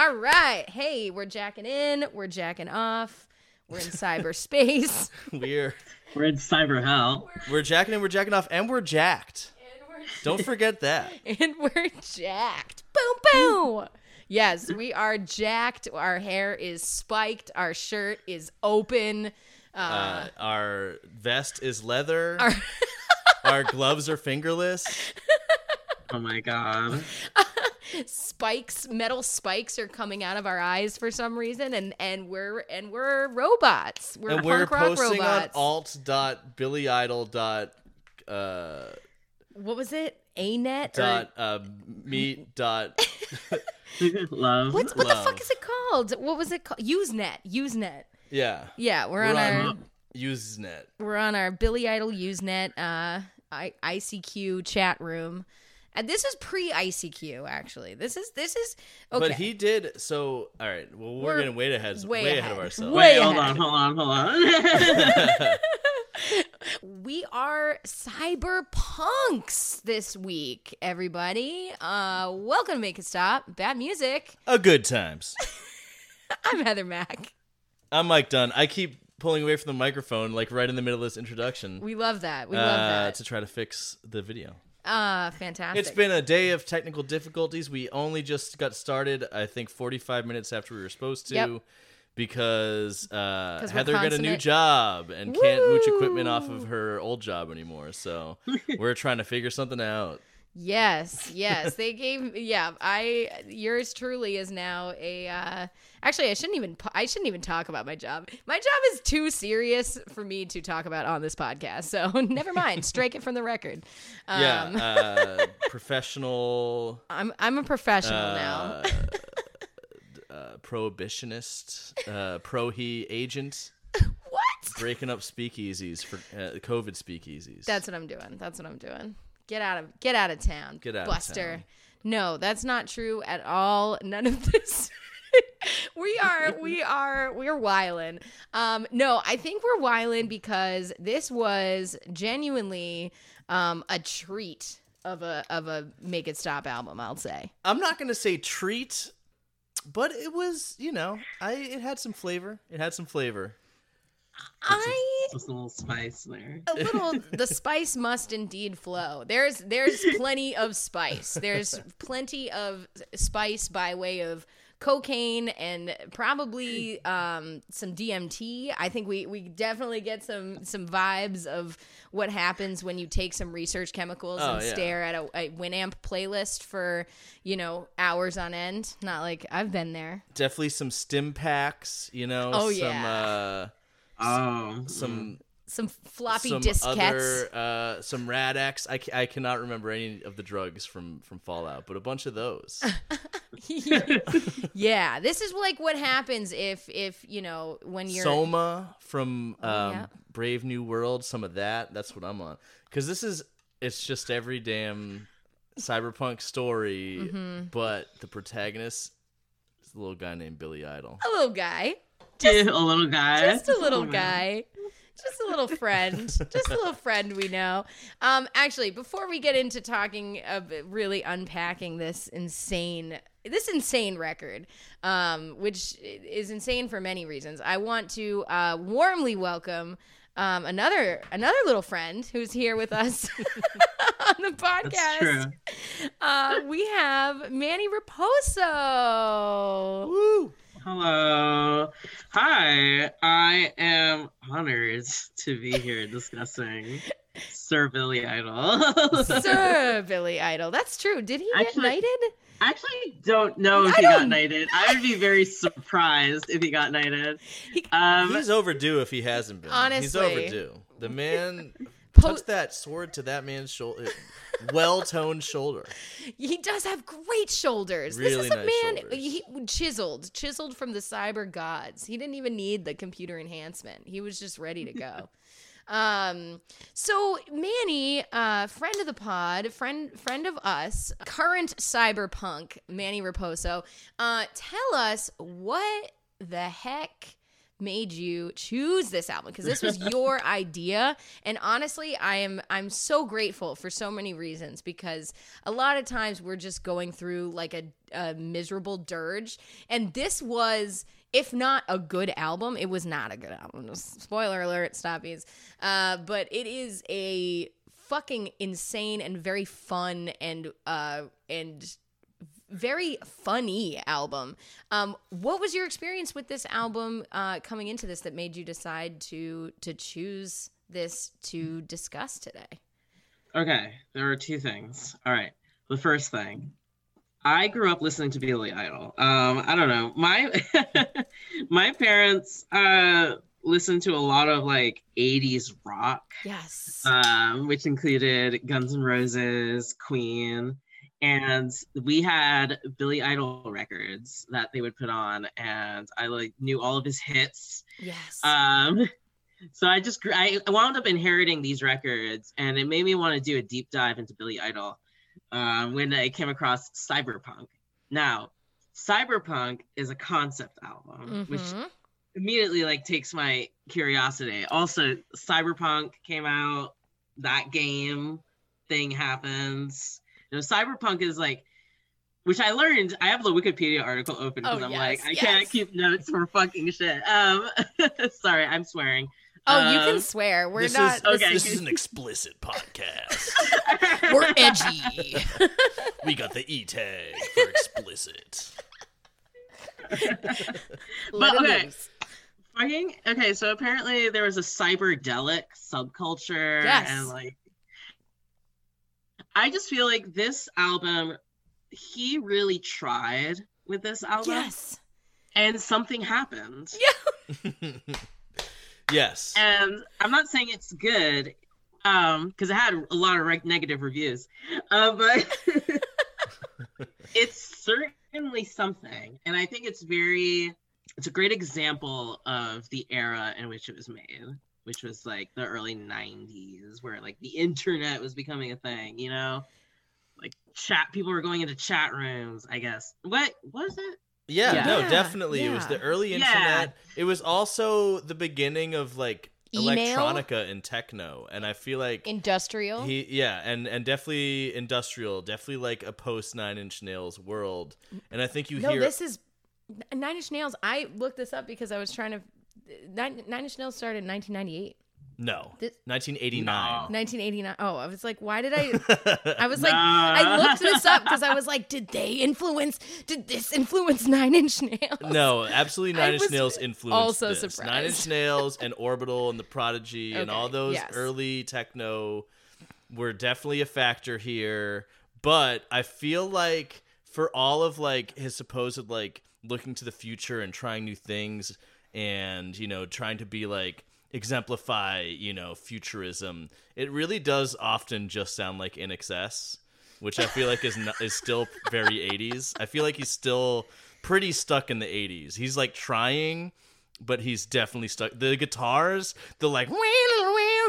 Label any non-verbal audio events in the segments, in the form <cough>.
All right. Hey, we're jacking in. We're jacking off. We're in cyberspace. <laughs> We're We're in cyber hell. we're jacking in, we're jacking off, and we're jacked. And we're, Don't forget that. <laughs> and we're jacked. Boom, boom. Yes, we are jacked. Our hair is spiked. Our shirt is open. Uh, our vest is leather. Our- Our gloves are fingerless. <laughs> Oh my god. Spikes, metal spikes are coming out of our eyes for some reason, and and we're and we're robots. We're and we're punk rock posting robots. on alt.billyidol dot uh what was it? Anet or dot uh meet dot <laughs> Love. what's what the fuck is it called? What was it called? Usenet. Usenet. yeah. Yeah, we're, We're on, on our Usenet. we're on our Billy Idol Usenet uh I- ICQ chat room. And this is pre ICQ actually. This is this is okay. But he did so all right. Well we're, We're getting way ahead way way, ahead. ahead. of ourselves. Way Wait, hold ahead. on, hold on, hold on. <laughs> we are cyberpunks this week, everybody. Uh welcome to Make It Stop. Bad music. A good times. <laughs> I'm Heather Mack. I'm Mike Dunn. I keep pulling away from the microphone like right in the middle of this introduction. We love that. We uh, love that. to try to fix the video. Uh fantastic. It's been a day of technical difficulties. We only just got started, I think 45 minutes after we were supposed to Yep. because uh, Heather got a new job and can't mooch equipment off of her old job anymore. So we're trying to figure something out. Yes, yes. They gave yeah, I yours truly is now a uh actually I shouldn't even I shouldn't even talk about my job. My job is too serious for me to talk about on this podcast. So <laughs> never mind. Strike it from the record. Um yeah, uh, <laughs> professional I'm I'm a professional now. <laughs> uh, uh, prohibitionist, uh, pro he agent, What? breaking up speakeasies for uh, COVID speakeasies. That's what I'm doing. That's what I'm doing. Get out of get out of town. Get out of Buster. town. No, that's not true at all. None of this. <laughs> we are we are we're wiling. Um no, I think we're wiling because this was genuinely um a treat of a of a Make It Stop album, I'll say. I'm not gonna say treat, but it was, you know, I it had some flavor. It had some flavor. I Just a little spice there. a little the spice must indeed flow there's there's <laughs> plenty of spice there's plenty of spice by way of cocaine and probably um, some DMT. I think we we definitely get some some vibes of what happens when you take some research chemicals Oh, and yeah. stare at a, a Winamp playlist for you know hours on end. Not like I've been there. Definitely some stim packs, you know. Oh, some, yeah. Uh, Oh, some Some floppy some diskettes. other uh, some Rad-X. I, ca- I cannot remember any of the drugs from from Fallout, but a bunch of those. <laughs> yeah, this is like what happens if if you know when you're Soma from um, Oh, yeah. Brave New World. Some of that. That's what I'm on. Because this is it's just every damn cyberpunk story, Mm-hmm. but the protagonist is a little guy named Billy Idol. a little guy, <laughs> a little guy. just a little Oh, guy. just a little friend, just a little friend we know. Um, actually, before we get into talking of really unpacking this insane, this insane record, um, which is insane for many reasons, I want to uh, warmly welcome. Um, another another little friend who's here with us <laughs> on the <laughs> podcast. That's true. Uh, we have Manny Raposo. Woo! Hello. Hi. I am honored to be here discussing Sir Billy Idol. Sir <laughs> Billy Idol. That's true. Did he get Actually- knighted? I actually don't know if I he don't- got knighted. I would be very surprised if he got knighted. Um, He's overdue if he hasn't been. Honestly. he's overdue. The man Touched that sword to that man's shoulder, <laughs> well-toned shoulder. He does have great shoulders. this Really is a man shoulders. he, chiseled, chiseled from the cyber gods. He didn't even need the computer enhancement. He was just ready to go. <laughs> um, so Manny, uh, friend of the pod, friend friend of us, current cyberpunk Manny Raposo, uh, tell us what the heck made you choose this album because this was your <laughs> idea. And honestly i am i'm so grateful for so many reasons because a lot of times we're just going through like a, a miserable dirge. And this was if not a good album it was not a good album. <laughs> Spoiler alert stoppies. Uh, but it is a fucking insane and very fun and uh and very funny album. Um, what was your experience with this album uh, coming into this that made you decide to to choose this to discuss today? Okay, there are two things. All right. The first thing, I grew up listening to Billy Idol. Um, I don't know. My <laughs> my parents uh listened to a lot of like 80s rock, Yes. um, which included Guns N' Roses, Queen, and we had Billy Idol records that they would put on, and I like knew all of his hits. yes. Um, so I just I wound up inheriting these records, and it made me want to do a deep dive into Billy Idol um, when I came across Cyberpunk. Now, Cyberpunk is a concept album, which Mhm. immediately like takes my curiosity. Also, Cyberpunk came out, that game thing happens. You know, Cyberpunk is like which I learned. I have the Wikipedia article open because Oh, I'm yes, like, I yes. can't keep notes for fucking shit. Um, <laughs> sorry, I'm swearing. oh, you um, can swear. We're this not. is this okay. this is an explicit podcast. <laughs> We're edgy. <laughs> we got the E tag for explicit. but okay. loose. Fucking okay. So apparently there was a cyberdelic subculture, Yes. and like, I just feel like this album, he really tried with this album, Yes. and something happened. <laughs> Yeah. <laughs> yes. and I'm not saying it's good, um, because it had a lot of re- negative reviews, uh, but <laughs> it's certainly something, and I think it's very, it's a great example of the era in which it was made, which was like the early '90s, where like the internet was becoming a thing, you know, like chat, people were going into chat rooms, I guess. What was it? Yeah, Yeah. no, Yeah, definitely. It was the yeah. early Yeah. internet. It was also the beginning of like Email? electronica and techno, and I feel like Industrial. he, yeah, and and definitely industrial, definitely like a post Nine Inch Nails world. And I think you no, hear this is Nine Inch Nails. I looked this up because I was trying to. Nine, Nine Inch Nails started in 1998. no This- 1989. 1989. Oh, I was like, why did I? I was <laughs> like, Nah. I looked this up because I was like, did they influence? Did this influence Nine Inch Nails? No, absolutely <laughs> I Nine Inch was Nails influenced also this. surprised. Nine Inch Nails and Orbital and the Prodigy and all those yes. early techno were definitely a factor here. But I feel like for all of like his supposed like looking to the future and trying new things and you know trying to be like exemplify you know futurism, it really does often just sound like in excess which I feel like is not, is still very 80s. I feel like he's still pretty stuck in the 80s. He's like trying, but he's definitely stuck. The guitars, the like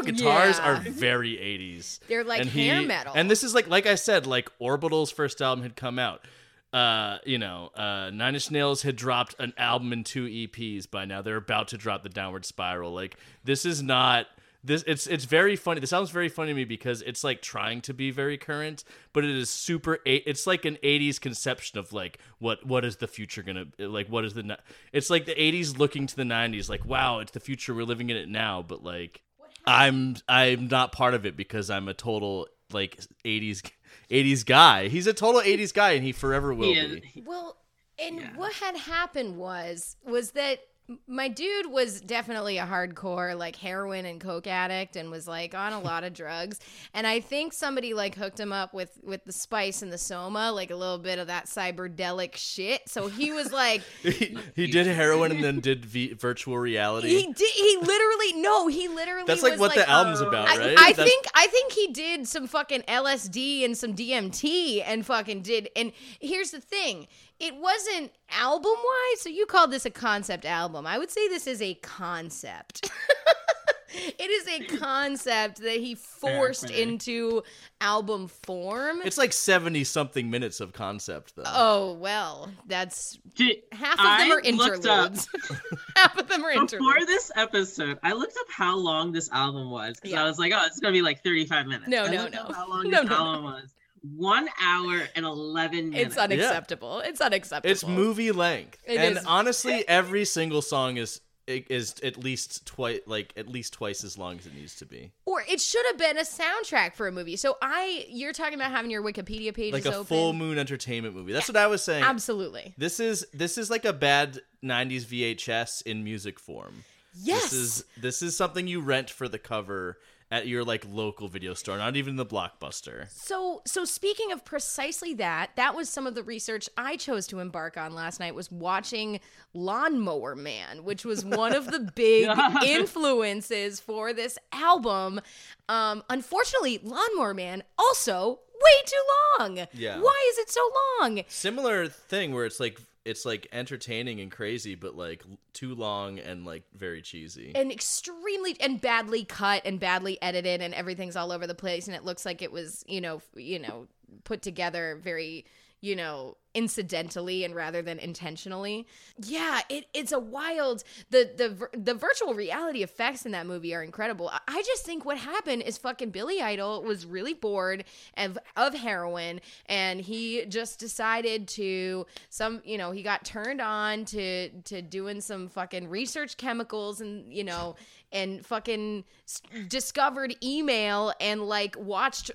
guitars Yeah. are very 80s. They're like And hair he- metal. And this is like like I said, like Orbital's first album had come out. Uh, you know, uh, Nine Inch Nails had dropped an album and two EPs by now. They're about to drop the Downward Spiral. Like this is not this. It's it's very funny. This sounds very funny to me because it's like trying to be very current, but it is super. It's like an '80s conception of like what what is the future gonna like? What is the? It's like the '80s looking to the '90s. Like wow, it's the future. We're living in it now, but like I'm I'm not part of it because I'm a total like 80s 80s guy. He's a total 80s guy and he forever will He be. Well, and Yeah. what had happened was was that my dude was definitely a hardcore like heroin and coke addict and was like on a <laughs> lot of drugs and i think somebody like hooked him up with with the spice and the soma like a little bit of that cyberdelic shit so he was like <laughs> he, he did heroin and then did v- virtual reality. he did he literally no he literally That's like what the album's uh, about, right? I That's- think I think he did some fucking LSD and some DMT and fucking did. And here's the thing: it wasn't album wise. So you called this a concept album. I would say this is a concept. <laughs> it is a <laughs> concept that he forced fair. into album form. it's like 70 something minutes of concept though. oh well, that's Did- half of them I are looked up- interludes. <laughs> half of them are Before interludes. this episode, I looked up how long this album was because Yeah. I was like, "Oh, it's gonna be like 35 minutes." No, I no, no. How long No, this no, no. album was? One hour and 11 minutes. It's unacceptable. It's unacceptable. it's movie length. It and is. honestly, every single song is is at least twice like at least twice as long as it needs to be. Or it should have been a soundtrack for a movie. So I, you're talking about having your Wikipedia page Like a open. full moon entertainment movie. That's what I was saying. Absolutely. This is this is like a bad 90s VHS in music form. Yes. This is this is something you rent for the cover at your like local video store, not even the blockbuster. So, so speaking of precisely that, that was some of the research I chose to embark on last night. Was watching Lawnmower Man, which was one of the <laughs> big <laughs> influences for this album. Um, unfortunately, Lawnmower Man also way too long. Yeah. Why is it so long? Similar thing where it's like it's like entertaining and crazy, but like too long and like very cheesy. and extremely and badly cut and badly edited and everything's all over the place and it looks like it was you know you know put together very you know incidentally and rather than intentionally. Yeah it, it's a wild the the the virtual reality effects in that movie are incredible. I- just think what happened is fucking billy idol was really bored of, of heroin and he just decided to some you know he got turned on to to doing some fucking research chemicals and you know and fucking s- discovered email and like watched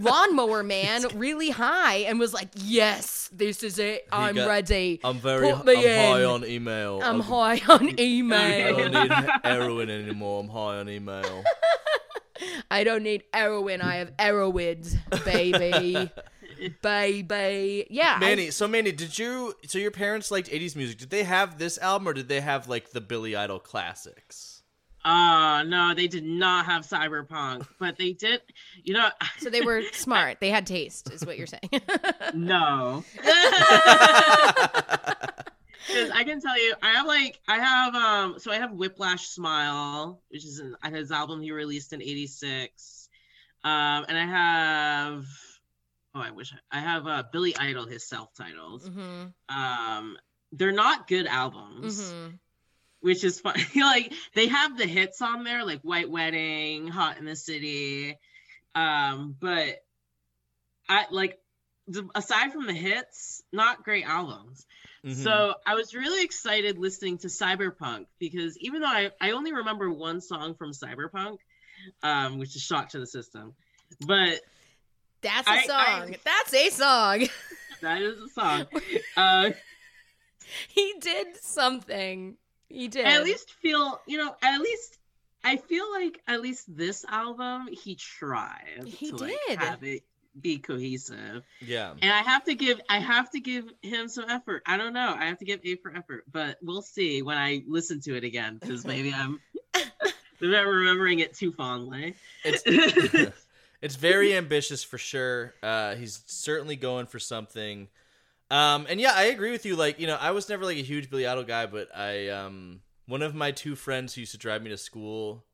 lawnmower man <laughs> really high and was like yes this is it i'm ready I'm very Put me I'm high on email. i'm I'm- high on email. <laughs> I don't need <laughs> heroin anymore. I'm high on email. I don't need heroin. I have heroids, baby. baby. Yeah. I- so Manny, did you so your parents liked 80s music. Did they have this album or did they have like the Billy Idol classics? Uh no, they did not have cyberpunk, but they did. You know, so they were <laughs> smart. They had taste, is what you're saying. <laughs> no. <laughs> Because I can tell you, I have like I have um so I have Whiplash Smile, which is an, his album he released in '86, um, and I have oh I wish I, I have uh, Billy Idol, his self-titled. hmm Um, they're not good albums. hmm which is fun. <laughs> like they have the hits on there, like White Wedding, Hot in the City. Um, but I like aside from the hits, not great albums. Mhm. So I was really excited listening to Cyberpunk because even though I, I only remember one song from Cyberpunk, um, which is Shock to the System, but That's a I- song. I- That's a song. that is a song. <laughs> Uh, he did something. He did. I at least feel, you know, at least I feel like at least this album he tried He to like did. have it be cohesive. yeah. And I have to give I have to give him some effort. I don't know. I have to give A for effort, but we'll see when I listen to it again because maybe I'm <laughs> maybe I'm remembering it too fondly. It's <laughs> it's very ambitious for sure. Uh, he's certainly going for something. Um, and yeah, I agree with you. Like, you know, I was never like a huge Billy Idol guy, but I um, one of my two friends who used to drive me to school,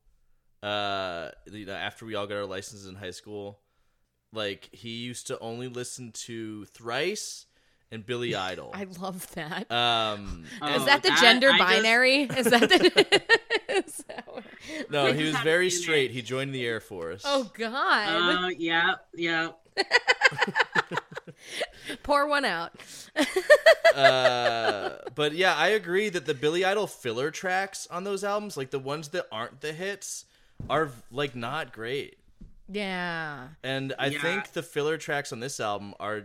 uh, you know, after we all got our licenses in high school, like he used to only listen to Thrice and Billy <laughs> Idol. I love that. um, <laughs> is Oh, that the that- gender I just- binary? Is that the? is that what- no, he <laughs> was very straight. He joined the Air Force. oh God! Oh, yeah, yeah. Pour one out. <laughs> uh, <laughs> but yeah, I agree that the Billy Idol filler tracks on those albums, like the ones that aren't the hits, are like not great. yeah. And I Yeah. think the filler tracks on this album are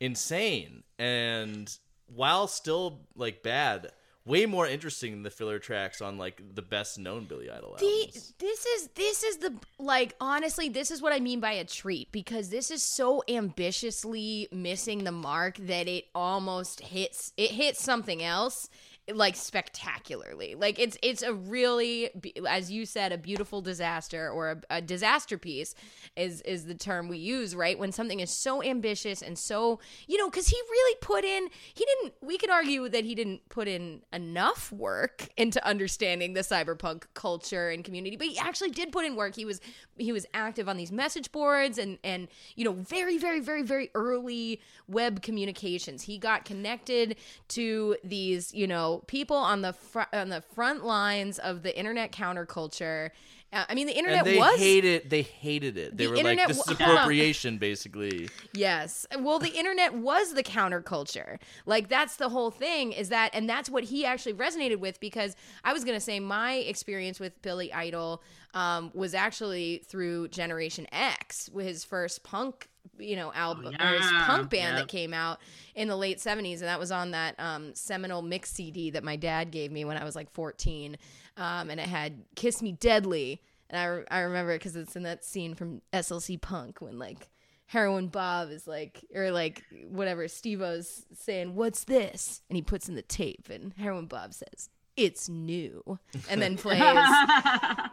insane. And while still like bad, way more interesting than the filler tracks on like the best known Billy Idol The, albums. this is this is the like honestly this is what I mean by a treat because this is so ambitiously missing the mark that it almost hits it hits something else like spectacularly. Like it's it's a really as you said a beautiful disaster or a, a disaster piece is is the term we use right? When something is so ambitious and so you know because he really put in he didn't we could argue that he didn't put in enough work into understanding the cyberpunk culture and community but he actually did put in work. He was he was active on these message boards and and you know very very very very early web communications. He got connected to these you know people on the fr- on the front lines of the internet counterculture uh, i mean the internet And they was hated they hated it. They The were like, this is <laughs> appropriation, basically. Yes. Well, the internet was the counterculture. Like that's the whole thing is that and that's what he actually resonated with because I was going to say my experience with Billy Idol um, was actually through Generation X with his first punk, you know, album or his punk band Yep. that came out in the late 70s and that was on that um, seminal mix CD that my dad gave me when I was like 14 um, and it had Kiss Me Deadly and I, re- I remember it because it's in that scene from SLC Punk when like Heroin Bob is like, or like whatever, Stevo's saying, What's this? And he puts in the tape, and Heroin Bob says, It's new. And then <laughs> plays,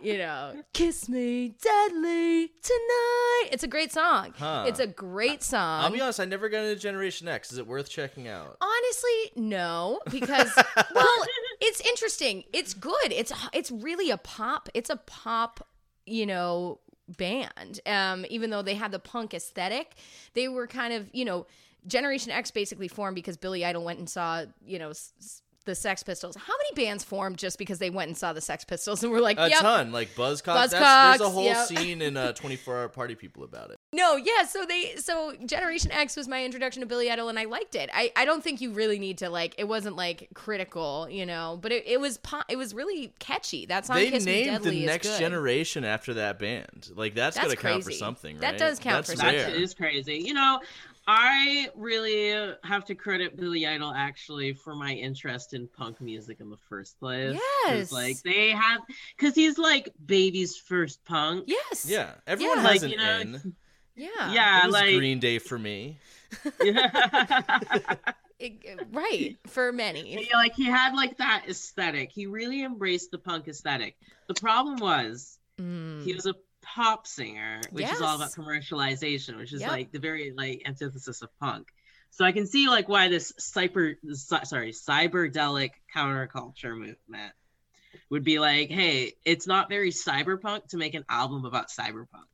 you know, Kiss Me Deadly Tonight. It's a great song. Huh. It's a great song. I'll be honest, I never got into Generation X. Is it worth checking out? Honestly, no, because <laughs> well, it's interesting. It's good. It's it's really a pop. It's a pop, you know, band. Um, even though they had the punk aesthetic, they were kind of you know, Generation X basically formed because Billy Idol went and saw you know. S- the Sex Pistols. How many bands formed just because they went and saw the Sex Pistols and were like, A "Yep, ton, like Buzzcocks. That's, Buzzcocks, there's a whole yep. scene in uh, <laughs> 24 Hour Party People about it. No, yeah. So they, so Generation X was my introduction to Billy Idol, and I liked it. I, I don't think you really need to like. It wasn't like critical, you know, but it, it was po- it was really catchy. That song, They Kiss Me named Deadly, the next good. generation after that band. Like that's, That's gotta count for something, right? That does count That's for rare. something. That is crazy. You know, I really have to credit Billy Idol actually for my interest in punk music in the first place. 'Cause, Yes. Like they have, because he's like baby's first punk. Yes. Yeah, everyone Yeah. has Like, an you know, in. Yeah. Yeah, It was like Green Day for me. <laughs> <laughs> It- right. For many. Yeah, like he had like that aesthetic. He really embraced the punk aesthetic. The problem was Mm. he was a pop singer, which is all about commercialization, which is Yep. like the very like antithesis of punk. So I can see like why this cyber sorry cyberdelic counterculture movement would be like, hey, it's not very cyberpunk to make an album about cyberpunk.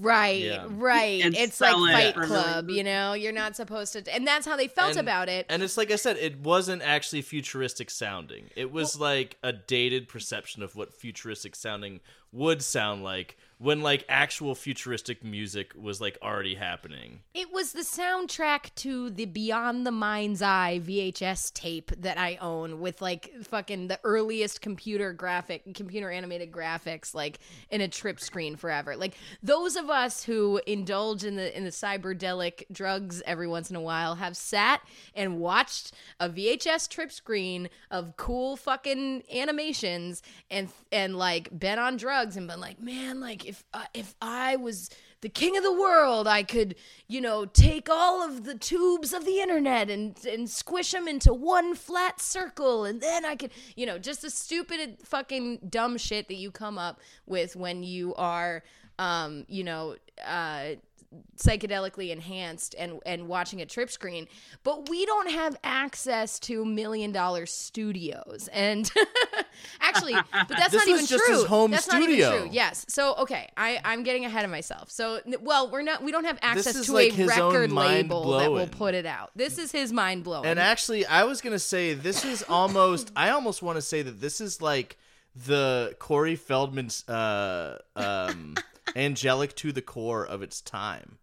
Right, Yeah. right. And it's like sell it Fight Club, millions. you know. You're not supposed to, and that's how they felt And- about it. And it's like I said, it wasn't actually futuristic sounding. It was like a dated perception of what futuristic sounding would sound like when like actual futuristic music was like already happening. It was the soundtrack to the Beyond the Mind's Eye VHS tape that I own with like fucking the earliest computer graphic, computer animated graphics, like in a trip screen forever. Like those of us who indulge in the in the cyberdelic drugs every once in a while have sat and watched a VHS trip screen of cool fucking animations and and like been on drugs and been like, man, like if uh, if I was the king of the world, I could, you know, take all of the tubes of the internet and and squish them into one flat circle, and then I could, you know, just the stupid fucking dumb shit that you come up with when you are, um, you know, uh psychedelically enhanced and and watching a trip screen but we don't have access to million dollar studios and <laughs> actually but that's not even just true his home that's studio. not even true yes so okay i i'm getting ahead of myself so well, we're not. We don't have access to like a record label that will put it out. This is his mind blowing. And actually, I was gonna say this is almost. I almost want to say that this is like the Corey Feldman's uh, um, <laughs> angelic to the core of its time,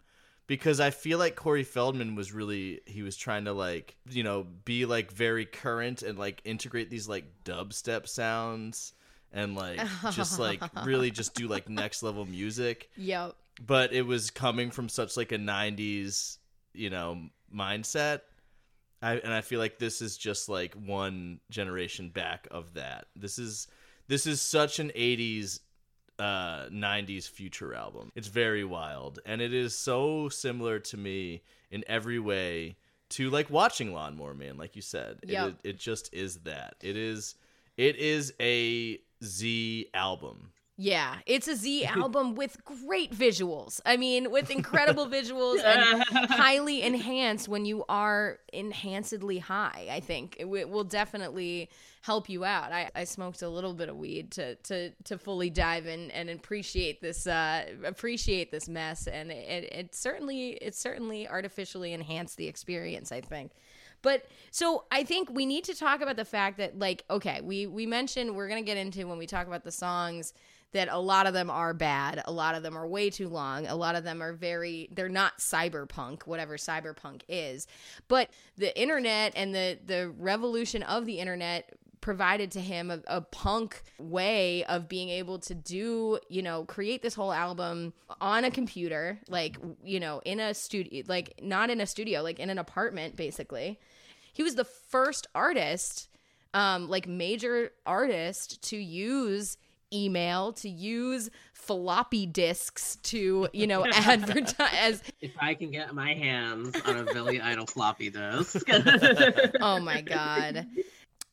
because I feel like Corey Feldman was really he was trying to like you know be like very current and like integrate these like dubstep sounds and like just like really just do like next level music. Yep. but it was coming from such like a 90s you know mindset. I, and i feel like this is just like one generation back of that. This is this is such an 80s uh 90s future album. It's very wild and it is so similar to me in every way to like watching lawnmower man like you said. Yep. it, it just is that. It is it is a z album Yeah, it's a Z album with great visuals. I mean, with incredible <laughs> visuals and highly enhanced when you are enhancedly high. I think it wi- will definitely help you out. I, I smoked a little bit of weed to to to fully dive in and appreciate this uh, appreciate this mess, and it, it certainly it certainly artificially enhanced the experience. I think. But so I think we need to talk about the fact that like okay, we we mentioned we're going to get into when we talk about the songs that a lot of them are bad, a lot of them are way too long, a lot of them are very they're not cyberpunk, whatever cyberpunk is. But the internet and the the revolution of the internet provided to him a, a punk way of being able to do you know create this whole album on a computer like you know in a studio like not in a studio like in an apartment basically he was the first artist um like major artist to use email to use floppy disks to you know <laughs> advertise. <laughs> If I can get my hands on a Billy Idol floppy disk. <laughs> oh my god.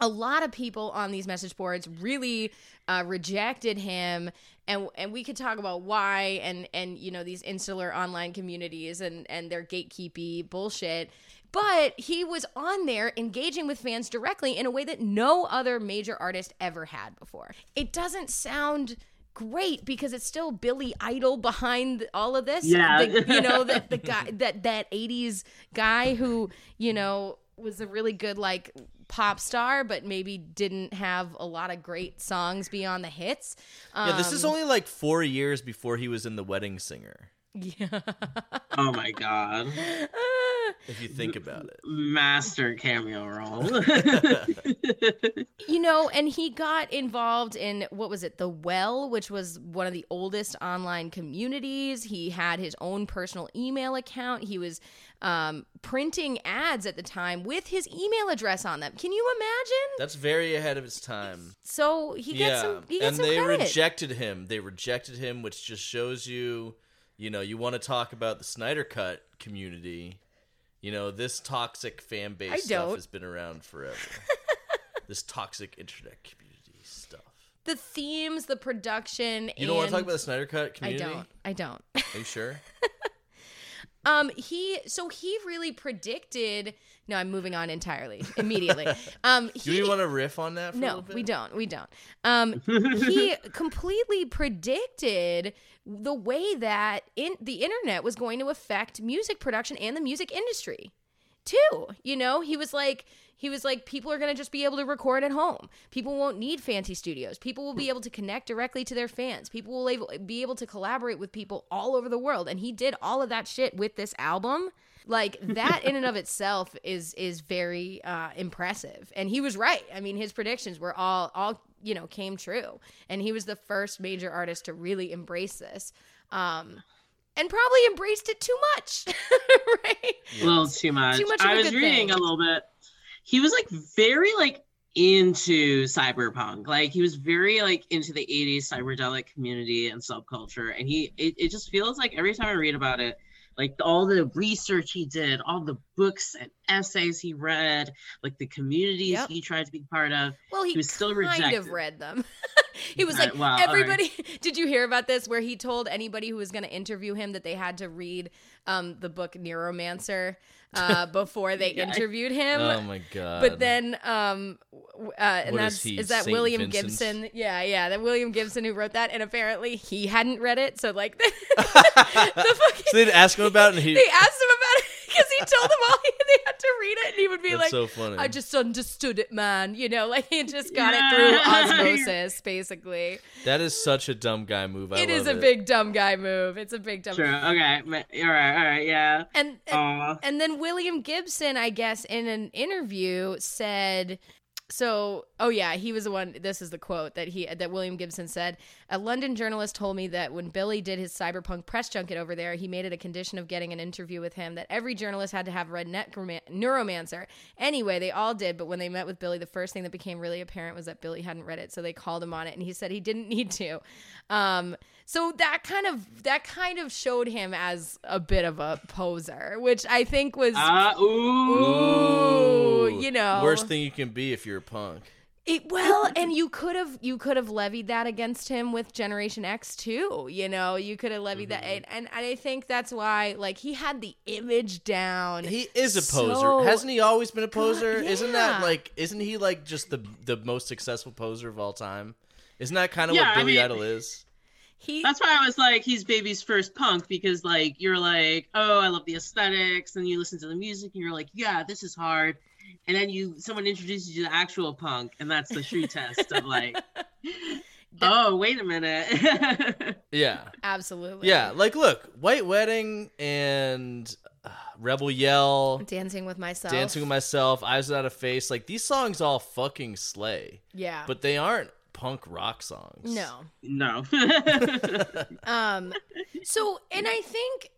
A lot of people on these message boards really uh, rejected him and and we could talk about why and and you know these insular online communities and and their gatekeepy bullshit but he was on there engaging with fans directly in a way that no other major artist ever had before it doesn't sound great because it's still Billy Idol behind all of this. Yeah. The- you know that the <laughs> guy that that 80s guy who, you know, was a really good like pop star but maybe didn't have a lot of great songs beyond the hits. Um, yeah this is only like four years before he was in the wedding singer <laughs> yeah. oh my god. <laughs> if you think about it Master cameo role. You know, and he got involved in what was it, The Well, which was one of the oldest online communities. He had his own personal email account. He was um, printing ads at the time with his email address on them. Can you imagine? That's very ahead of its time. So he gets yeah, some. He gets and some they credit. rejected him. They rejected him, which just shows you, you know, you want to talk about the Snyder Cut community. You know, this toxic fan base stuff has been around forever. <laughs> this toxic internet community stuff. the themes, the production. You don't want to talk about the Snyder Cut community? I don't. I don't. Are you sure? <laughs> Um, he so he really predicted. No, I'm moving on entirely immediately. <laughs> Um, Do he, you want to riff on that? For a no, we don't. We don't. Um, he <laughs> completely predicted the way that in the internet was going to affect music production and the music industry too. You know, he was like he was like people are going to just be able to record at home. People won't need fancy studios. People will be able to connect directly to their fans. People will be able to collaborate with people all over the world and he did all of that shit with this album. Like that in and of itself is is very uh impressive. And he was right. I mean, his predictions were all all, you know, came true. And he was the first major artist to really embrace this. Um and probably embraced it too much. <laughs> right? a little too much. Too much I was reading thing. a little bit. He was like very like into cyberpunk. Like he was very like into the 80s cyberdelic community and subculture. And he it, it just feels like every time I read about it, like all the research he did, all the books and essays he read, like the communities Yep. he tried to be part of. Well, he, He was still kind of rejected. read them. <laughs> he was like, well, all right. everybody. <laughs> Did you hear about this? Where he told anybody who was going to interview him that they had to read um, the book Neuromancer uh, <laughs> before they Yeah. interviewed him. Oh my god. But then, um, uh, and What is that's he, is that Saint William? Gibson? Yeah, yeah, that William Gibson who wrote that, and apparently he hadn't read it. So like, the, <laughs> <laughs> the fucking, so they asked him about it, and he. they asked him about it because he told them all <laughs> they had to read it, and he would be That's like, so funny. "I just understood it, man." You know, like he just got Yeah. it through <laughs> osmosis, basically. that is such a dumb guy move. I It is love a big dumb guy move. It's a big dumb. True. Okay. ma- All right. All right. Yeah. And and, and then William Gibson, I guess, in an interview said. So, oh yeah, he was the one. This is the quote that he that William Gibson said. A London journalist told me that when Billy did his cyberpunk press junket over there, he made it a condition of getting an interview with him that every journalist had to have read Necroman- Neuromancer. Anyway, they all did, but when they met with Billy, the first thing that became really apparent was that Billy hadn't read it, so they called him on it, and he said he didn't need to. Um, so that kind of that kind of showed him as a bit of a poser, which I think was Uh, ooh. Ooh, you know. Worst thing you can be if you're a punk. It, well, and you could have you could have levied that against him with Generation X too. You know, you could have levied that, mm-hmm. and, and I think that's why like he had the image down. He is a poser. So- Hasn't he always been a poser? God, Isn't that like isn't he like just the the most successful poser of all time? Isn't that kind of Yeah, what I Billy mean- Idol is? he That's why I was like, he's baby's first punk because like you're like, oh, I love the aesthetics, and you listen to the music, and you're like, yeah, this is hard, and then you someone introduces you to actual punk, and that's the true test of like, <laughs> oh, wait a minute. <laughs> Yeah. absolutely Yeah, like look, White Wedding and uh, Rebel Yell, dancing with myself. Dancing with Myself, Eyes Without a Face, like these songs all fucking slay. yeah, But they aren't punk rock songs. no. no. <laughs> Um, so, and I think,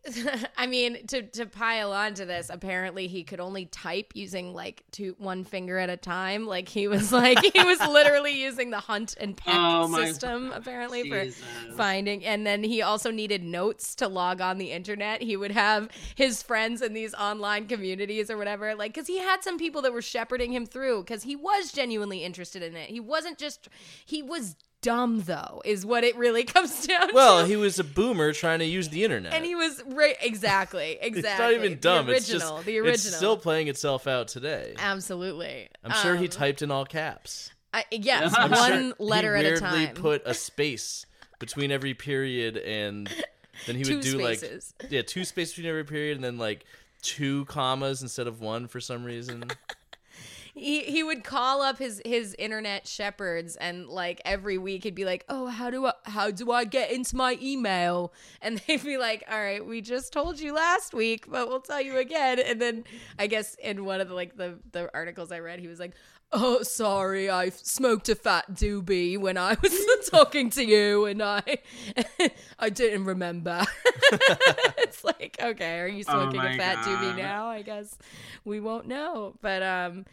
<laughs> I mean, to to pile on to this, apparently he could only type using like two one finger at a time. Like he was like he was <laughs> literally using the hunt and peck Oh my- system apparently Jesus. for finding. And then he also needed notes to log on the internet. He would have his friends in these online communities or whatever, like because he had some people that were shepherding him through because he was genuinely interested in it. He wasn't just he was dumb though, is what it really <laughs> comes down to. Well, he was a boomer trying to use the internet. And he was right, exactly, exactly. <laughs> it's not even dumb. The it's original, just the original. it's still playing itself out today. absolutely. I'm sure he Um, typed in all caps. I, yes, <laughs> I'm one sure letter he at a time. weirdly time. put a space between every period, and then he Two would do spaces. like yeah, two spaces between every period, and then like two commas instead of one for some reason. He he would call up his his internet shepherds and like every week he'd be like oh how do i how do i get into my email? And <laughs> they'd be like all right we just told you last week but we'll tell you again. And then i guess in one of the like the the articles i read he was like oh sorry i smoked a fat doobie when i was <laughs> talking to you and i <laughs> i didn't remember. It's like okay are you Oh smoking a my fat doobie now? I guess we won't know. But um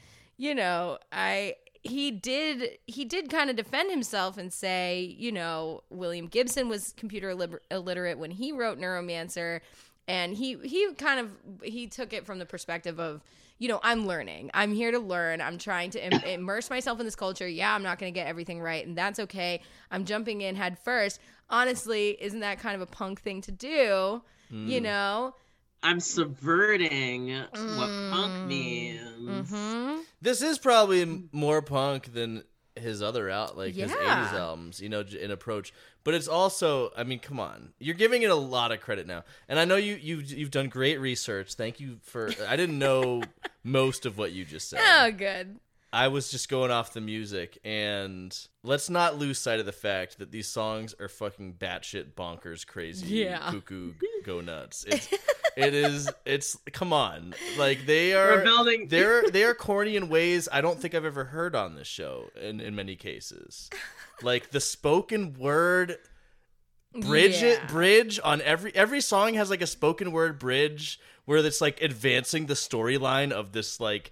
you know i he did he did kind of defend himself and say you know william gibson was computer illiter- illiterate when he wrote neuromancer. And he he kind of he took it from the perspective of you know i'm learning. I'm here to learn. I'm trying to Im- <coughs> immerse myself in this culture. Yeah i'm not going to get everything right and that's okay. I'm jumping in head first. Honestly isn't that kind of a punk thing to do? You mm. know I'm subverting what Mm. punk means. hmm this is probably more punk than his other out like his 80s albums you know j- in approach. But it's also i mean come on. You're giving it a lot of credit now. And i know you you've, you've done great research. Thank you for i didn't know <laughs> most of what you just said. Oh good I was just going off the music, and let's not lose sight of the fact that these songs are fucking batshit bonkers, crazy, Yeah. cuckoo, <laughs> go nuts. It's, it is. It's come on, like they We're are. building. They're they are corny in ways I don't think I've ever heard on this show. In in many cases, like the spoken word bridge Yeah. bridge on every every song has like a spoken word bridge where it's like advancing the storyline of this like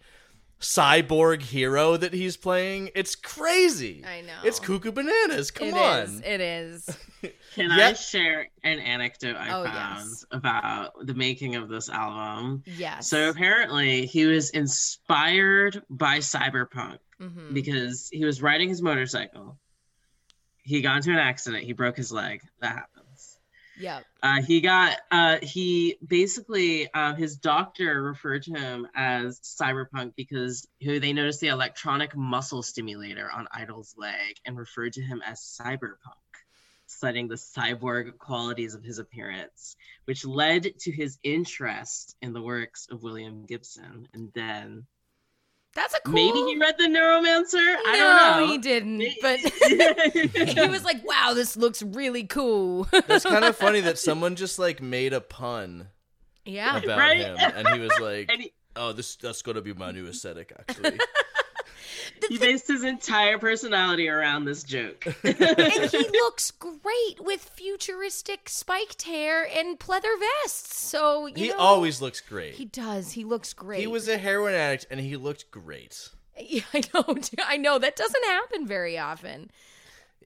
cyborg hero that he's playing. It's crazy. I know. It's cuckoo bananas. Come It on. is, It is. <laughs> Can Yeah. I share an anecdote I Oh, found yes. about the making of this album? Yes. So apparently, he was inspired by cyberpunk Mhm. because he was riding his motorcycle he got into an accident. He broke his leg. That happens. Yep. Uh, he got uh, he basically uh, his doctor referred to him as cyberpunk because who they noticed the electronic muscle stimulator on Idol's leg and referred to him as cyberpunk, citing the cyborg qualities of his appearance, which led to his interest in the works of William Gibson. And then That's a cool. maybe he read the Neuromancer. I don't know. he didn't. But <laughs> he was like, "Wow, this looks really cool." That's kind of <laughs> funny that someone just like made a pun yeah. about Right? him, and he was <laughs> like, he- "Oh, this that's gonna be my new aesthetic, actually." <laughs> he based his entire personality around this joke. <laughs> and he <laughs> looks great with futuristic spiked hair and pleather vests. So you he know, always looks great. he does. He looks great. He was a heroin addict, and he looked great. Yeah, I know. I know that doesn't happen very often.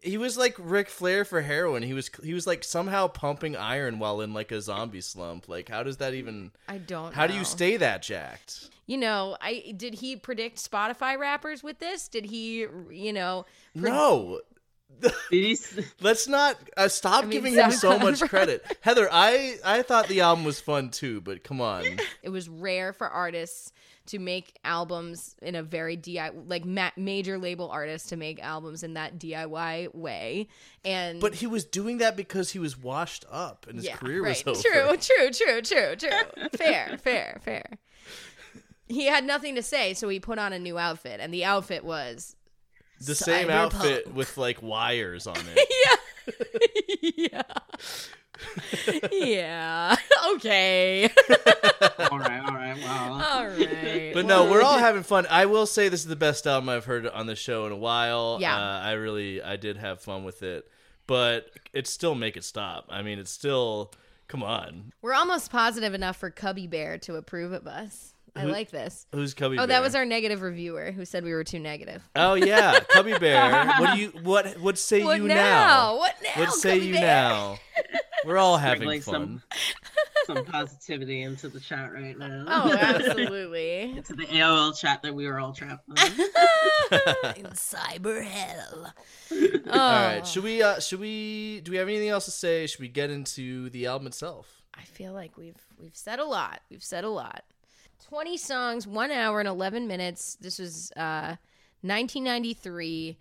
He was like Ric Flair for heroin. He was he was like somehow pumping iron while in like a zombie slump. Like, how does that even? I don't. How do you stay that jacked? You know, I did he predict Spotify rappers with this? Did he, you know? pre- No, <laughs> Did he s- let's not uh, stop I mean, giving him so much <laughs> credit. Heather, I I thought the album was fun too, but come on. It was rare for artists to make albums in a very DIY, like ma- major label artists to make albums in that DIY way. And But he was doing that because he was washed up and his yeah, career right. was over. True, true, true, true, true. <laughs> fair, fair, fair. He had nothing to say, so he put on a new outfit, and the outfit was The same Cyberpunk. outfit with like wires on it. <laughs> yeah, <laughs> yeah, yeah. <laughs> Okay, all right, all right, well. all right. But no, we're all having fun. I will say this is the best album I've heard on the show in a while. Yeah. uh, I really I did have fun with it, but it's still make it stop. I mean, it's still come on. We're almost positive enough for Cubby Bear to approve of us. I like this. Who's Cubby Bear? Oh, Bear? that was our negative reviewer who said we were too negative. Oh yeah, Cubby <laughs> Bear. What do you what what say What you now? now? What now, What say Cubby you Bear? now? We're all having Sprinkling fun. some some positivity into the chat right now. Oh, absolutely. <laughs> into the AOL chat that we were all trapped in. <laughs> In cyber hell. Oh. All right, should we uh should we do we have anything else to say? Should we get into the album itself? I feel like we've we've said a lot. We've said a lot. Twenty songs, one hour and eleven minutes. This was uh, 1993,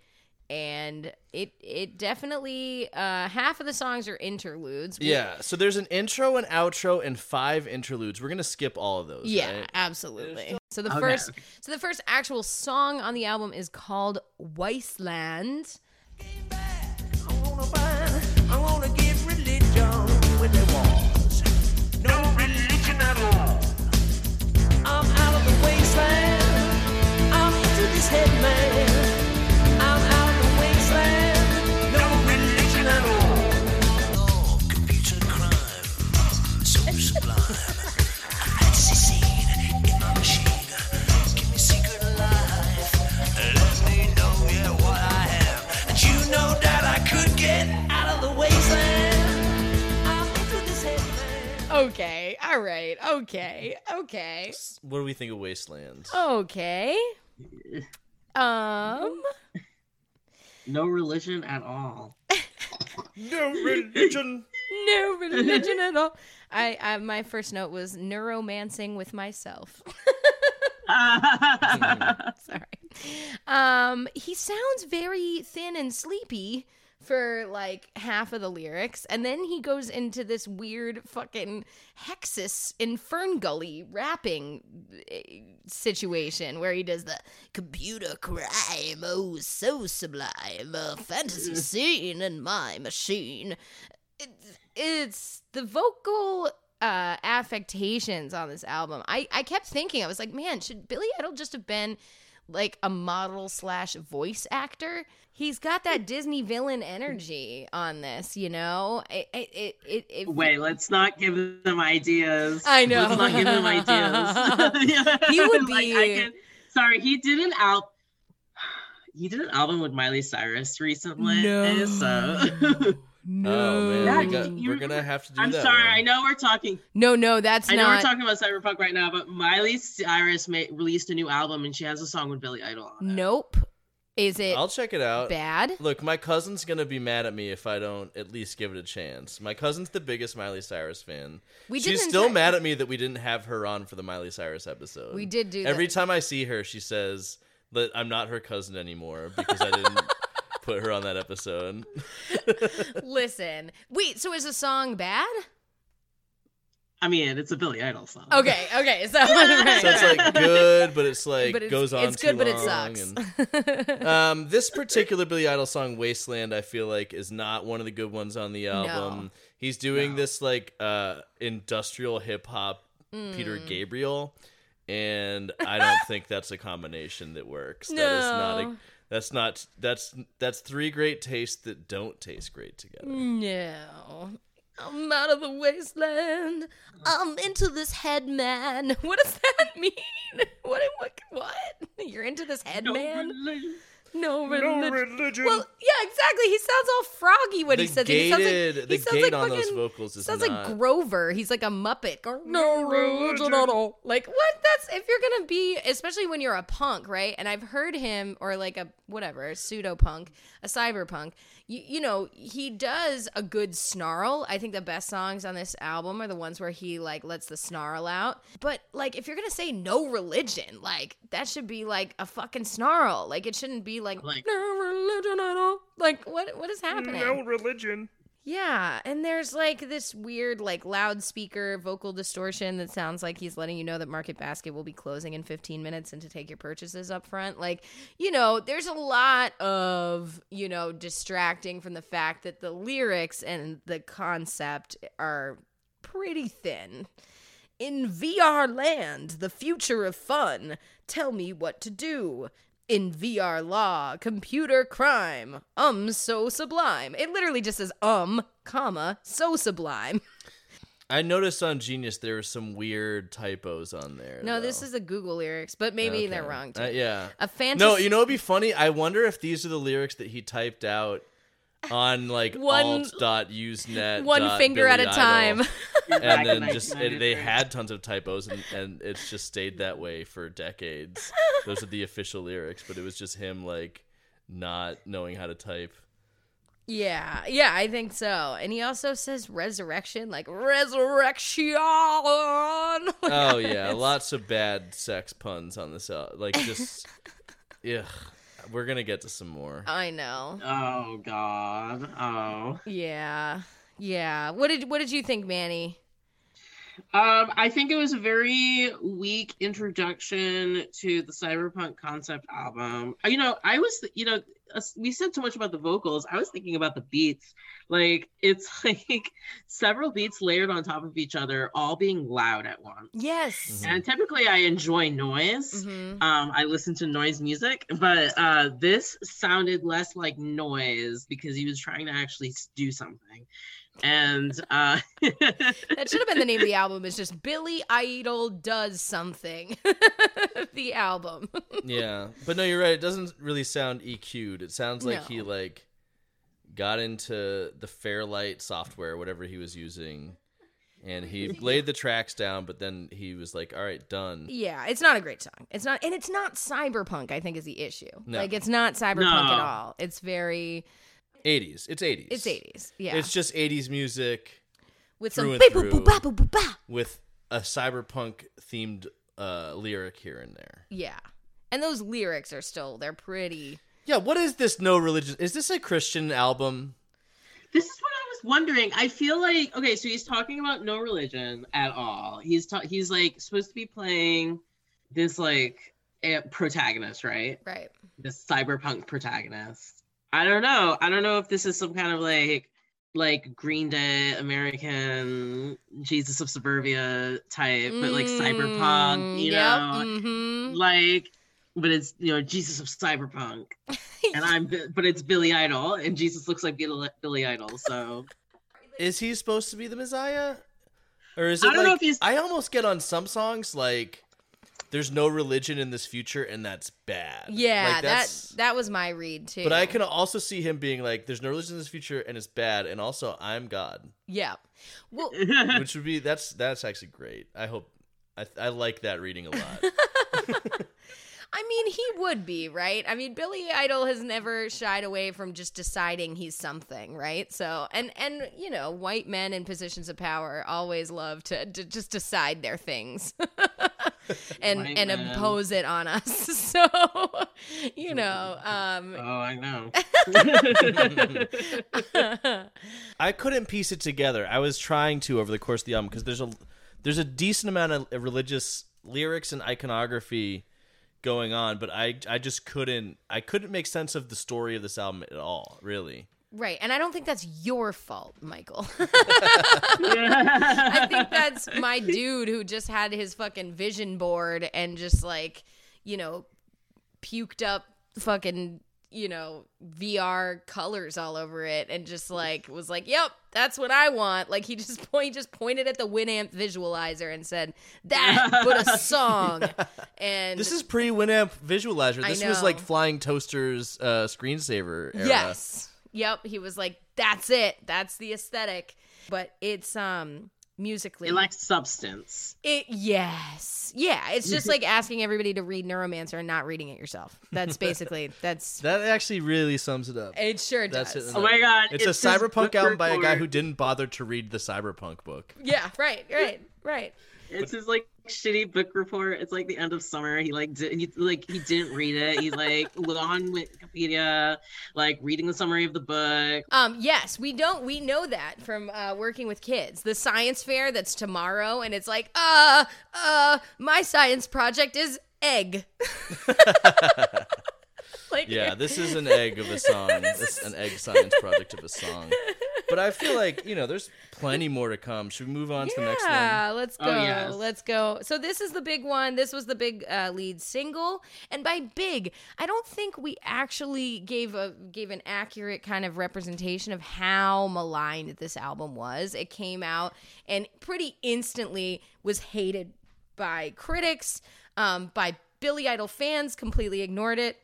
and it it definitely uh, half of the songs are interludes. We- Yeah, so there's an intro, an outro, and five interludes. We're gonna skip all of those. Yeah, right? absolutely. So the Okay, first, so the first actual song on the album is called "Wasteland." Okay, all right, okay, okay, What do we think of Wasteland? okay. Um, No religion at all. No religion. no religion at all. I, I my first note was neuromancing with myself. <laughs> <laughs> Sorry. Um, he sounds very thin and sleepy for like half of the lyrics, and then he goes into this weird fucking Hexxus in Fern Gully rapping eh, situation where he does the computer crime, oh so sublime, a fantasy <laughs> scene in my machine. It's, it's the vocal uh affectations on this album. I I kept thinking I was like, man, should Billy Idol just have been like a model slash voice actor? He's got that Disney villain energy on this, you know. It it it, it, it Wait, let's not give them ideas. I know. Let's not give them ideas. <laughs> <laughs> He would Like, be- I can- sorry, he did an album. <sighs> He did an album with Miley Cyrus recently. No. So. <laughs> Oh man, Yeah, we got, you- we're gonna have to do that. I'm that. sorry. one. I know we're talking. No, no, that's I know not. we're talking about cyberpunk right now, but Miley Cyrus ma- released a new album and she has a song with Billy Idol on it. Nope. Is it I'll check it out. bad? Look, my cousin's gonna be mad at me if I don't at least give it a chance. My cousin's the biggest Miley Cyrus fan. We She's still mad at me that we didn't have her on for the Miley Cyrus episode. We did do Every that. time I see her, she says that I'm not her cousin anymore because I didn't <laughs> put her on that episode. Listen. Wait, so is the song bad? I mean, it's a Billy Idol song. Okay, okay. So, <laughs> so it's like good, but it's like but it's, goes on it's too good, but it sucks. and- <laughs> um, this particular Billy Idol song, "Wasteland," I feel like is not one of the good ones on the album. He's doing this like uh, industrial hip hop Peter Mm. Gabriel, and I don't <laughs> think that's a combination that works. That is not. A, No. that's not. That's that's three great tastes that don't taste great together. no. I'm out of the wasteland. I'm into this head man. <laughs> What does that <laughs> mean? <laughs> What? What? What? You're into this head man? No religion. religion. Well, yeah, exactly. He sounds all froggy when The he says it. He sounds gated- like, the he sounds gate like on those fucking- vocals is sounds not- like Grover. He's like a Muppet. Going, no religion at all. Like what? That's if you're gonna be, especially when you're a punk, right? And I've heard him or like a whatever a pseudo punk, a cyberpunk. You, you know, he does a good snarl. I think the best songs on this album are the ones where he like lets the snarl out. But like, if you're gonna say no religion, like that should be like a fucking snarl. Like it shouldn't be like, Like- no religion at all. Like what? What is happening? No religion. Yeah, and there's like this weird like loudspeaker vocal distortion that sounds like he's letting you know that Market Basket will be closing in 15 minutes and to take your purchases up front. Like, you know, there's a lot of, you know, distracting from the fact that the lyrics and the concept are pretty thin. In VR land, the future of fun, tell me what to do. In VR law, computer crime, um, so sublime. It literally just says um, comma, so sublime. <laughs> I noticed on Genius there were some weird typos on there. No, though. this is the Google lyrics, but maybe they're wrong too. Uh, yeah. A fantasy. No, you know what'd be funny? I wonder if these are the lyrics that he typed out on like One- alt.usenet. one dot finger at a Billy time. And then just it, they had tons of typos and, and it's just stayed that way for decades. <laughs> Those are the official lyrics, but it was just him like not knowing how to type. Yeah, yeah, I think so. And he also says resurrection, like resurrection. <laughs> Oh yeah, lots of bad sex puns on this. Uh, like just, <laughs> ugh. We're gonna get to some more. I know. Oh God. Oh. Yeah, yeah. What did what did you think, Manny? Um, I think it was a very weak introduction to the cyberpunk concept album. You know, I was, you know, us- we said so much about the vocals. I was thinking about the beats. Like, it's <laughs> like several beats layered on top of each other, all being loud at once. Yes. And typically, I enjoy noise. Mhm. Um, I listen to noise music, but uh, this sounded less like noise because he was trying to actually do something. And uh, <laughs> That should have been the name of the album. Is just Billy Idol does something. <laughs> the album. <laughs> yeah, but no, you're right. It doesn't really sound EQ'd. It sounds like he like got into the Fairlight software, whatever he was using, and he laid the tracks down. But then he was like, "All right, done." yeah, it's not a great song. It's not, and it's not cyberpunk. I think is the issue. No. Like it's not cyberpunk at all. It's very. 80s. It's 80s. It's eighties. Yeah. It's just 80s music with some and beep, boop, through. boop, boop, boop, with a cyberpunk themed uh, lyric here and there. Yeah. And those lyrics are still they're pretty. Yeah, what is this no religion? Is this a Christian album? This is what I was wondering. I feel like okay, so he's talking about no religion at all. He's ta- he's like supposed to be playing this like protagonist, right? Right. This cyberpunk protagonist. I don't know. I don't know if this is some kind of like like Green Day American Jesus of Suburbia type, but like cyberpunk, you know, hmm like but it's you know Jesus of cyberpunk, <laughs> and I'm but it's Billy Idol, and Jesus looks like Billy, Billy Idol, so. Is he supposed to be the Messiah? Or is it I don't know like if he's- I almost get on some songs like there's no religion in this future and that's bad. Yeah, Like, that that was my read too. But I can also see him being like there's no religion in this future and it's bad and also I'm God. Yeah. Well, <laughs> Which would be that's that's actually great. I hope I I like that reading a lot. <laughs> I mean, he would be, right? I mean, Billy Idol has never shied away from just deciding he's something, right? So, and and you know, white men in positions of power always love to, to just decide their things. <laughs> <laughs> and White and men. impose it on us. <laughs> So, you know, um Oh, I know. <laughs> I couldn't piece it together. I was trying to over the course of the album because there's a there's a decent amount of religious lyrics and iconography going on, but I I just couldn't I couldn't make sense of the story of this album at all, really. Right. And I don't think that's your fault, Michael. <laughs> <laughs> I think that's my dude who just had his fucking vision board and just like, you know, puked up fucking, you know, VR colors all over it and just like was like, "Yep, that's what I want." Like he just <laughs> point just pointed at the Winamp visualizer and said, "That but a song." And This is pre Winamp Visualizer. This was like Flying Toaster's uh, screensaver era. Yes. Yep. He was like, that's it. That's the aesthetic. But it's um musically. It lacks substance. it yes. Yeah. It's just like asking everybody to read Neuromancer and not reading it yourself. That's <laughs> basically that's That actually really sums it up. it sure That's does. it. Oh my god. It's, this a cyberpunk album by a guy who didn't bother to read the cyberpunk book. Yeah, right, right, right. It's his like shitty book report. It's like the end of summer. He like did he like he didn't read it. He's like <laughs> looked on Wikipedia, like reading the summary of the book. Um, yes, we don't. We know that from uh, working with kids. The science fair that's tomorrow, and it's like, uh, uh, my science project is egg. <laughs> <laughs> like, Yeah, this is an egg of a song. This is an egg science project of a song. But I feel like, you know, there's plenty more to come. Should we move on to the next one? Yeah, let's go. Oh, yes. Let's go. So this is the big one. This was the big uh, lead single, and by big, I don't think we actually gave a gave an accurate kind of representation of how maligned this album was. It came out and pretty instantly was hated by critics, um, by Billy Idol fans, completely ignored it.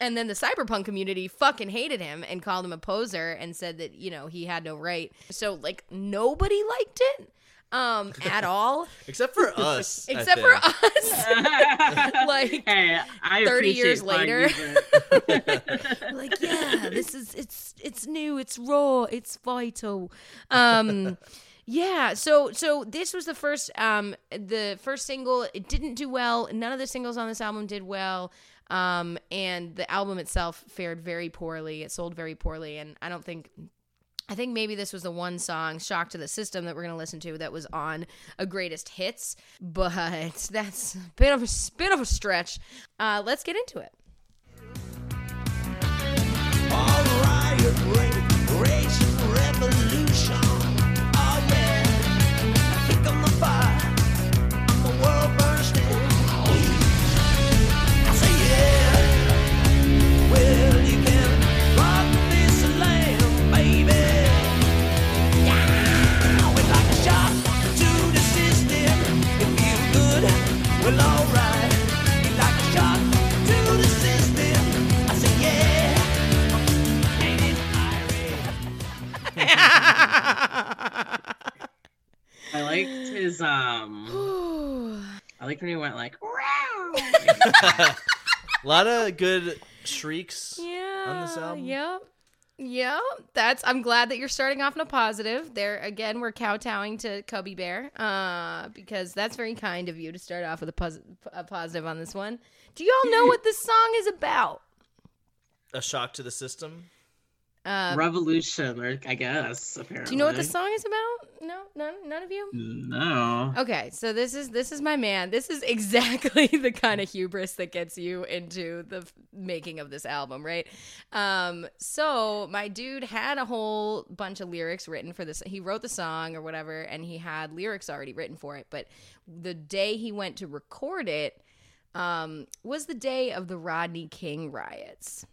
And then the cyberpunk community fucking hated him and called him a poser and said that, you know, he had no right. So like nobody liked it um <laughs> at all Except for <laughs> us. Except for us. <laughs> like Hey, I 30 years later. like yeah, this is it's it's new, it's raw, it's vital. Um yeah, so so this was the first um the first single. It didn't do well. None of the singles on this album did well. Um and the album itself fared very poorly. It sold very poorly and I don't think I think maybe this was the one song, Shock to the System, that we're going to listen to that was on a greatest hits, but <laughs> that's a bit of a bit of a stretch. Uh, let's get into it. Rage, I liked his um. I liked when he went like. A <laughs> lot of good shrieks Yeah. on this album. Yep. Yep. That's. I'm glad that you're starting off on a positive. There again, we're kowtowing to Cubby Bear, uh, because that's very kind of you to start off with a, pos- a positive on this one. Do you all know <laughs> what this song is about? A shock to the system. Uh, Revolution, or I guess. Apparently. do you know what the song is about? No, none, none of you. No. Okay, so this is this is my man. This is exactly <laughs> the kind of hubris that gets you into the making of this album, right? Um, so my dude had a whole bunch of lyrics written for this. He wrote the song or whatever, and he had lyrics already written for it. But the day he went to record it um, was the day of the Rodney King riots.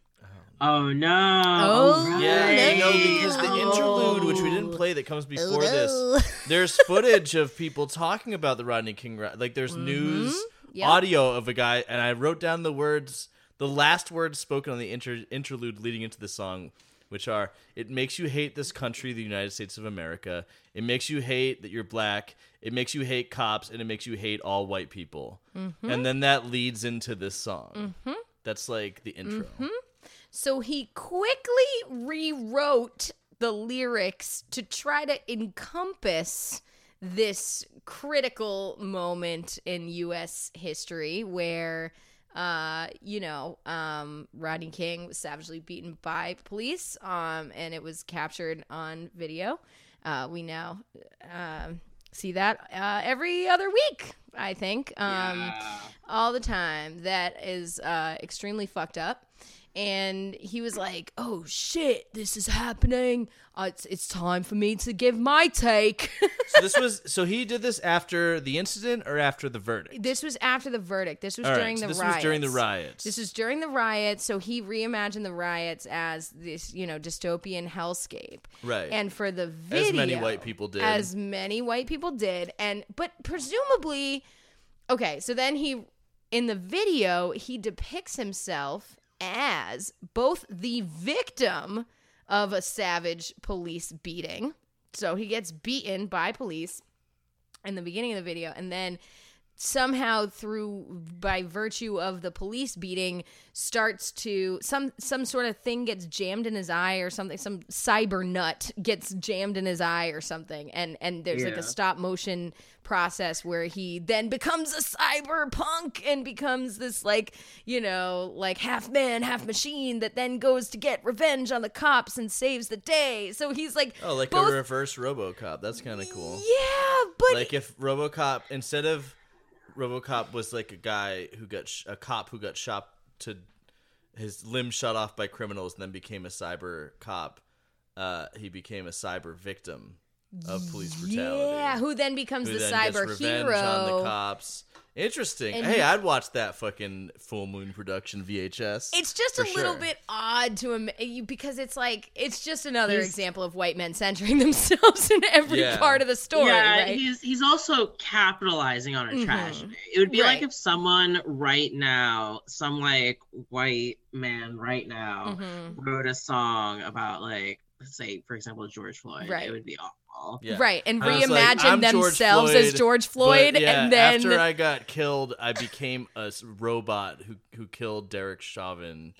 Oh no. Oh, right. Yeah, you know, no. because the oh. interlude, which we didn't play, that comes before oh, no. this, there's <laughs> footage of people talking about the Rodney King. ri- Like, there's mm-hmm. news Yep. audio of a guy, and I wrote down the words, the last words spoken on the inter- interlude leading into the song which are it makes you hate this country, the United States of America. It makes you hate that you're black. It makes you hate cops, and it makes you hate all white people. Mm-hmm. And then that leads into this song. Mm-hmm. That's like the intro. Mm-hmm. So he quickly rewrote the lyrics to try to encompass this critical moment in U.S. history where, uh, you know, um, Rodney King was savagely beaten by police, um, and it was captured on video. Uh, we now um, see that uh, every other week, I think. Um, Yeah. all the time. That is uh, extremely fucked up. And he was like, "Oh shit, this is happening. Uh, it's it's time for me to give my take." <laughs> So this was so he did this after the incident or after the verdict. this was after the verdict. This was All right, during so the this riots. was during the riots. This was during the riots. So he reimagined the riots as this, you know, dystopian hellscape. Right. And for the video, As many white people did. As many white people did, and but presumably, okay. So then he, in the video, he depicts himself as both the victim of a savage police beating. So he gets beaten by police in the beginning of the video and then somehow through by virtue of the police beating starts to some some sort of thing gets jammed in his eye or something some cyber nut gets jammed in his eye or something and and there's like a stop motion process where he then becomes a cyber punk and becomes this like you know like half man half machine that then goes to get revenge on the cops and saves the day so he's like oh, like both- a reverse RoboCop. That's kind of cool. yeah but like if RoboCop instead of RoboCop was like a guy who got sh- a cop who got shot to his limb shot off by criminals and then became a cyber cop. Uh, he became a cyber victim of police brutality. yeah who then becomes who the then cyber gets revenge hero on the cops. Interesting. And hey, he- I'd watch that fucking full moon production VHS. It's just For a little sure. bit odd to him because it's like it's just another He's- example of white men centering <laughs> themselves in every Yeah. part of the story, yeah, right? he's he's also capitalizing on a Mhm. tragedy. It would be Right. like if someone right now, some like white man right now, Mhm. wrote a song about like, say, for example, George Floyd. Right. It would be awful. Yeah. Right, and I was like, reimagine George themselves as George Floyd, yeah, and then after I got killed, I became a robot who who killed Derek Chauvin.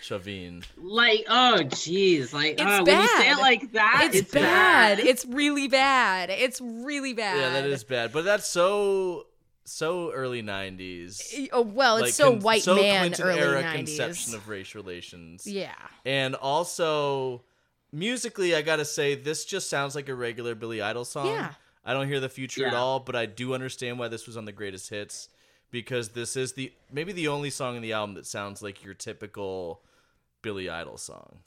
Chauvin. Like, oh, jeez, like, It's oh, when you say bad. it like that, it's, bad. It's really bad. It's really bad. Yeah, that is bad. But that's so so early '90s. Oh well, it's Like, so con- white so man Clinton early era nineties. conception of race relations. yeah, And also musically, I gotta say, this just sounds like a regular Billy Idol song. Yeah. I don't hear the future at all, but I do understand why this was on the greatest hits because this is the maybe the only song in the album that sounds like your typical Billy Idol song.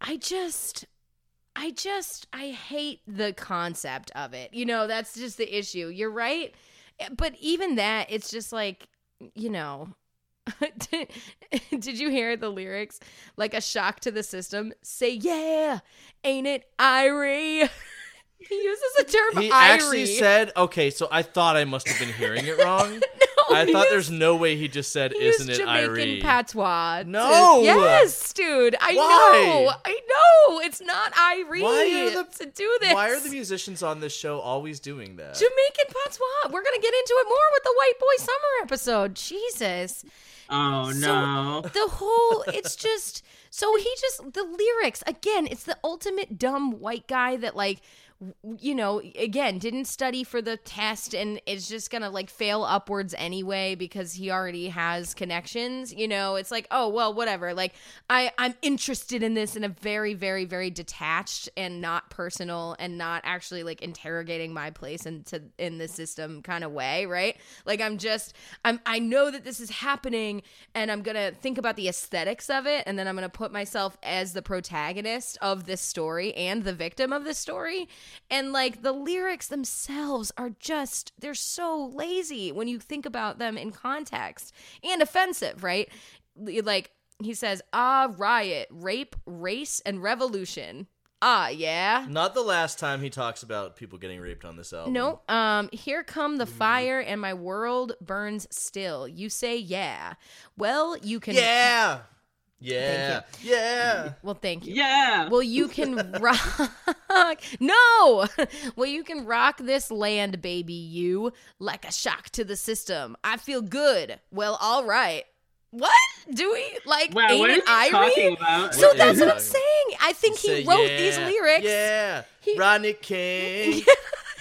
I just I just I hate the concept of it. You know, that's just the issue. You're right. But even that, it's just like, you know, did, <laughs> did you hear the lyrics? Like a shock to the system. Say yeah, ain't it Irie? <laughs> he uses the term He Irie. actually said, "Okay, so I thought I must have been hearing it wrong. <laughs> no, I thought used- there's no way he just said, he isn't it Jamaican Irie?" patois. to- No! yes, dude. I Why? know. I know. It's not Irie Why are the to do this. Why are the musicians on this show always doing that? Jamaican patois. We're gonna get into it more with the White Boy Summer episode. Jesus. Oh So, no. The whole it's just so he just the lyrics again, it's the ultimate dumb white guy that like you know, again, didn't study for the test and is just gonna like fail upwards anyway because he already has connections. You know, it's like, oh well, whatever. Like I, I'm interested in this in a very, very, very detached and not personal and not actually like interrogating my place into in the system kind of way, right? Like I'm just I'm I know that this is happening and I'm gonna think about the aesthetics of it and then I'm gonna put myself as the protagonist of this story and the victim of this story. And like the lyrics themselves are just they're so lazy when you think about them in context and offensive, right? Like he says, ah, riot, rape, race, and revolution. Ah, yeah. Not the last time he talks about people getting raped on this album. No, um, here come the fire and my world burns still. You say yeah. Well, you can Yeah. Yeah. Yeah. Well, thank you. Yeah. Well, you can <laughs> rock. <laughs> no. <laughs> Well, you can rock this land, baby. You like a shock to the system. I feel good. Well, all right. What do we like? Wow, ain't what it are you talking Irie? about? So What that's is what I'm saying. I think he Say, wrote yeah, these lyrics. Yeah. He- Rodney King.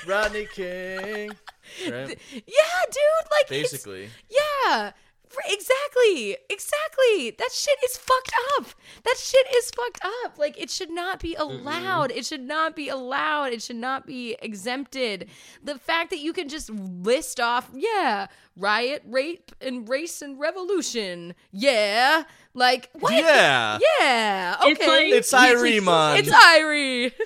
Rodney King. Right? Yeah, dude. Like Basically. Yeah. R- Exactly. Exactly. That shit is fucked up. That shit is fucked up. Like it should not be allowed. It should not be allowed. It should not be exempted. The fact that you can just list off, yeah, riot, rape, and race and revolution. Yeah. Like what? Yeah. Yeah. Okay. It's like- It's Yes, Irie, man. It's Irie. <laughs>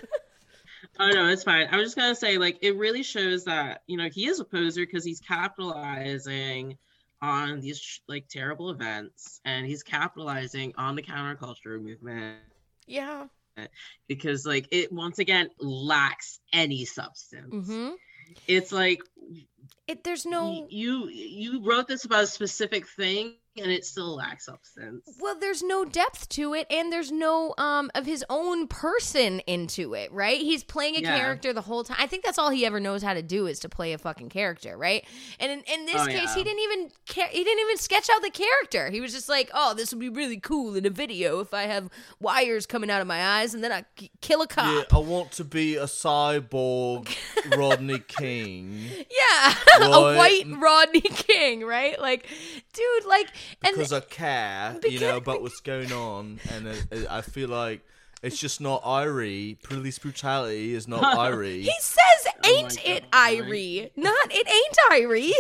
Oh no, it's fine. I was just gonna say, like, it really shows that you know he is a poser because he's capitalizing on these like terrible events, and he's capitalizing on the counterculture movement yeah. because, like, it once again lacks any substance. Mm-hmm. It's like It. There's no. you you wrote this about a specific thing, and it still lacks substance. Well, there's no depth to it, and there's no um of his own person into it, right? He's playing a Yeah. character the whole time. I think that's all he ever knows how to do is to play a fucking character, right? And in, in this Oh, case, yeah. he didn't even care. He didn't even sketch out the character. He was just like, "Oh, this would be really cool in a video if I have wires coming out of my eyes, and then I k- kill a cop." Yeah, I want to be a cyborg <laughs> Rodney King. Yeah, <laughs> a white Rodney King, right? Like, dude, like, and because I care, you know, about what's going on, and I feel like it's just not Irie. Police brutality is not <laughs> Irie. He says, Oh "Ain't my it, Irie?" Not it ain't Irie.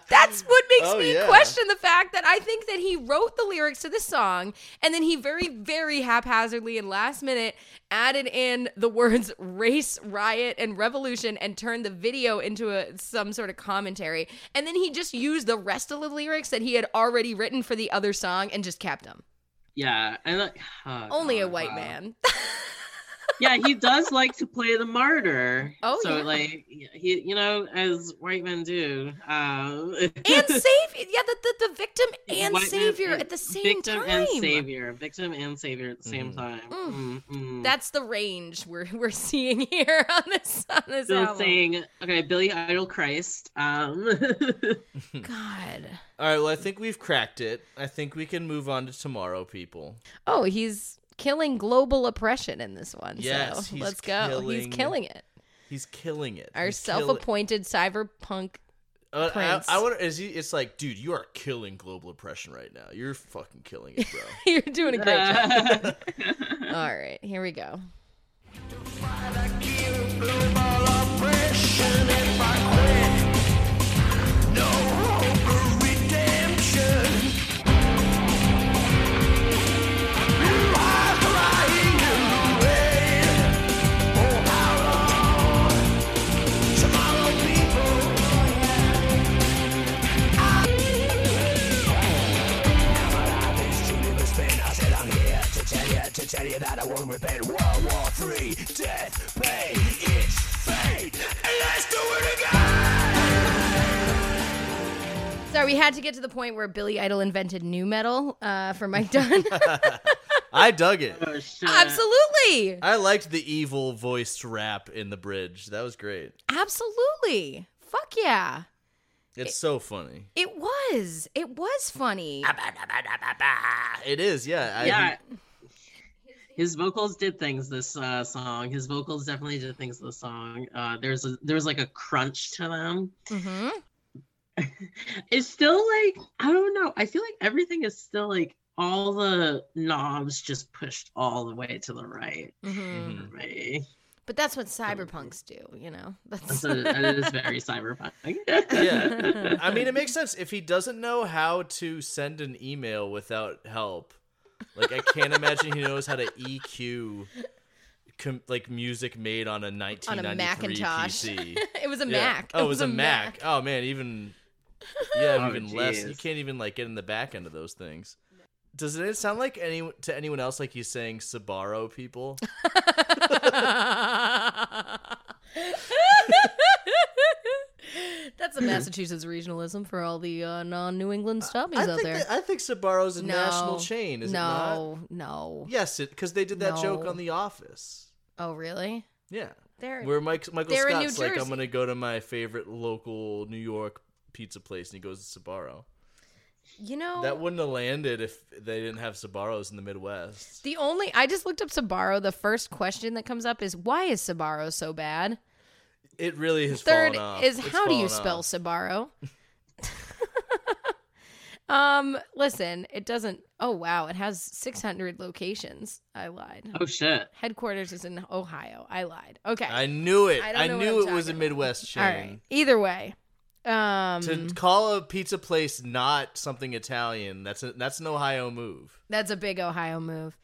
<laughs> That's what makes Oh, me yeah. question the fact that I think that he wrote the lyrics to this song and then he very, very haphazardly and last minute added in the words <laughs> "race, riot, and revolution" and turned the video into a some sort of commentary. And then he just used the rest of the lyrics that he had already written for the other song and just kept them. Yeah, and like <sighs> oh, Only a white wow. man. <laughs> yeah, he does like to play the martyr. Oh, so yeah. like he, you know, as white men do. Um, and <laughs> savior, yeah, the, the, the victim and white men- savior at the same victim time. Victim and savior, victim and savior at the same Mhm. time. Mm. Mm, mm. That's the range we're we're seeing here <laughs> on this on this still album. saying okay, Billy Idol Christ. Um, <laughs> God. All right, well, I think we've cracked it. I think we can move on to tomorrow, people. Oh, he's killing global oppression in this one. Yes, so he's let's go. He's killing- killing it. He's killing it. Our He's self-appointed cyberpunk. Uh, Prince. I, I wonder. Is he? It's like, dude, you are killing global oppression right now. You're fucking killing it, bro. <laughs> You're doing a great job. <laughs> All right, here we go. Sorry, we had to get to the point where Billy Idol invented nu metal uh, for Mike Dunn. <laughs> I dug it. oh, shit. Absolutely. I liked the evil voiced rap in the bridge. That was great. Absolutely. Fuck yeah. It's so funny. It was. It was funny. It is, yeah. I, yeah. His vocals did things this uh, song. His vocals definitely did things this song. Uh, there's a there's like a crunch to them. hmm <laughs> It's still like I don't know. I feel like everything is still like all the knobs just pushed all the way to the right. hmm Mhm. for me. But that's what cyberpunks do, you know. That's So it is very cyberpunk. <laughs> yeah. I mean, it makes sense if he doesn't know how to send an email without help. Like, I can't imagine he knows how to EQ, com- like music made on a on 1993 a Macintosh. PC. <laughs> it was a Yeah. Mac. Oh, it was a Mac. Oh man, even yeah, Oh, even less. You can't even like get in the back end of those things. Does it sound like any to anyone else like he's saying Sbarro people? <laughs> <laughs> <laughs> That's a Massachusetts regionalism for all the uh, non-New England stoppies I out think there. that- I think Sbarro's a no, national chain. Is it not? no, no. Yes, because they did that joke on The Office. Oh, really? Yeah, They're where Mike Michael Scott's like, "I'm gonna go to my favorite local New York pizza place," and he goes to Sbarro. you know That wouldn't have landed if they didn't have Sbarros in the Midwest. the only I just looked up Sbarro. The first question that comes up is why is Sbarro so bad? It really has Third fallen off. is It's how do you spell off. Sbarro? <laughs> um, listen, it doesn't. Oh wow, it has 600 locations. I lied. Oh shit. Headquarters is in Ohio. I lied. Okay. I knew it. I I, don't know what knew it was a Midwest chain. All right. Either way, um, To call a pizza place not something Italian, that's a, that's an Ohio move. That's a big Ohio move.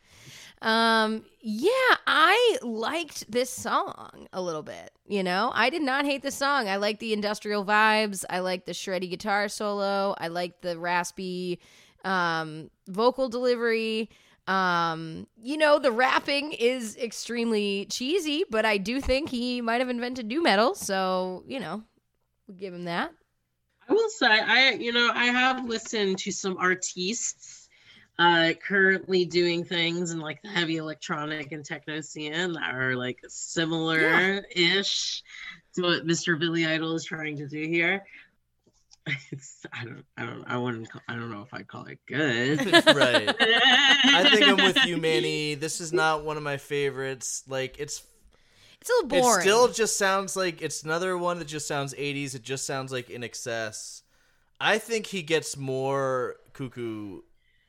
Um, yeah, I liked this song a little bit. You know, I did not hate the song. I like the industrial vibes. I like the shreddy guitar solo. I like the raspy um, vocal delivery. Um, you know, the rapping is extremely cheesy, but I do think he might have invented nu metal. So, you know, we'll give him that. I will say, I you know, I have listened to some artists uh currently doing things in like the heavy electronic and techno scene that are like similar-ish to what Mr. Billy Idol is trying to do here. It's I don't I don't I wouldn't call, I don't know if I'd call it good. <laughs> right. I think I'm with you, Manny. <laughs> This is not one of my favorites. Like it's It's a little boring. It still just sounds like it's another one that just sounds 80s. It just sounds like INXS. I think he gets more cuckoo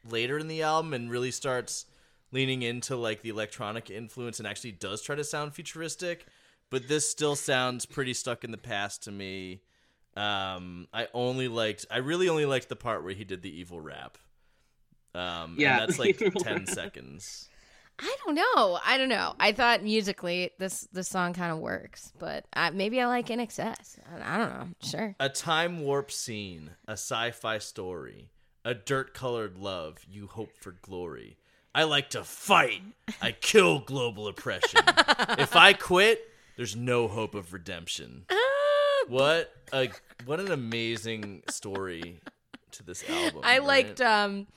later in the album and really starts leaning into like the electronic influence and actually does try to sound futuristic. But this still sounds pretty stuck in the past to me. Um, I only liked, I really only liked the part where he did the evil rap. Um, Yeah, and that's like <laughs> 10 seconds. I don't know. I don't know. I thought musically this this song kind of works, but I, maybe I like INXS. I, I don't know. Sure. A time warp scene, a sci fi story, a dirt colored love, you hope for glory. I like to fight. I kill global oppression. if I quit, there's no hope of redemption. What a what an amazing story to this album. I right? liked. Um,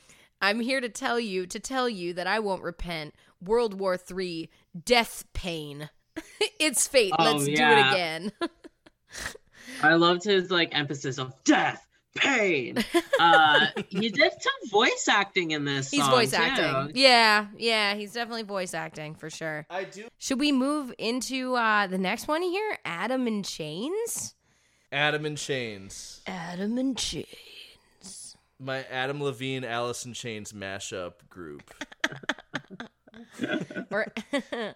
I'm here to tell you to tell you that I won't repent. World War Three, death pain. <laughs> it's fate. Oh, Let's do it again. <laughs> I loved his like emphasis of death, pain. <laughs> Uh he did some voice acting in this he's song, voice too. acting. Yeah, yeah, he's definitely voice acting for sure. I do Should we move into uh, the next one here? Adam in Chains. Adam in Chains. Adam in Chains. My Adam Levine Alice in Chains mashup group. <laughs> Or <laughs>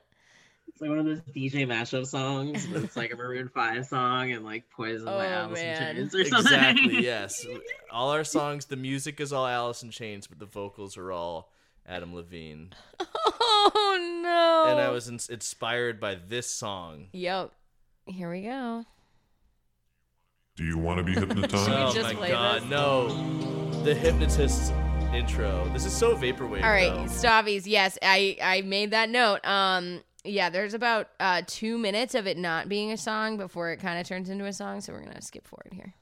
It's like one of those DJ mashup songs, but it's like a Maroon <laughs> Five song and like Poison by Oh, Alice in. Chains or something. Exactly, <laughs> yes. All our songs, the music is all Alice in Chains, but the vocals are all Adam Levine. oh no. And I was ins- inspired by this song. Yep. Here we go. Do you want to be hypnotized? <laughs> Oh just my play god, this? no. The Hypnotist intro. This is so vaporwave. All right, though. Stevo's. Yes, I I made that note. Um, yeah, there's about uh two minutes of it not being a song before it kind of turns into a song. So we're gonna skip forward here.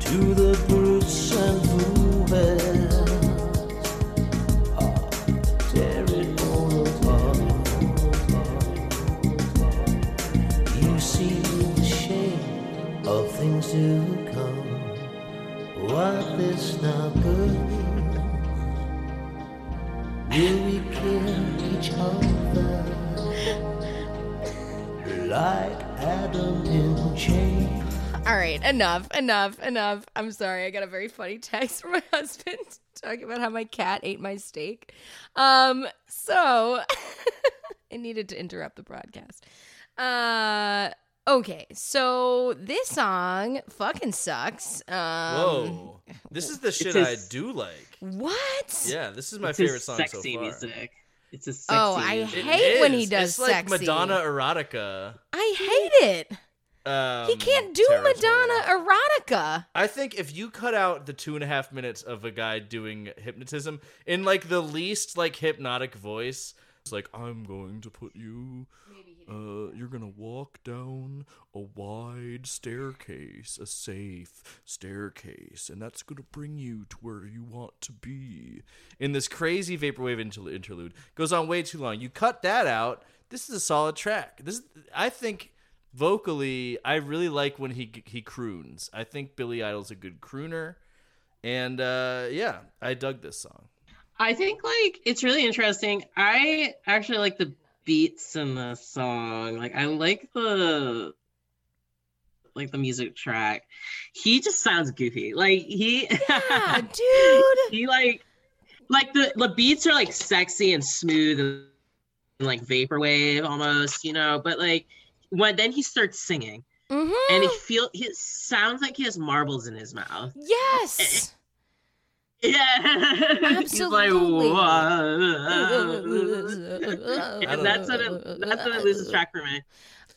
to the brutes and of things to come. What this now good? We kill each other like Adam? All right, enough, enough, enough. I'm sorry. I got a very funny text <laughs> from my husband talking about how my cat ate my steak. Um, so <laughs> I needed to interrupt the broadcast. Uh, okay, so this song fucking sucks. Um, Whoa. This is the shit his- I do like. What? Yeah, this is my It's favorite song so sexy far. music. It's a sexy Oh, I music. Hate when he does It's like sexy. Madonna erotica. I hate it. Um, He can't do territory. Madonna erotica. I think if you cut out the two and a half minutes of a guy doing hypnotism in like the least like hypnotic voice, it's like I'm going to put you uh, you're gonna walk down a wide staircase, a safe staircase, and that's gonna bring you to where you want to be. In this crazy vaporwave interl- interlude, goes on way too long. You cut that out. This is a solid track. This, is, I think, vocally, I really like when he he croons. I think Billy Idol's a good crooner, and uh, yeah, I dug this song. I think like it's really interesting. I actually like the beats in the song. Like I like the like the music track. He just sounds goofy. Like he Yeah, <laughs> dude. he like like the the beats are like sexy and smooth and like vaporwave almost, you know, but like when then he starts singing hmm and he feel he sounds like he has marbles in his mouth. Yes. Yeah. <laughs> He's like, Absolutely. "Whoa." And that's know. what it, that's what it loses track for me.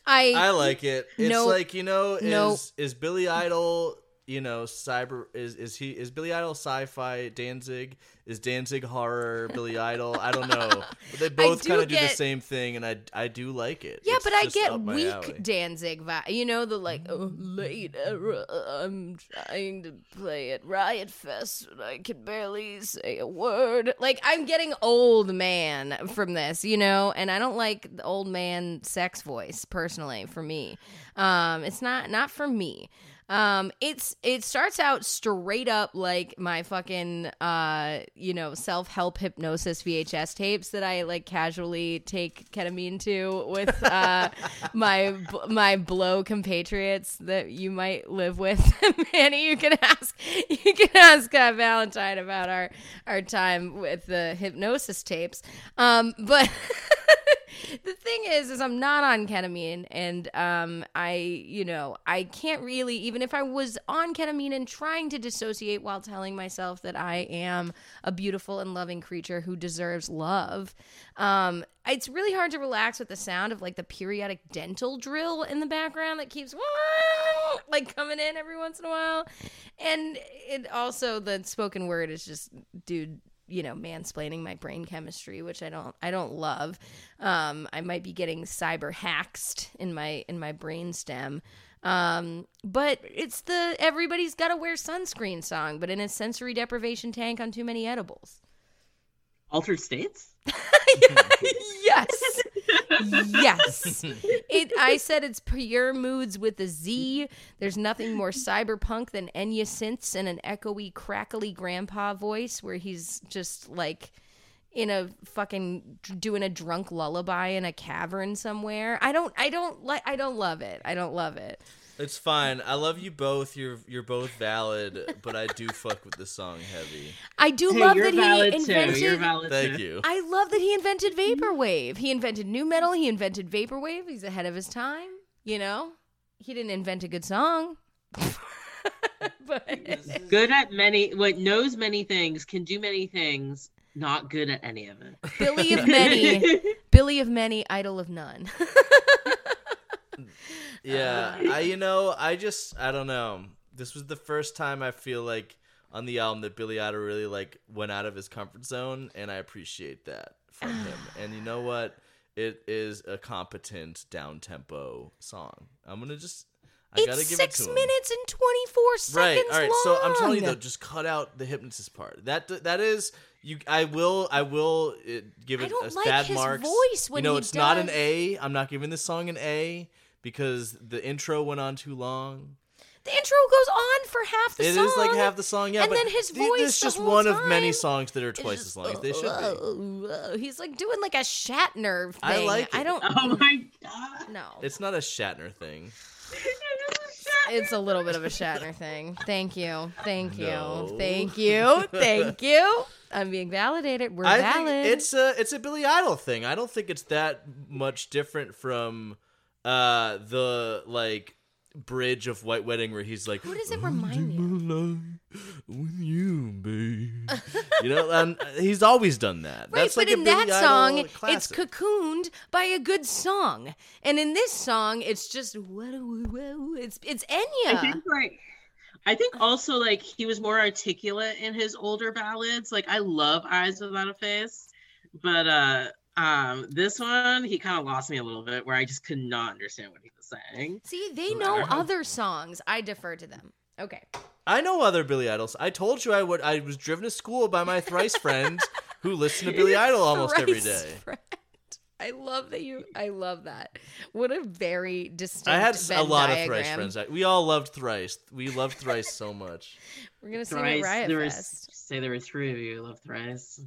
I, I like it. It's Nope. like you know, is Nope. is Billy Idol, you know, cyber is is he is Billy Idol sci-fi Danzig? Is Danzig horror Billy Idol? I don't know. But <laughs> they both kind of do the same thing, and I I do like it. Yeah, It's but I get weak alley. Danzig vibe. You know the like, oh, later I'm trying to play at Riot Fest and I can barely say a word. Like I'm getting old man from this, you know, and I don't like the old man sex voice personally. For me, um, it's not not for me. Um, it's it starts out straight up like my fucking uh, you know, self help hypnosis VHS tapes that I like casually take ketamine to with uh <laughs> my my blow compatriots that you might live with. <laughs> Manny, you can ask you can ask uh, Valentine about our our time with the hypnosis tapes. Um, but. <laughs> the thing is is i'm not on ketamine and um i you know i can't really even if i was on ketamine and trying to dissociate while telling myself that i am a beautiful and loving creature who deserves love um it's really hard to relax with the sound of like the periodic dental drill in the background that keeps <laughs> like coming in every once in a while. And it also the spoken word is just dude you know mansplaining my brain chemistry which i don't i don't love. Um i might be getting cyber haxed in my in my brain stem. Um but it's the everybody's got to wear sunscreen song but in a sensory deprivation tank on too many edibles. Altered states? <laughs> yes yes. <laughs> It i said it's pure moods with a z. There's nothing more cyberpunk than enya synths and an echoey crackly grandpa voice where he's just like in a fucking doing a drunk lullaby in a cavern somewhere. I don't i don't like i don't love it. I don't love it It's fine. I love you both. You're you're both valid, but I do fuck with this song heavy. i do Hey, love that valid he too. You're invented valid Thank too. you. I love that he invented vaporwave. He invented nu metal. He invented vaporwave. He's ahead of his time. You know, he didn't invent a good song. <laughs> but Good at many, what knows many things, can do many things, not good at any of it. Billy of <laughs> many, Billy of many, idol of none. <laughs> Yeah, Uh, I you know I just I don't know. This was the first time I feel like on the album that Billy Idol really like went out of his comfort zone, and I appreciate that from <sighs> him. And you know what? It is a competent down tempo song. I'm gonna just I gotta it's give six it to him. minutes and twenty four seconds. Right. All right. long. So I'm telling you though, just cut out the hypnotist part. That that is you. I will. I will uh, give I it don't a like bad his marks. voice when you know, it's not an A. I'm not giving this song an A because the intro went on too long. the intro goes on for half the It song. is like half the song, yeah. and but then his voice. This is just whole one of many songs that are twice just, as long as they should be. "Oh, oh, oh." He's like doing like a Shatner thing. I like I don't Oh my god. know. It's not a Shatner thing. It's a little bit of a Shatner thing. Thank you. Thank you. No. Thank you. Thank <laughs> you. I'm being validated. We're I valid. think it's a it's a Billy Idol thing. I don't think it's that much different from uh the like bridge of White Wedding where he's like, Who does it remind me With you, babe. you know, and he's always done that. Right, That's but like in a that Billy song, Idol it's cocooned by a good song, and in this song, it's just whoa, whoa, whoa. it's it's I Enya. think like I think also like he was more articulate in his older ballads. Like I love Eyes Without a Face, but uh Um, this one he kind of lost me a little bit, where I just could not understand what he was saying. See, they know other songs. I defer to them. Okay. I know other Billy Idols. I told you I would. I was driven to school by my thrice <laughs> friend who listened to <laughs> Billy Idol almost every day. Friend. <laughs> I love that you. I love that. What a very distinct. I had s- a Venn lot of thrice friends. We all loved thrice. We loved thrice so much. We're gonna sing Thrice, at Riot there Fest. Was say there were three of you. Love <laughs> thrice.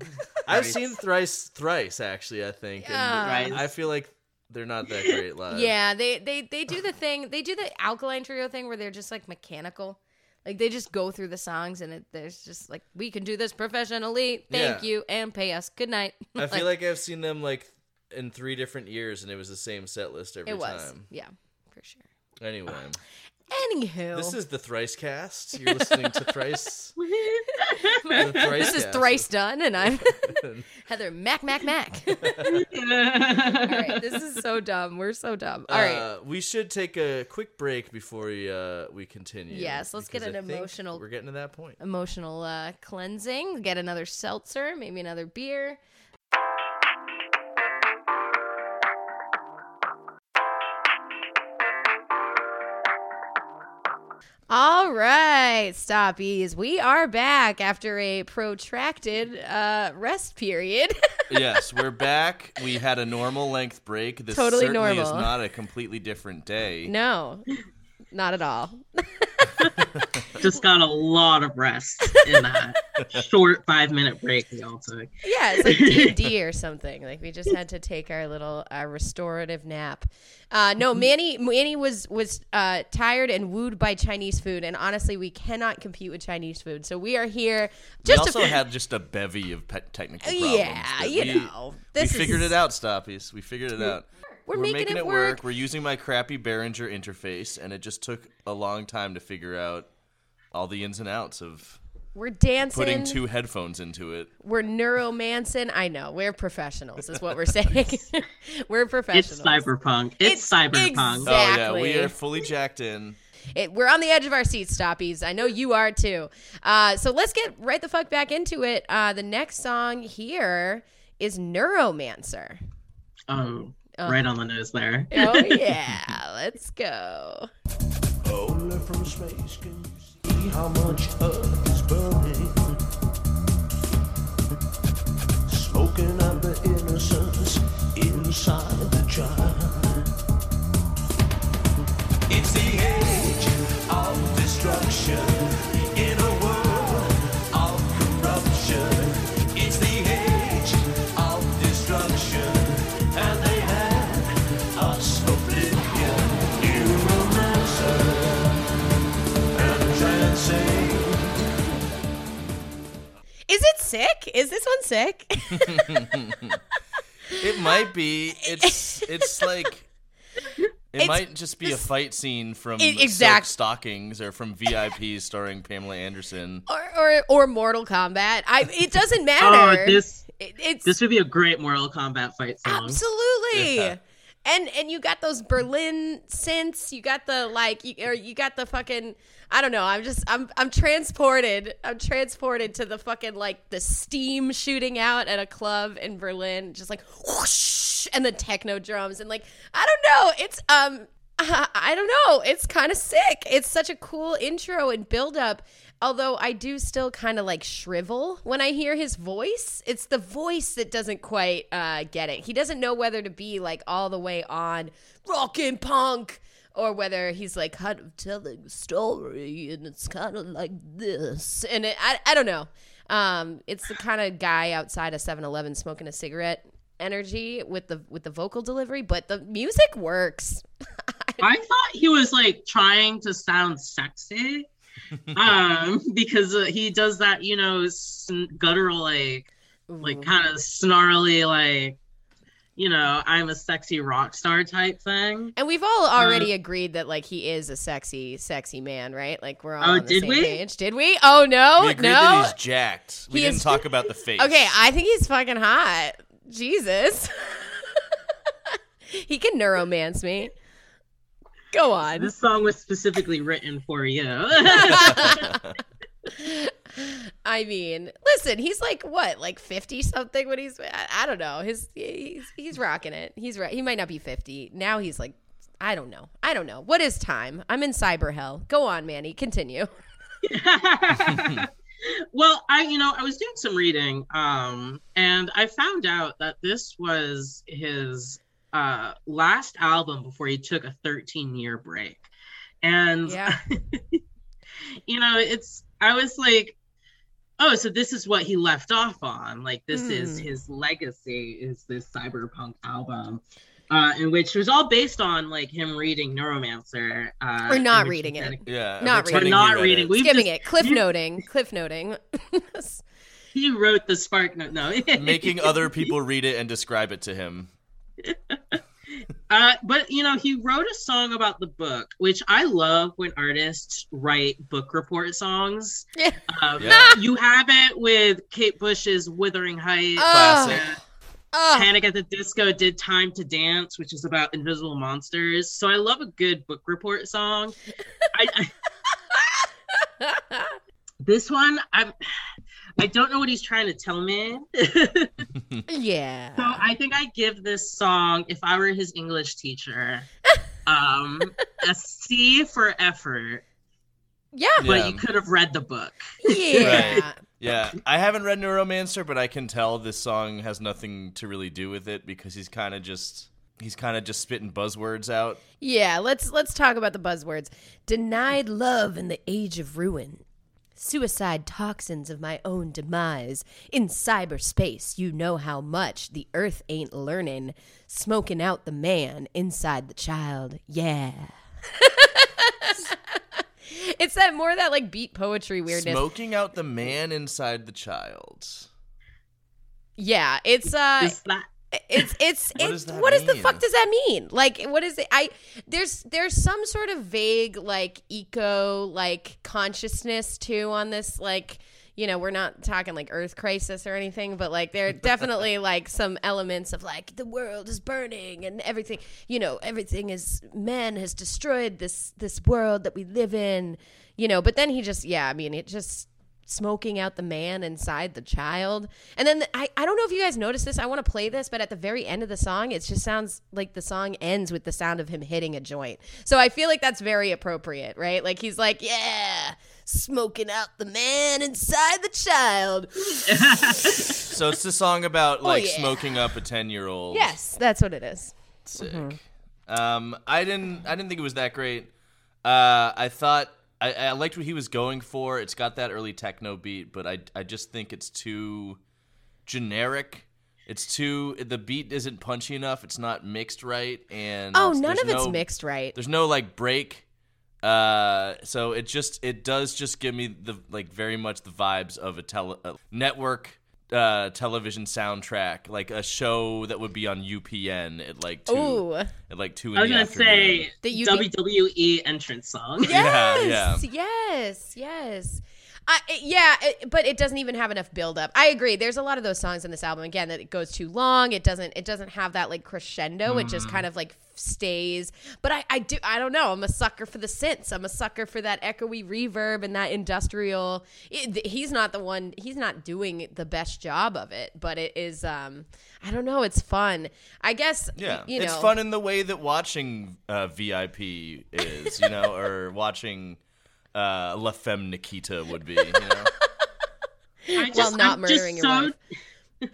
I've Thrice. seen thrice thrice actually. I think. And Yeah. Thrice. I feel like they're not that great live. <laughs> Yeah, they they they do the thing. They do the alkaline trio thing where they're just like mechanical. Like they just go through the songs and it, there's just like we can do this professionally. Thank Yeah. you and pay us. Good night. <laughs> I feel like I've seen them like in three different years, and it was the same set list every it was. time. Yeah, for sure. Anyway, <sighs> Anywho, this is the thrice cast. You're listening to thrice. <laughs> the thrice this is cast. thrice done, and I'm <laughs> <laughs> Heather Mac Mac Mac. All right, this is so dumb. We're so dumb. All right. Uh, we should take a quick break before we uh, we continue. Yes, let's get because an I think emotional- We're getting to that point. Emotional uh, cleansing. Get another seltzer, maybe another beer. All right, stoppies. We are back after a protracted uh, rest period. <laughs> yes, we're back. We had a normal length break. This Totally certainly is not a completely different day. no, not at all. <laughs> <laughs> Just got a lot of rest in that <laughs> short five minute break we all took. Yeah, it's like <laughs> D D or something. Like we just had to take our little uh, restorative nap. Uh, no, Manny Manny was was uh, tired and wooed by Chinese food, and honestly, we cannot compete with Chinese food. So we are here We just also to. had just a bevy of pe- technical problems. yeah, but you we, know, we this figured is, it out, Stoppies. We figured it out. We're, making, it work. We're using my crappy Behringer interface, and it just took a long time to figure out all the ins and outs of We're dancing. putting two headphones into it. we're neuromancing. I know we're professionals. Is what we're saying. <laughs> <laughs> we're professionals. It's cyberpunk. It's, It's cyberpunk. ex- Oh yeah, we are fully jacked in. It, we're on the edge of our seats, stoppies. I know you are too. Uh, so let's get right the fuck back into it. Uh, the next song here is Neuromancer. Oh, right on the nose there. Oh <laughs> yeah, let's go. Only from space can you see how much Earth is burning. Sick? Is this one sick? <laughs> It might be. It's <laughs> it's like it It's- might just be a fight scene from Silk exact- Stalkings or from VIPs starring Pamela Anderson. or, or or Mortal Kombat? I. It doesn't <laughs> Oh, matter. this It- it's this would be a great Mortal Kombat fight song. Absolutely. Yeah. And and you got those Berlin synths. You got the like, you, or you got the fucking. I don't know. I'm just I'm I'm transported. I'm transported to the fucking like the steam shooting out at a club in Berlin, just like whoosh, and the techno drums and like I don't know. It's um <laughs> I don't know. It's kind of sick. It's such a cool intro and build up. Although I do still kind of like shrivel when I hear his voice. It's the voice that doesn't quite uh, get it. He doesn't know whether to be like all the way on rockin' punk or whether he's like kind of telling a story and it's kind of like this. And it, I, I don't know. Um, it's the kind of guy outside a 7-Eleven smoking a cigarette energy with the with the vocal delivery, but the music works. <laughs> I thought he was like trying to sound sexy, um, because uh, he does that, you know, sn- guttural like, like kind of snarly like, you know, I'm a sexy rock star type thing. And we've all already agreed that like he is a sexy, sexy man, right? Like we're all Oh, on the did same we? page. Did we? Oh no, we agreed no. that he's jacked. We He didn't is- talk <laughs> about the face. Okay, I think he's fucking hot. Jesus. <laughs> he can neuromance me. Go on. This song was specifically written for you. <laughs> I mean, listen, he's like what, like fifty something when he's I, I don't know. His he's he's rocking it. He's right. He might not be fifty now. He's like I don't know. I don't know. What is time? I'm in cyber hell. Go on, Manny. Continue. <laughs> well, I you know I was doing some reading, um, and I found out that this was his uh last album before he took a 13 year break, and Yeah. <laughs> you know it's I was like, oh, so this is what he left off on. Like this is Hmm. his legacy is this cyberpunk album. Uh, in which was all based on like him reading Neuromancer, uh, Or not reading it. Yeah, Not pretending We're not reading. it. We've Skimming just- it. Cliff you- <laughs> noting. Cliff noting. <laughs> He wrote the spark note. No, making other people read it and describe it to him. <laughs> Uh, but you know, he wrote a song about the book, which I love when artists write book report songs. Yeah. <laughs> Um, Yeah. You have it with Kate Bush's "Wuthering Heights." Oh. Classic. Oh, Panic at the Disco did "Time to Dance," which is about invisible monsters. So I love a good book report song. I, I, <laughs> this one, I'm. I don't know what he's trying to tell me. <laughs> yeah. So I think I give this song, if I were his English teacher, um, <laughs> a C for effort. Yeah. But Yeah. you could have read the book. Yeah. <laughs> Yeah, I haven't read Neuromancer, but I can tell this song has nothing to really do with it because he's kind of just he's kind of just spitting buzzwords out. Yeah, let's let's talk about the buzzwords. Denied love in the age of ruin. Suicide toxins of my own demise. In cyberspace, you know how much the earth ain't learning. Smoking out the man inside the child. Yeah. <laughs> it's that more that like beat poetry weirdness. Smoking out the man inside the child. Yeah, it's uh Is that it's it's What it's does what does the fuck does that mean? Like what is it? I there's there's some sort of vague like eco like consciousness too on this like you know we're not talking like earth crisis or anything but like there are <laughs> definitely like some elements of like the world is burning and everything you know everything is man has destroyed this this world that we live in you know but then he just yeah i mean it just smoking out the man inside the child. And then the, I, I don't know if you guys noticed this. I want to play this, but at the very end of the song, it just sounds like the song ends with the sound of him hitting a joint. So I feel like that's very appropriate, right? Like he's like, yeah, smoking out the man inside the child. <laughs> So it's the song about like Oh, yeah. smoking up a ten year old. Yes, that's what it is. Sick. Mm-hmm. Um, I didn't. I didn't think it was that great. Uh, I thought I, I liked what he was going for. It's got that early techno beat, but I I just think it's too generic. It's too the beat isn't punchy enough. It's not mixed right, and Oh, none of it's mixed right. There's no like break. Uh, so it just it does just give me the like very much the vibes of a tele a network uh television soundtrack, like a show that would be on UPN at like two Ooh. at like two in I was the gonna afternoon. say That you WWE entrance song. Yeah, Yes, yeah. yes, yes. I, it- yeah, it, but it doesn't even have enough build up. I agree. There's a lot of those songs in this album again that it goes too long. It doesn't. It doesn't have that like crescendo. It just kind of like stays. But I, I do. I don't know. I'm a sucker for the synths. I'm a sucker for that echoey reverb and that industrial. It, he's not the one. He's not doing the best job of it. But it is. Um, I don't know. It's fun. I guess. Yeah, You know, it's fun in the way that watching uh, VIP is, you know, or watching uh, La Femme Nikita would be. You know? <laughs> I While not I'm murdering your wife. <laughs>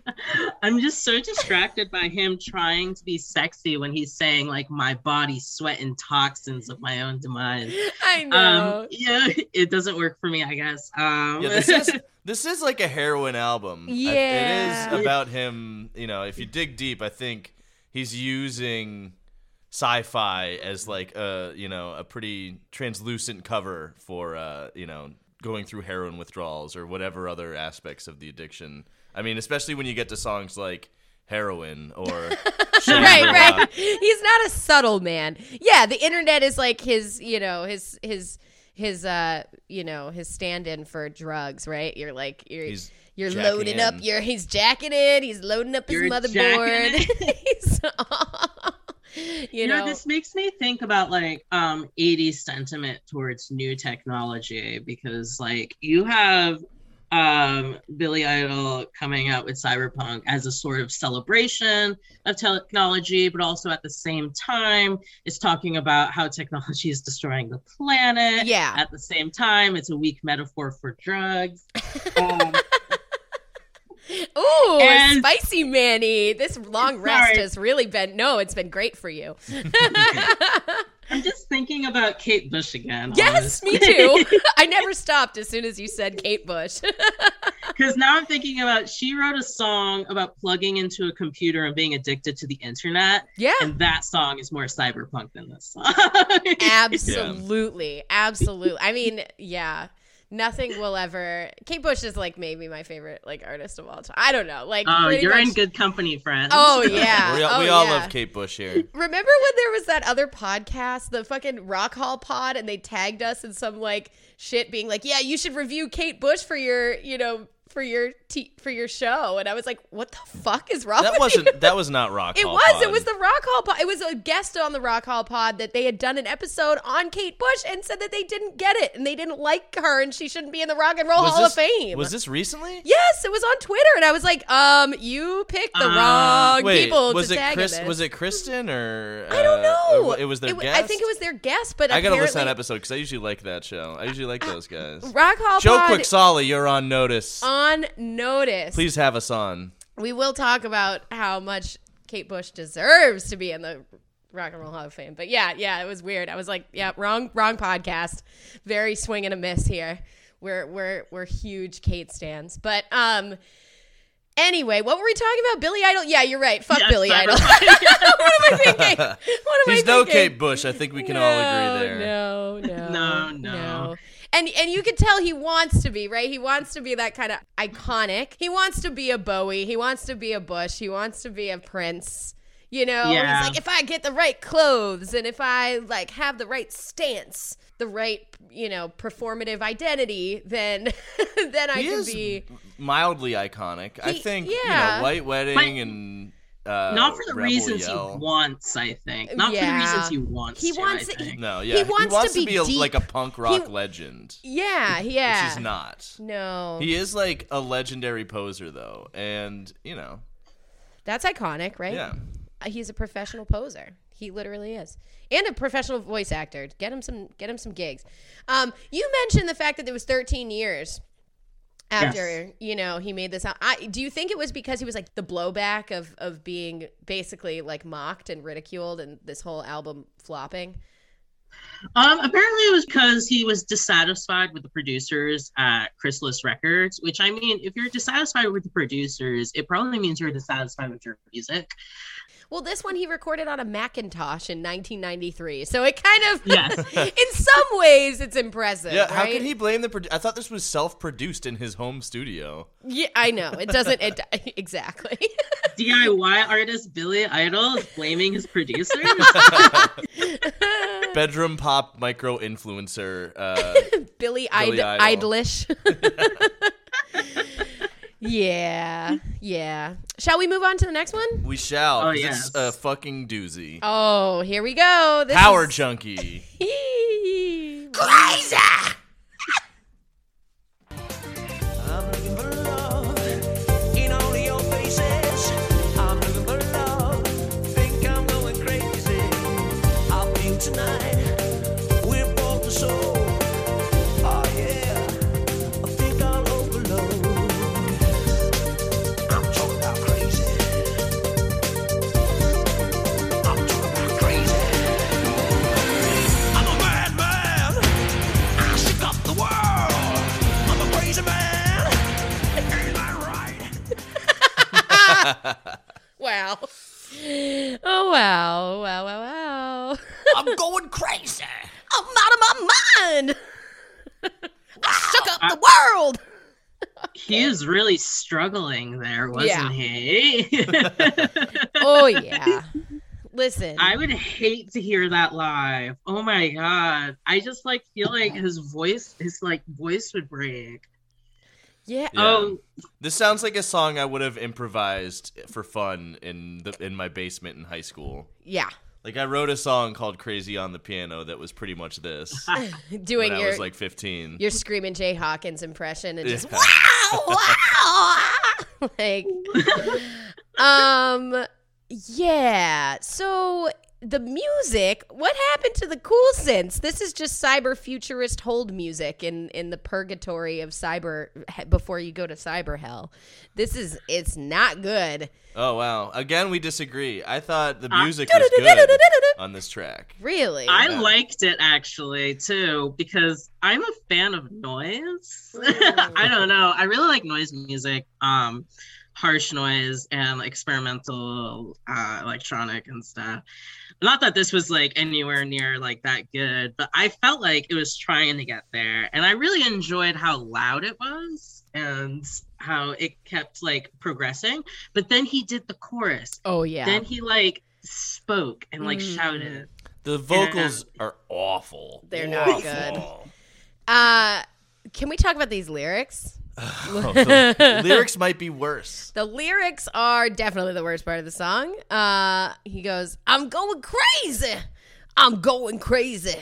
I'm just so distracted by him trying to be sexy when he's saying like my body sweat and toxins of my own demise. I know. Um, yeah, <laughs> it doesn't work for me, I guess. Um, Yeah, this is this is like a heroin album. I- Yeah. it is about him. You know, if you dig deep, I think he's using sci-fi as like a you know a pretty translucent cover for uh, you know going through heroin withdrawals or whatever other aspects of the addiction. I mean, especially when you get to songs like heroin or <laughs> right, Shangri-La. right. He's not a subtle man. Yeah, the internet is like his, you know, his his his uh, you know, his stand-in for drugs, right? You're like you're He's you're jacking loading up in. your he's jacking in, he's loading up his You're motherboard. jacking <laughs> he's <laughs> <laughs> you You know, know, this makes me think about like um 80s sentiment towards new technology because like you have um Billy Idol coming out with Cyberpunk as a sort of celebration of technology, but also at the same time it's talking about how technology is destroying the planet. Yeah. At the same time, it's a weak metaphor for drugs. <laughs> Um, Ooh, And- spicy Manny. This long rest Sorry. has really been no, it's been great for you. <laughs> I'm just thinking about Kate Bush again. yes, me too. <laughs> I never stopped as soon as you said Kate Bush. <laughs> Because now I'm thinking about she wrote a song about plugging into a computer and being addicted to the internet, yeah. and that song is more cyberpunk than this song. Absolutely. Absolutely. I mean, yeah. Nothing will ever Kate Bush is like maybe my favorite like artist of all time. I don't know. Like Oh, you're in good company, friends. Oh <laughs> yeah. we all, oh, we Oh, all yeah. love Kate Bush here. <laughs> Remember when there was that other podcast, the fucking Rock Hall Pod, and they tagged us in some like shit, being like, "Yeah, you should review Kate Bush for your, you know, for your t- for your show." And I was like, "What the fuck is wrong?" That wasn't You? that was not rock. It Hall was. It was the Rock Hall Pod. It was a guest on the Rock Hall Pod that they had done an episode on Kate Bush and said that they didn't get it and they didn't like her and she shouldn't be in the Rock and Roll Was Hall this, of Fame. Was this recently? Yes, it was on Twitter, and I was like, "Um, you picked the Uh, wrong Wait, people was to it Chris? this." Was it Kristen or? I don't uh, know. It was their wa- guest. I think it was their guest, but I gotta listen to that episode because I usually like that show. I usually like those guys. Rock Hall Joe Pod Quicksala, you're on notice. On notice. Please have us on. We will talk about how much Kate Bush deserves to be in the Rock and Roll Hall of Fame. But yeah, yeah, it was weird. I was like, yeah, wrong, wrong podcast. Very swing and a miss here. We're we're we're huge Kate stands. But um anyway, what were we talking about? Billy Idol? Yeah, you're right. Fuck Yes, Billy Idol. <laughs> what am I thinking? What am <laughs> He's I no? Kate Bush. I think we can all agree there. No, no, No, no. And and you can tell he wants to be right. He wants to be that kind of iconic. He wants to be a Bowie. He wants to be a Bush. He wants to be a Prince. You know, Yeah. he's like, if I get the right clothes and if I like have the right stance, the right you know performative identity, then <laughs> then I He can is be. mildly iconic. I think yeah. you know, White Wedding But and uh, Not for the Rebel reasons Yell. he wants, I think. Not for the reasons he wants. He to, wants I it- think. No, yeah, he wants to be a, like a punk rock He- legend, Yeah, yeah. which he's not. No, He is like a legendary poser, though, and you know, that's iconic, right? yeah. Uh, he's a professional poser. He literally is, and a professional voice actor. Get him some, get him some gigs. Um, you mentioned the fact that it was 13 years after you know he made this. Out. I, do you think it was because he was like the blowback of of being basically like mocked and ridiculed, and this whole album flopping? Um, apparently it was because he was dissatisfied with the producers at Chrysalis Records, which I mean, if you're dissatisfied with the producers, it probably means you're dissatisfied with your music. Well, this one he recorded on a Macintosh in 1993, so it kind of, Yes. <laughs> in some ways, it's impressive. Yeah, how right? can he blame the? Produ- I thought this was self-produced in his home studio. Yeah, I know it doesn't. It <laughs> exactly. <laughs> DIY artist Billy Idol is blaming his producer. Bedroom pop micro influencer. Uh, Billy, Billy Id- Idol. Idolish. Yeah, yeah. Shall we move on to the next one? we shall. Oh, 'cause yes. It's a fucking doozy. Oh, here we go. This Power is- junkie. <laughs> Crazy. I'm looking for love in all your faces. I'm looking for love. Think I'm going crazy. I'll be tonight. Wow. Oh wow! Wow! Wow! Wow! I'm going crazy. <laughs> I'm out of my mind. <laughs> I shook up the world. he is really struggling there, wasn't Yeah. he? <laughs> Oh yeah. Listen. I would hate to hear that live. Oh my god. I just like feel like his voice his like voice would break. Yeah. Yeah. Oh This sounds like a song I would have improvised for fun in the in my basement in high school. Yeah. Like I wrote a song called "Crazy on the Piano" that was pretty much this <laughs> <laughs> Doing when I your was like 15. your Screamin' Jay Hawkins impression and just Yeah. wow, wow, <laughs> like, um, yeah. So the music, what happened to the cool synths? This is just cyber futurist hold music in in the purgatory of cyber before you go to cyber hell. This is it's not good. Oh wow! Again, we disagree. I thought the Uh, music was good on this track. Really? I Yeah. liked it actually too because I'm a fan of noise. <laughs> I don't know. I really like noise music, um, harsh noise and experimental uh, electronic and stuff. Not that this was like anywhere near like that good, but I felt like it was trying to get there, and I really enjoyed how loud it was and how it kept like progressing. But then he did the chorus. oh yeah. Then he like spoke and like Mm. shouted. The vocals are awful. They're not good. Uh, can we talk about these lyrics? Oh, the <laughs> lyrics might be worse. The lyrics are definitely the worst part of the song. Uh, he goes, I'm going crazy. I'm going crazy.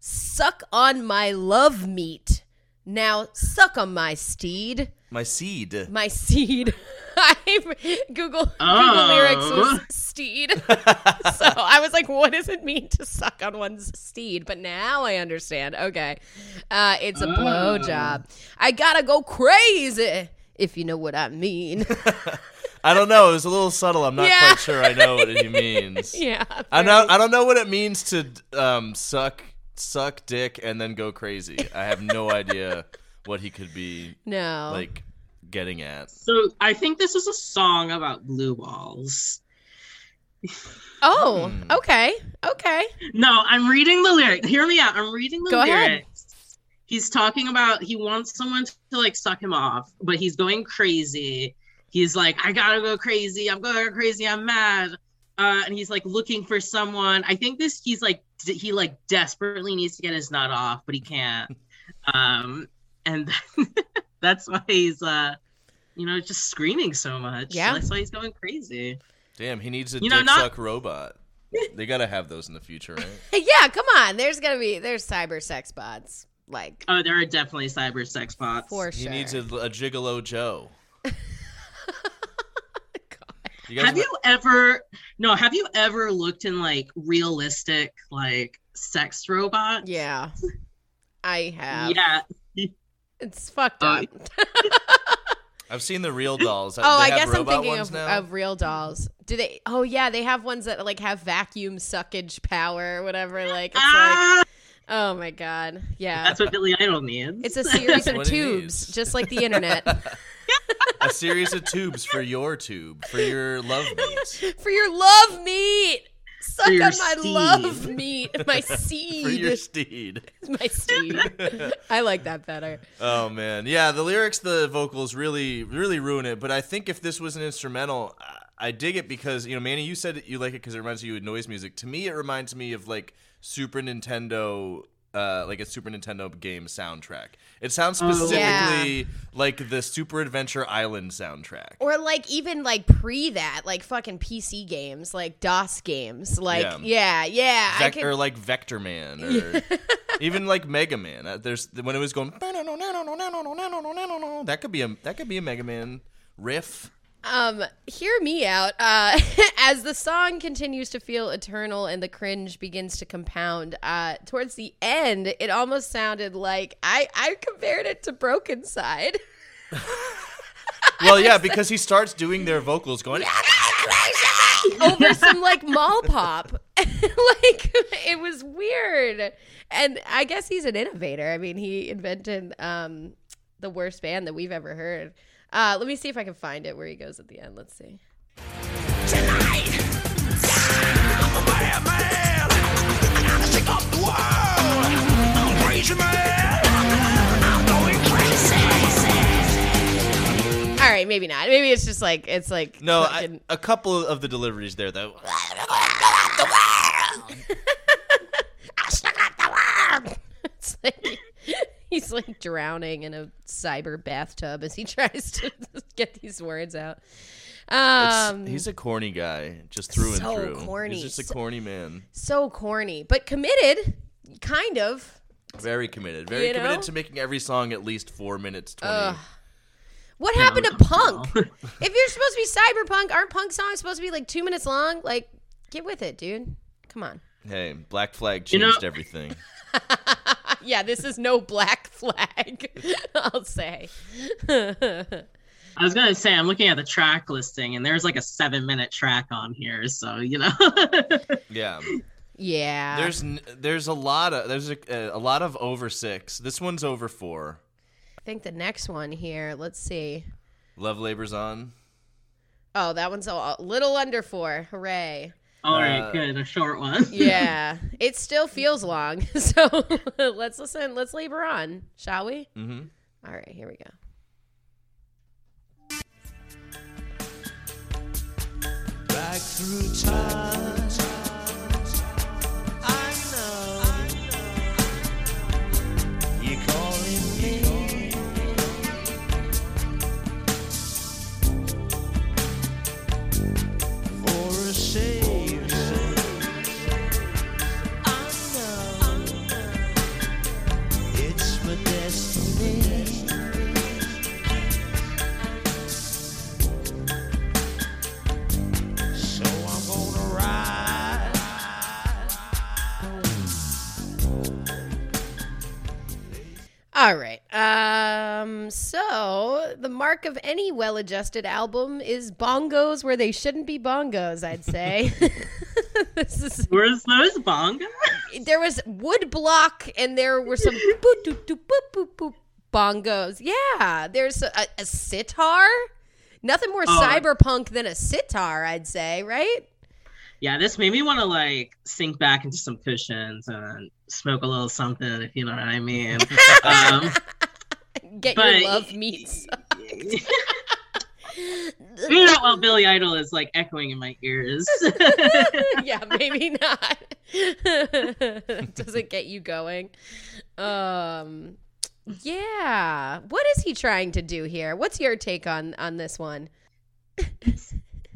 Suck on my love meat. Now suck on my steed. My seed. My seed. <laughs> I Google Google Oh. lyrics was steed. <laughs> so I was like, what does it mean to suck on one's steed? But now I understand. Okay. Uh, it's a blowjob. I gotta go crazy, if you know what I mean. <laughs> I don't know. It was a little subtle. I'm not Yeah. quite sure I know what he means. yeah. I know. I don't know what it means to um, suck suck dick and then go crazy. I have no idea what he could be No. like getting at. So I think this is a song about blue balls. oh, Hmm. okay. Okay. No, I'm reading the lyric. Hear me out. I'm reading the Go ahead. lyrics. He's talking about he wants someone to, like suck him off, but he's going crazy. He's like, I gotta go crazy. I'm going crazy. I'm mad. Uh, and he's like looking for someone. I think this he's like d- he like desperately needs to get his nut off, but he can't. Um, and <laughs> that's why he's uh, you know, just screaming so much. Yeah. that's why he's going crazy. Damn, he needs a You know, dick not- suck robot. They gotta have those in the future, right? <laughs> Yeah, come on. There's gonna be there's cyber sex bots. Like Oh, there are definitely cyber sex bots. for sure He sure. needs a, a gigolo Joe. <laughs> You guys have know- you ever no have you ever looked in like realistic like sex robots yeah. I have. yeah It's fucked Oh, up. <laughs> I've seen the real dolls. Oh, They I guess I'm thinking of, of real dolls. Do they? Oh yeah, they have ones that like have vacuum suckage power or whatever. Like it's like, ah, oh my god, yeah. that's what billy idol needs It's a series <laughs> of what he tubes, needs. just like the internet. <laughs> a series of tubes for your tube for your love meat For your love meat. Suck on my steed. love meat. <laughs> My seed. for your <laughs> steed. <laughs> my seed. I like that better. Oh man, yeah. The lyrics, the vocals really, really ruin it. But I think if this was an instrumental, I- I dig it because you know, Manny, you said you like it because it reminds you of noise music. To me, it reminds me of like Super Nintendo. Uh, like a Super Nintendo game soundtrack. It sounds Oh. specifically like the Super Adventure Island soundtrack. Or like even like pre that, like fucking PC games, like DOS games. Like yeah, Yeah. yeah. I Vec- could, or like Vector Man, or even like Mega Man. Uh, There's when it was going. That could be a that could be a Mega Man riff. Um, hear me out. Uh, <laughs> as the song continues to feel eternal and the cringe begins to compound, uh, towards the end, it almost sounded like I I compared it to Brokencyde. <laughs> Well, yeah, because he starts doing their vocals going. <laughs> over some like mall pop. like it was weird. And I guess he's an innovator. I mean, he invented um the worst band that we've ever heard. Uh let me see if I can find it where he goes at the end. Let's see. All right, maybe not. Maybe it's just like it's like No, fucking- a couple of the deliveries there though. I still got the world. It's like he's like drowning in a cyber bathtub as he <laughs> tries to <laughs> get these words out. Um, he's a corny guy, just through so and through. corny. He's just a corny man. so corny, but committed, kind of. Very committed. Very You know? committed to making every song at least four minutes twenty. Ugh. What Yeah, happened to uncomfortable. punk? if you're supposed to be cyberpunk, aren't punk songs supposed to be like two minutes long? Like, get with it, dude. Come on. Hey, Black Flag You know- changed everything. <laughs> Yeah, this is no black flag. <laughs> I'll say. I was gonna say I'm looking at the track listing, and there's like a seven minute track on here, so you know. <laughs> Yeah. yeah. There's there's a lot of there's a, a lot of over six. This one's over four. I think the next one here. Let's see. Love labors on. Oh, that one's a a little under four. Hooray. All right, Uh, good, a short one. <laughs> Yeah, it still feels long. <laughs> So let's listen. Let's labor on, shall we? Mm-hmm. All right, here we go. back through time. All right. Um. So the mark of any well-adjusted album is bongos where they shouldn't be bongos. I'd say. <laughs> this is. Where's those bongo? There was wood block and there were some <laughs> boop doop doop boop boop boop bongos. Yeah. There's a, a sitar. Nothing more Oh. cyberpunk than a sitar. I'd say. Right. Yeah, this made me want to like sink back into some cushions and smoke a little something, if you know what I mean. um, <laughs> Get But- your love meets. <laughs> <laughs> you know, well, Billy Idol is like echoing in my ears. yeah, maybe not. Does it get you going. Um yeah. What is he trying to do here? What's your take on on this one?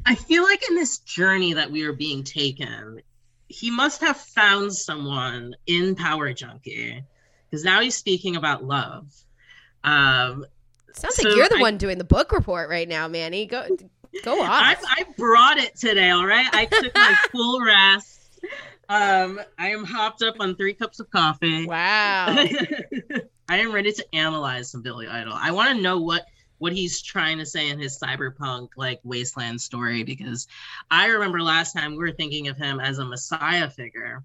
I feel like in this journey that we are being taken, he must have found someone in Power Junkie because now he's speaking about love. Um, Sounds So like you're the I- one doing the book report right now, Manny. Go go <laughs> I. I brought it today, all right? I took my <laughs> full rest. Um, I am hopped up on three cups of coffee. wow. <laughs> I am ready to analyze some Billy Idol. I want to know what what he's trying to say in his cyberpunk like wasteland story because I remember last time we were thinking of him as a messiah figure.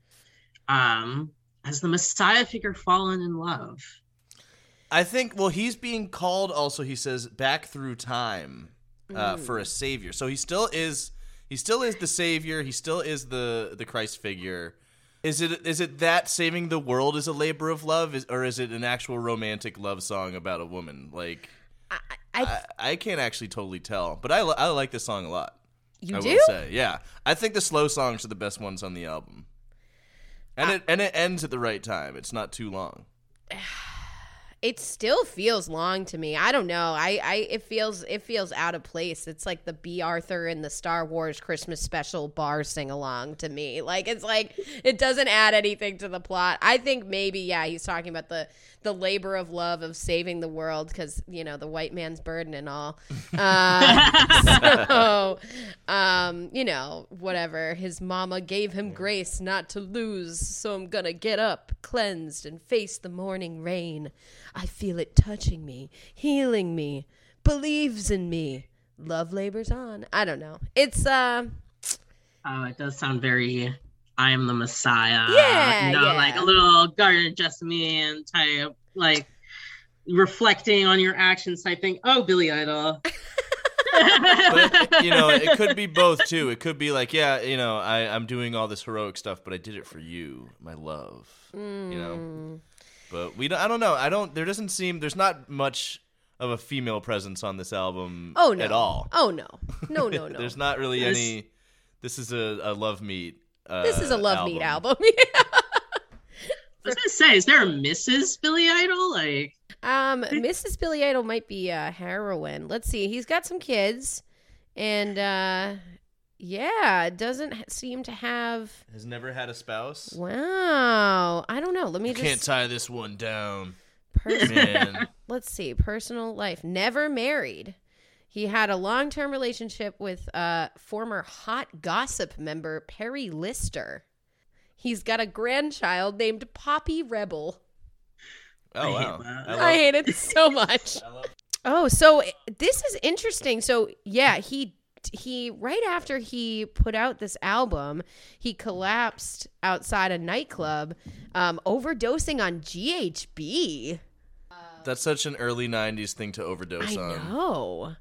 Um has the messiah figure fallen in love? I think. Well, he's being called. Also, he says back through time uh, Mm. for a savior. So he still is. He still is the savior. He still is the the Christ figure. Is it is it that saving the world is a labor of love, is, or is it an actual romantic love song about a woman? Like I, I, I, I can't actually totally tell, but I li- I like this song a lot. you I do? will say, yeah. I think the slow songs are the best ones on the album, and it and it ends at the right time. It's not too long. <sighs> <sighs> <sighs> it still feels long to me. I don't know. I, I it feels it feels out of place. It's like the Bea Arthur and the Star Wars Christmas special bar sing along to me. Like it's like it doesn't add anything to the plot. I think maybe yeah, he's talking about the the labor of love of saving the world because you know the white man's burden and all. <laughs> Uh, <laughs> so, um, you know, whatever. His mama gave him grace not to lose, so I'm gonna get up, cleansed, and face the morning rain. I feel it touching me, healing me, believes in me. Love labors on. I don't know. It's uh Oh, it does sound very I am the Messiah. Yeah, You know, yeah. like a little Garden Gethsemane type, like reflecting on your actions type thing. Oh, Billy Idol. <laughs> But you know, it could be <laughs> both too. It could be like, yeah, you know, I I'm doing all this heroic stuff, but I did it for you, my love. You know, but we don't. I don't know. I don't. There doesn't seem. There's not much of a female presence on this album. oh no. at all. Oh no. No no <laughs> no. There's not really This- any. This is a, a love meet. Uh, this is a love meet album. <laughs> I was gonna say, is there a Mrs. Billy Idol? Like, Um, Mrs. Billy Idol might be a heroine. Let's see. He's got some kids, and uh, yeah, doesn't seem to have. Has never had a spouse. Wow, I don't know. Let me You just can't tie this one down, pers- man. <laughs> let's see. Personal life. Never married. He had a long-term relationship with uh, former hot gossip member Perri Lister. He's got a grandchild named Poppy Rebel. Oh I hate wow. that. I I, hate it so <laughs> much. Oh, so this is interesting. So yeah, he he right after he put out this album, he collapsed outside a nightclub, um, overdosing on GHB. That's such an early '90s thing to overdose I on. know.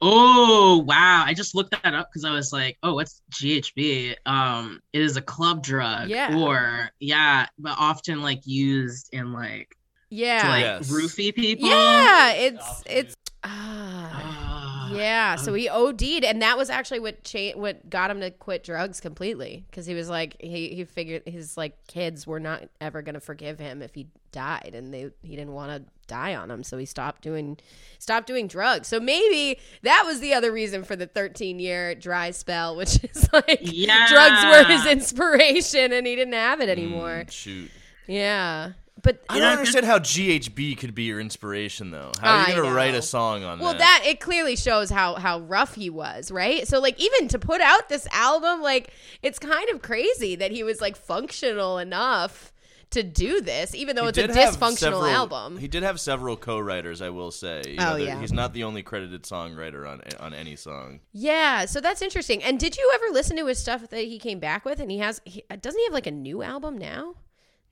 Oh wow! I just looked that up because I was like, "Oh, what's GHB?" Um, it is a club drug, Yeah. or yeah, but often like used in like Yeah. to like Yes. roofie people. yeah. It's it's ah. Ah. Yeah, so he OD'd, and that was actually what cha- what got him to quit drugs completely because he was like he he figured his like kids were not ever gonna forgive him if he died, and they he didn't want to die on him, so he stopped doing stopped doing drugs. So maybe that was the other reason for the 13 year dry spell, which <laughs> is like Yeah. drugs were his inspiration, and he didn't have it anymore. Mm, shoot. Yeah, but I don't understand how GHB could be your inspiration though. How are I you gonna write a song on Well, that? that it clearly shows how how rough he was, right? So like even to put out this album, like it's kind of crazy that he was like functional enough to do this, even though He it's a did have dysfunctional several- album. He did have several co-writers, I will say. You Oh, know, yeah. he's not the only credited songwriter on on any song. yeah, so that's interesting. And did you ever listen to his stuff that he came back with? And he has, he, doesn't he have like a new album now?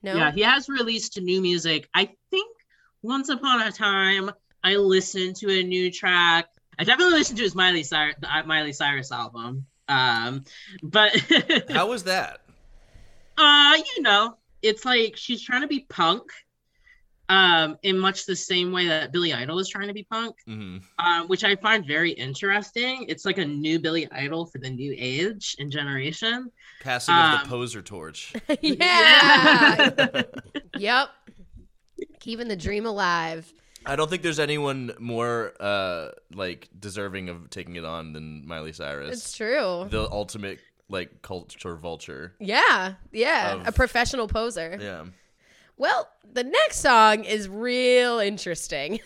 No. Yeah, he has released new music. I think once upon a time I listened to a new track. I definitely listened to his Miley Cyrus, the uh, Miley Cyrus album. Um, but <laughs> How was that? uh, you know, it's like she's trying to be punk, um, in much the same way that Billy Idol is trying to be punk, hmm um, which I find very interesting. It's like a new Billy Idol for the new age and generation. Passing of Um, the poser torch. <laughs> <laughs> yeah. yep. <laughs> Keeping the dream alive. I don't think there's anyone more uh like deserving of taking it on than Miley Cyrus. It's true. the ultimate like culture vulture. Yeah. Yeah. Of- a professional poser. Yeah. Well, the next song is real interesting.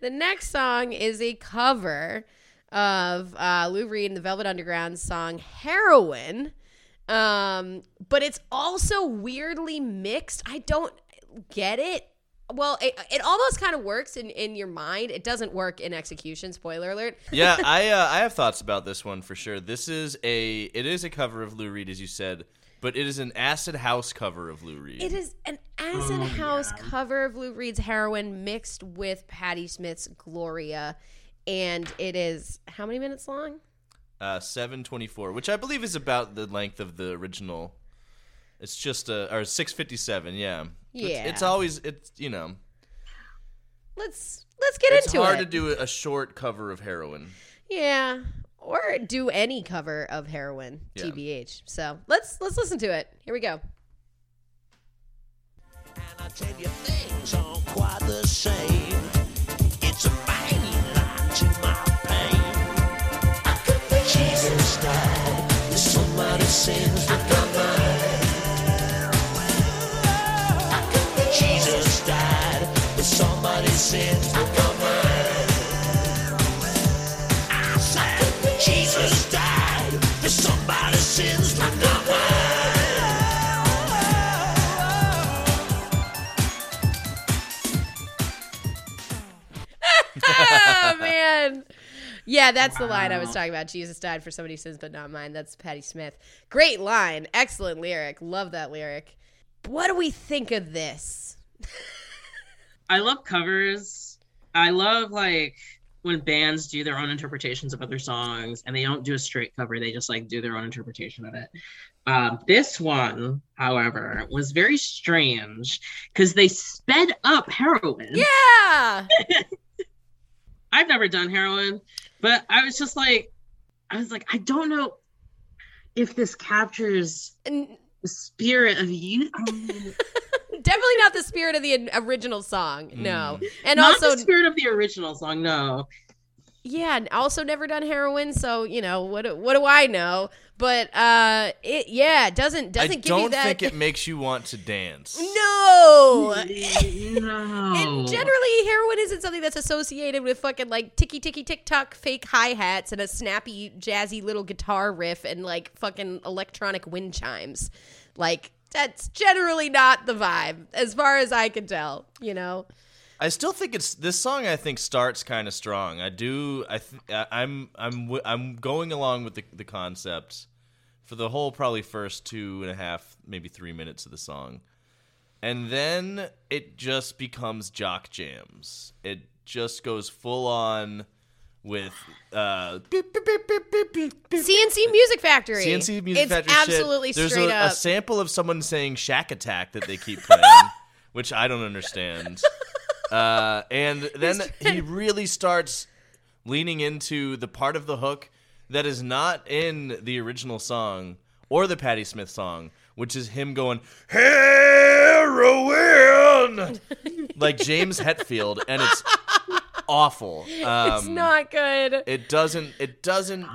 the next song is a cover of uh, Lou Reed and the Velvet Underground song Heroin. Um, but it's also weirdly mixed. I don't get it. Well, it, it almost kind of works in, in your mind. It doesn't work in execution. Spoiler alert. <laughs> Yeah, I uh, I have thoughts about this one for sure. This is a it is a cover of Lou Reed as you said, but it is an acid house cover of Lou Reed. It is an acid Oh, house cover of Lou Reed's Heroin mixed with Patti Smith's Gloria. And it is how many minutes long? Uh 724, which I believe is about the length of the original. It's just a or 657, yeah. It's- Yeah. It's, always it's you know, Let's let's get it's into hard to do a short cover of heroin. Yeah. Or do any cover of heroin, Yeah. TBH. So let's let's listen to it. Here we go. Yeah, that's the line I was talking about. Jesus died for somebody's sins, but not mine. That's Patti Smith. Great line. Excellent lyric. Love that lyric. What do we think of this? I love covers. I love like when bands do their own interpretations of other songs and they don't do a straight cover, they just like do their own interpretation of it. Um, this one, however, was very strange because they sped up heroin. Yeah. <laughs> I've never done heroin, but I was just like, I was like, I don't know if this captures N- the spirit of you. <laughs> Definitely not the spirit of the original song. No. Mm. And not also the spirit of the original song, no. Yeah, and also never done heroin, so you know what? do- What do I know? But uh, it yeah, doesn't doesn't give you don't that. think it <laughs> makes you want to dance. no. <laughs> no. And generally, heroin isn't something that's associated with fucking like ticky ticky tick tock fake hi hats and a snappy jazzy little guitar riff and like fucking electronic wind chimes. Like that's generally not the vibe, as far as I can tell. You know. I still think it's this song. I think starts kind of strong. I do. I th- I'm I'm w- I'm going along with the the concept for the whole probably first two and a half, maybe three minutes of the song, and then it just becomes jock jams. It just goes full on with uh beep, beep, beep. CNC Music Factory. CNC Music it's Factory shit. absolutely There's straight a, up. a sample of someone saying "Shack Attack" that they keep playing, <laughs> which I don't understand. <laughs> Uh, and <laughs> then he really starts leaning into the part of the hook that is not in the original song or the Patti Smith song, which is him going heroin! <laughs> Like James Hetfield, and it's awful. Um, it's not good. it doesn't it doesn't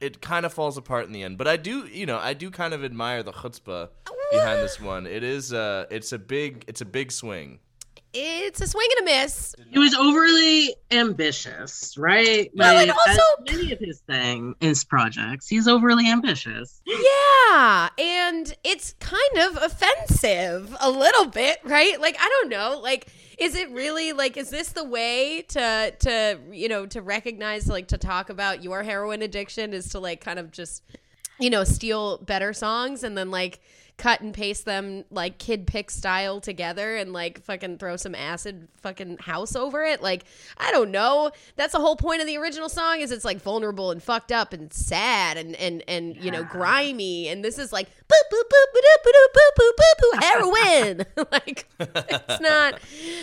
it kind of falls apart in the end. But i do you know i do kind of admire the chutzpah behind this one. It is uh it's a big it's a big swing It's a swing and a miss. It was overly ambitious, right? Well, and also- many of his thing, his projects, he's overly ambitious. Yeah, and it's kind of offensive a little bit, right? Like I don't know, like is it really like is this the way to to you know to recognize like to talk about your heroin addiction is to like kind of just you know steal better songs and then like cut and paste them like Kid Pix style together and like fucking throw some acid fucking house over it like i don't know that's the whole point of the original song is it's like vulnerable and fucked up and sad and and and you know grimy and this is like boop boop boop boop boop boop boop boop boop heroin like it's not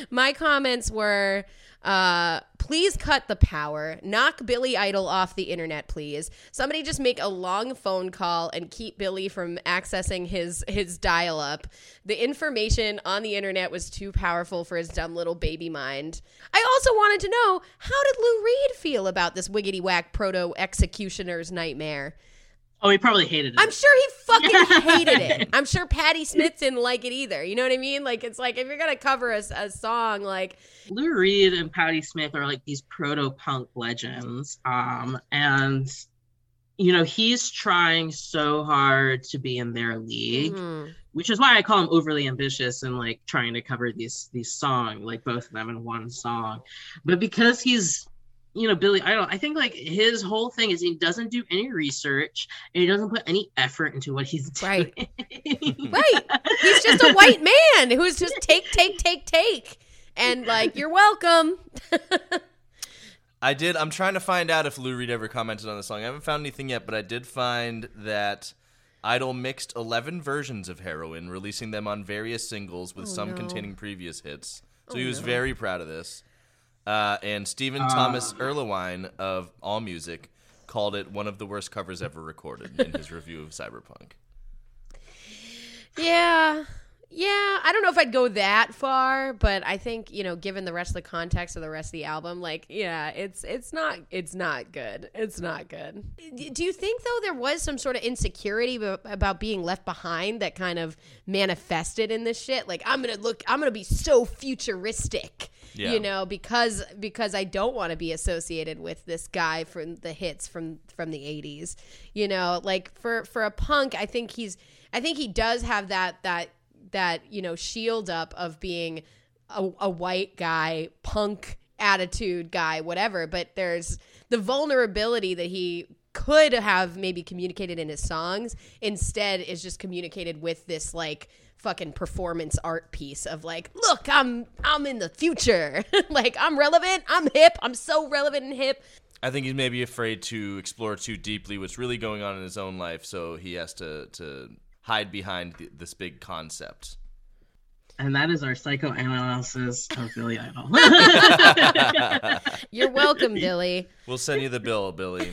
my comments were uh please cut the power knock billy idol off the internet please somebody just make a long phone call and keep billy from accessing his his dial up the information on the internet was too powerful for his dumb little baby mind i also wanted to know how did lou reed feel about this wiggity whack proto executioner's nightmare Oh, he probably hated it. I'm sure he fucking <laughs> hated it. I'm sure Patti Smith didn't like it either. You know what I mean? Like, it's like if you're gonna cover a, a song, like, Lou Reed and Patti Smith are like these proto punk legends. Um, and you know, he's trying so hard to be in their league, mhm. which is why I call him overly ambitious and like trying to cover these these songs, like both of them in one song. But because he's you know, Billy Idol, I think like his whole thing is he doesn't do any research and he doesn't put any effort into what he's doing. Right. right? He's just a <laughs> white man who's just take, take, take, take, and like, you're welcome. i did i'm trying to find out if lou reed ever commented on the song i haven't found anything yet but i did find that idol mixed 11 versions of heroin releasing them on various singles with some no. containing previous hits so he was very proud of this uh, and Stephen Thomas Erlewine of AllMusic called it one of the worst covers ever recorded in his review of Cyberpunk. Yeah. Yeah, I don't know if I'd go that far, but I think, you know, given the rest of the context of the rest of the album, like, yeah, it's it's not it's not good. It's not good. Do you think though there was some sort of insecurity about being left behind that kind of manifested in this shit? Like, I'm going to look I'm going to be so futuristic. Yeah. You know, because because I don't want to be associated with this guy from the hits from from the 80s. You know, like for for a punk, I think he's I think he does have that that that you know shield up of being a, a white guy punk attitude guy whatever but there's the vulnerability that he could have maybe communicated in his songs instead is just communicated with this like fucking performance art piece of like look i'm i'm in the future. <laughs> Like i'm relevant i'm hip i'm so relevant and hip. I think he's maybe afraid to explore too deeply what's really going on in his own life, so he has to to hide behind th- this big concept. and that is our psychoanalysis of Billy Idol. <laughs> <laughs> you're welcome billy We'll send you the bill, Billy.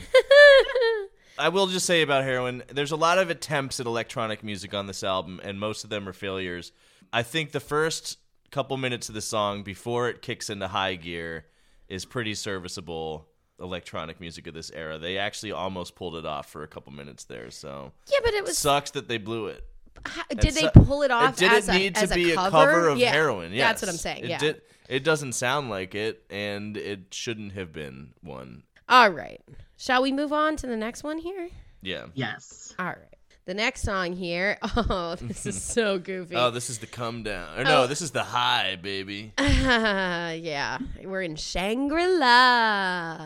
<laughs> I will just say about heroin, there's a lot of attempts at electronic music on this album, and most of them are failures. I think the first couple minutes of the song before it kicks into high gear is pretty serviceable. Electronic music of this era. They actually almost pulled it off for a couple minutes there. So Yeah, but it was. sucks that they blew it. ha- And did they pull it off It didn't as a, need as to be a a cover, of yeah. heroin. Yeah, that's what. I'm saying. It yeah. did- it doesn't sound like it, and it shouldn't have been one. All right. Shall we move on to the next one here? Yeah. Yes. All right. The next song here. <laughs> Oh, this is so <laughs> goofy. Oh, this is the come down. Or no, Oh. this is the high, baby. <laughs> yeah, we're in Shangri La.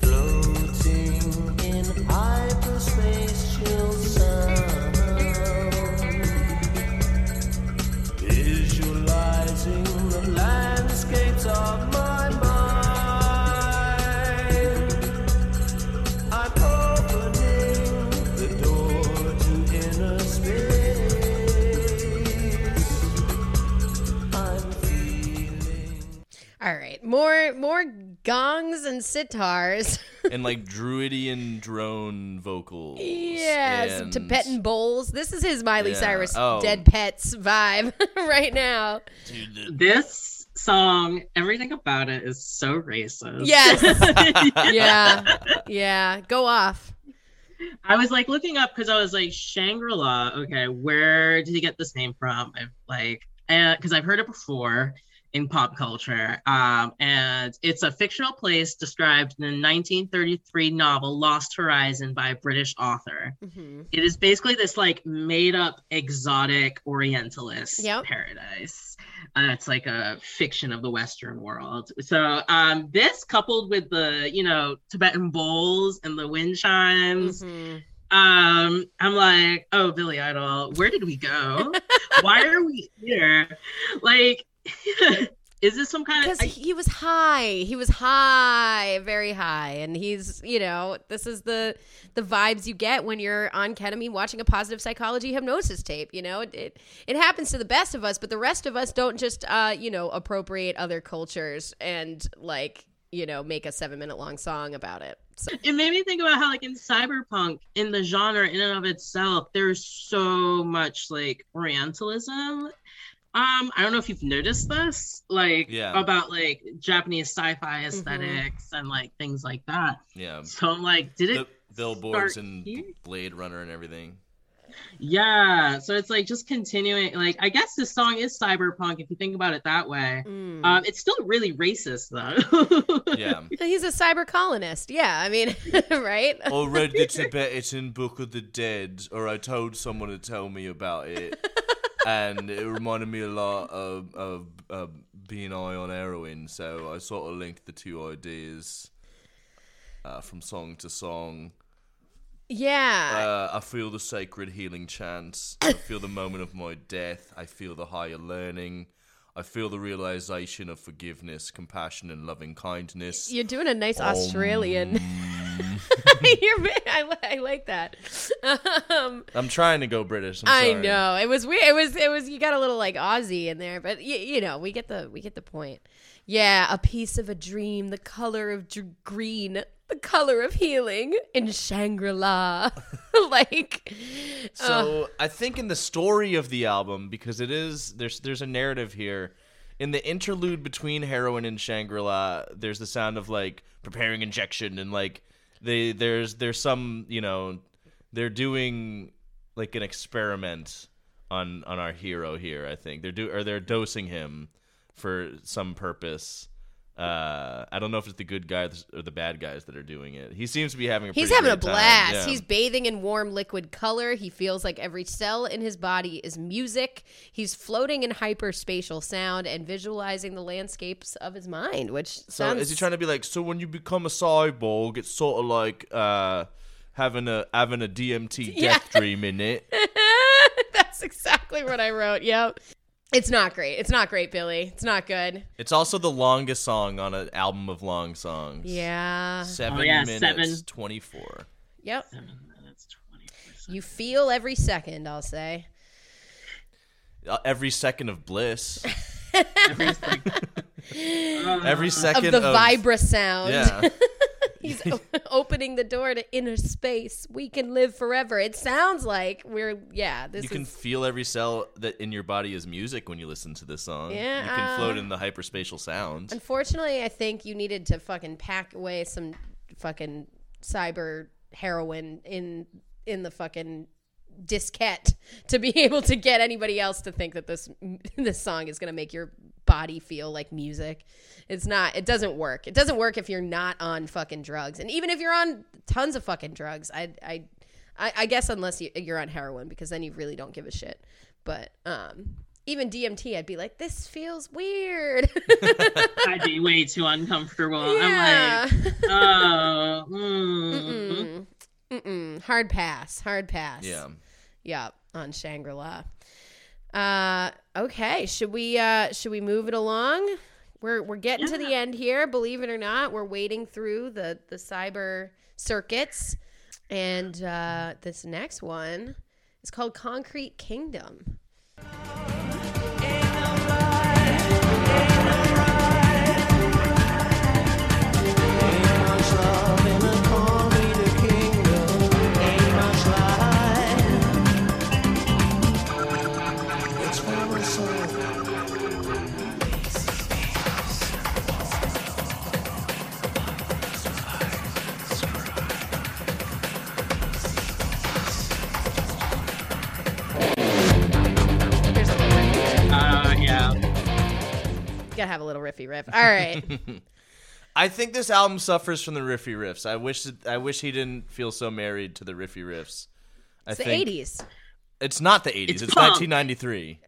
Floating All right, more more gongs and sitars. <laughs> and like druidian drone vocals. yes, and- Tibetan bowls. This is his Miley Yeah. Cyrus Oh. Dead Petz vibe <laughs> right now. Dude, This song, everything about it is so racist. Yes. <laughs> yeah, yeah. Go off. I was like looking up because I was like Shangri La. Okay, where did he get this name from? I've like, uh, because I've heard it before in pop culture. Um, and it's a fictional place described in the 1933 novel Lost Horizon by a British author. Mhm. It is basically this like made up exotic Orientalist Yep. paradise. Uh, it's like a fiction of the Western world. So um, this coupled with the you know Tibetan bowls and the wind chimes, Mhm. um, I'm like, oh Billy Idol, where did we go? <laughs> Why are we here? Like, <laughs> is this some kind of? Because he was high. He was high, very high, and he's you know this is the the vibes you get when you're on ketamine watching a positive psychology hypnosis tape. You know it it, it happens to the best of us, but the rest of us don't just uh you know appropriate other cultures and like you know make a seven minute long song about it. So, it made me think about how like in cyberpunk in the genre in and of itself there's so much like orientalism um i don't know if you've noticed this like Yeah. about like japanese sci-fi esthetics and like things like that yeah. so i'm like did The it billboards start and here? Blade Runner and everything. yeah so it's like just continuing like i guess this song is cyberpunk if you think about it that way mm. um it's still really racist though Yeah. <laughs> he's a cyber colonist. Yeah, I mean, <laughs> right? or read the Tibetan Book of the Dead, or I told someone to tell me about it, <laughs> and it reminded me a lot of, of, of being high on heroin. So I sort of linked the two ideas uh, from song to song. Yeah. Uh, I feel the sacred healing chants. I feel the moment of my death. I feel the higher learning. I feel the realization of forgiveness, compassion, and loving kindness. You're doing a nice Um, Australian. <laughs> You're, <laughs> I, I like that. Um, I'm trying to go British. I'm I know it was weird. It was it was you got a little like Aussie in there, but you, you know we get the we get the point. Yeah, a piece of a dream, the color of green, the color of healing in Shangri La. <laughs> like, So I think in the story of the album, because it is there's there's a narrative here. In the interlude between heroin and Shangri La, there's the sound of like preparing injection and like they there's there's some you know they're doing like an experiment on on our hero here. I think they're do or they're dosing him for some purpose. Uh, I don't know if it's the good guys or the bad guys that are doing it. He seems to be having a He's having a blast. Yeah. He's bathing in warm liquid color. He feels like every cell in his body is music. He's floating in hyperspatial sound and visualizing the landscapes of his mind, which So sounds is he trying to be like? So when you become a cyborg, it's sort of like uh, having a having a DMT Yeah. death dream in it. <laughs> That's exactly what I wrote. Yep. It's not great. It's not great, Billy. It's not good. It's also the longest song on an album of long songs. Yeah. seven Oh, yeah, minutes seven. twenty four. Yep. Seven minutes, 20%. You feel every second, I'll say. Uh, every second of bliss. <laughs> Every second. Every Of second the vibra sound. Yeah. <laughs> He's <laughs> o- <laughs> opening the door to inner space. We can live forever. It sounds like we're yeah. This you can is feel every cell that in your body is music when you listen to this song. Yeah, you can float uh, in the hyperspatial sound. unfortunately. I think you needed to fucking pack away some fucking cyber heroin in in the fucking diskette to be <laughs> able to get anybody else to think that this this song is going to make your body feel like music. It's not it doesn't work. It doesn't work if you're not on fucking drugs. And even if you're on tons of fucking drugs, I I I, I guess unless you, you're on heroin because then you really don't give a shit. But um even DMT, I'd be like, this feels weird. <laughs> I'd be way too uncomfortable. yeah. I'm like, oh, mm. Mm-mm. Mm-mm. Hard pass. Hard pass. yeah. Yeah, on Shangri La. Uh, okay, should we uh, should we move it along? We're we're getting to the end here. Believe it or not, we're wading through the the cyber circuits, and uh, this next one is called Concrete Kingdom. Gotta have a little riffy riff. All right. <laughs> I think this album suffers from the riffy riffs. I wish that, I wish he didn't feel so married to the riffy riffs. I It's the think 80s. It's not the 80s. It's, It's punk. 1993.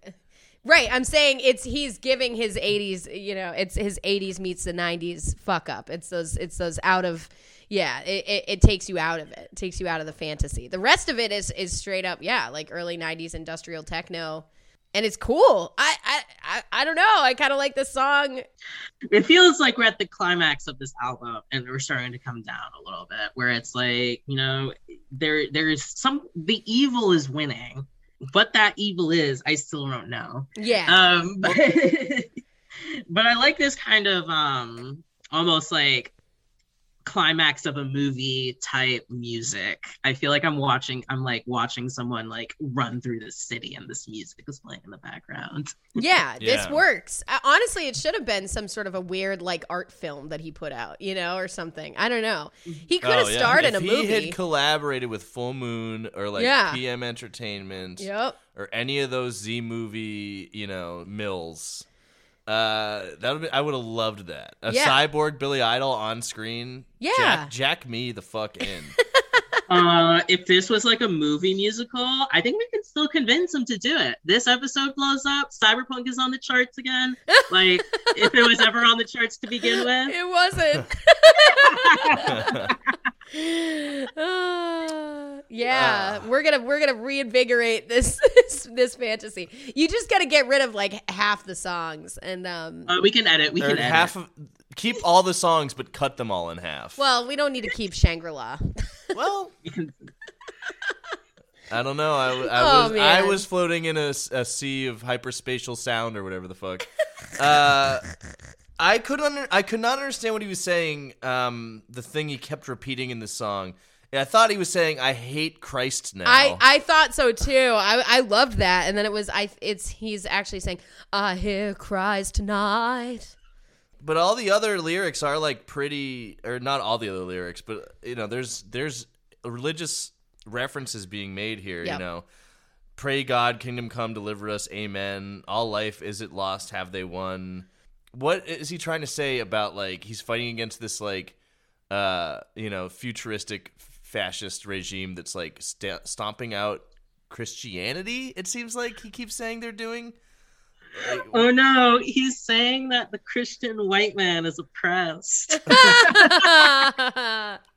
Right, I'm saying it's he's giving his 80s, you know, it's his 80s meets the 90s fuck up. It's those it's those out of yeah, it, it, it takes you out of it. It takes you out of the fantasy. The rest of it is is straight up, yeah, like early 90s industrial techno. And it's cool. I I I, I don't know. I kind of like this song. It feels like we're at the climax of this album and we're starting to come down a little bit where it's like, you know, there there's some the evil is winning. What that evil is, I still don't know. Yeah. Um <laughs> but, but I like this kind of um almost like climax of a movie type music. I feel like I'm watching I'm like watching someone like run through the city and this music is playing in the background. <laughs> Yeah, this works. Uh, honestly, it should have been some sort of a weird like art film that he put out, you know, or something. I don't know. He could have Oh, yeah. starred if in a movie. he had collaborated with Full Moon or like Yeah. PM Entertainment yep. or any of those Z movie, you know, mills, uh, that would be, I would have loved that. A Yeah. cyborg Billy Idol on screen. Yeah. Jack, jack me the fuck in. <laughs> uh if this was like a movie musical i think we can still convince him to do it this episode blows up cyberpunk is on the charts again <laughs> like if it was ever on the charts to begin with It wasn't. <laughs> Uh, yeah, we're gonna we're gonna reinvigorate this, <laughs> this this fantasy. You just gotta get rid of like half the songs, and um, uh, we can edit we can edit. half of keep all the songs but cut them all in half. well, we don't need to keep Shangri La. <laughs> well, I don't know. I, w- I Oh, was I was floating in a sea of hyperspatial sound or whatever the fuck. uh, I could under, I could not understand what he was saying. Um, the thing he kept repeating in the song. I thought he was saying, "I hate Christ now." I I thought so too. I I loved that, and then it was I. It's he's actually saying, "I hear cries tonight." but all the other lyrics are like pretty, or not all the other lyrics, but you know, there's there's religious references being made here. Yep. You know, pray God, kingdom come, deliver us, amen. All life is it lost? Have they won? What is he trying to say about like he's fighting against this like, uh, you know, futuristic fascist regime that's like st- stomping out Christianity? It seems like he keeps saying they're doing. Like, oh no he's saying that the christian white man is oppressed <laughs>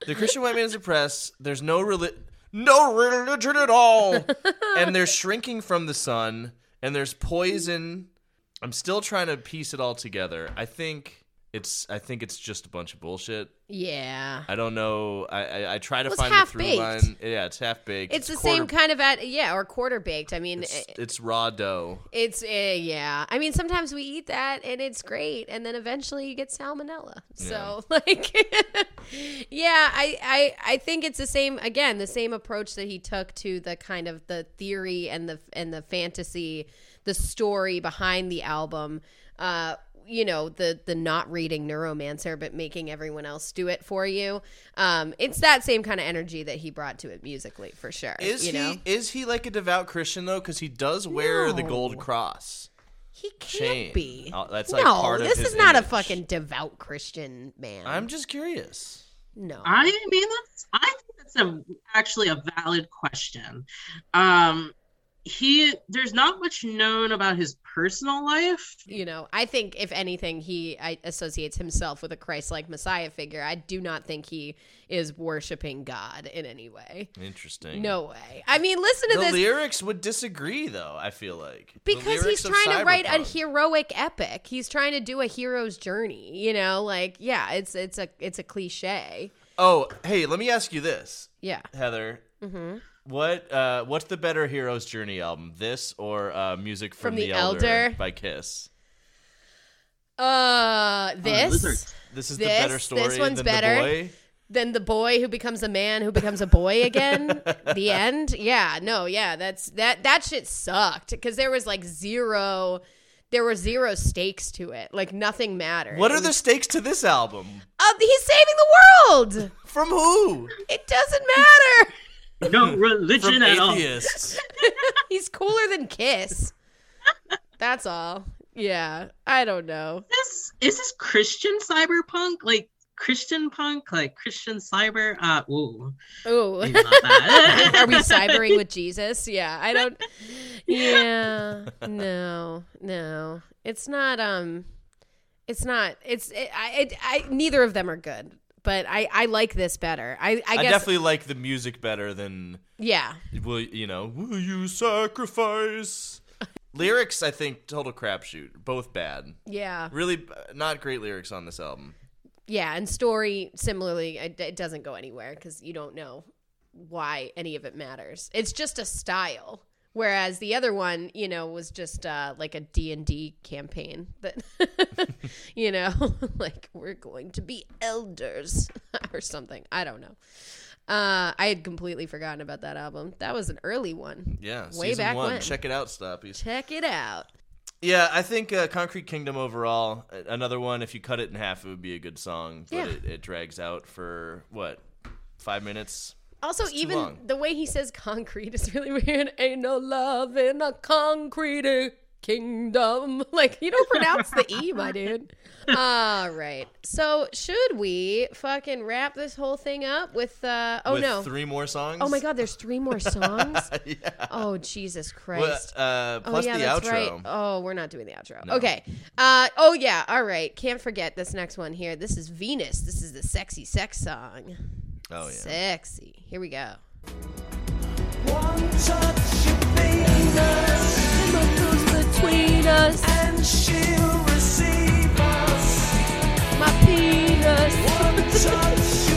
The Christian white man is oppressed. There's no reli- no religion at all, and they're shrinking from the sun. And there's poison. I'm still trying to piece it all together. I think it's I think it's just a bunch of bullshit. Yeah. I don't know. I I, I try to Well, find the through half-baked. line. Yeah, it's half baked. It's, the quarter- same kind of at yeah, or quarter baked. I mean, It's, it- it's raw dough. It's uh, yeah. I mean, sometimes we eat that and it's great, and then eventually you get salmonella. So <laughs> like, <laughs> yeah, I, I I think it's the same again, the same approach that he took to the kind of the theory and the and the fantasy, the story behind the album. Uh, you know the the not reading neuromancer but making everyone else do it for you um it's that same kind of energy that he brought to it musically for sure Is you he know is he like a devout Christian though? Because he does wear the gold cross. He can't chain. be. Uh, that's, like, no, part this his is not a fucking devout Christian man. I'm just curious. no. I mean, that's I think that's a actually a valid question. Um, he there's not much known about his personal life. you know, I think if anything, he I, associates himself with a Christ-like Messiah figure. I do not think he is worshiping God in any way. Interesting. No way. I mean, listen to this The this lyrics would disagree though. I feel like because he's trying to write a heroic epic. He's trying to do a hero's journey. You know, like yeah, it's it's a it's a cliche. Oh, hey, let me ask you this, Yeah. Heather. Mm-hmm. What uh, what's the better hero's journey album? This or uh, music from, From the, The Elder, Elder? by Kiss? Uh, this. Lizard. This is This- the better story. this one's than better. the boy. then the boy who becomes a man who becomes a boy again <laughs> the end yeah no yeah that's that that shit sucked because there was like zero there were zero stakes to it like nothing mattered What are the stakes to this album? uh, he's saving the world From who? it doesn't matter No <laughs> religion at all. <laughs> he's cooler than kiss that's all yeah i don't know This is this Christian cyberpunk, like Christian punk, like Christian cyber. Uh, ooh, Ooh. maybe not that. <laughs> Are we cybering with Jesus? Yeah, I don't. Yeah, no, no. It's not. Um, it's not. It's. It, I. It, I. Neither of them are good. But I. I like this better. I. I I, guess. definitely like the music better than Yeah. will you know? Will you sacrifice? <laughs> lyrics, I think, total crapshoot. Both bad. Yeah. Really, not great lyrics on this album. Yeah. And story similarly, it, it doesn't go anywhere because you don't know why any of it matters. It's just a style. Whereas the other one, you know, was just uh, like a D and D campaign that, <laughs> you know, <laughs> like we're going to be elders <laughs> or something. I don't know. Uh, I had completely forgotten about that album. That was an early one. Yeah, Way back one. when. Check it out, Stoppies. Check it out. Yeah, I think uh, Concrete Kingdom overall, another one. If you cut it in half, it would be a good song. But Yeah. it, it drags out for what five minutes. Also, too even the way he says concrete is really <laughs> weird. Ain't no love in a concrete kingdom. <laughs> Like, you don't pronounce the E, my dude. <laughs> All right. So, should we fucking wrap this whole thing up with, uh, oh with no. three more songs. oh my God, there's three more songs? yeah. Oh, Jesus Well, Christ. uh, Oh plus yeah, the that's outro. right. Oh, we're not doing the outro. Okay. Uh oh yeah. All right. Can't forget this next one here. This is Venus. This is the sexy sex song. Oh yeah. Sexy. Here we go. One touch your fingers, between us, and she'll receive us. my penis. One touch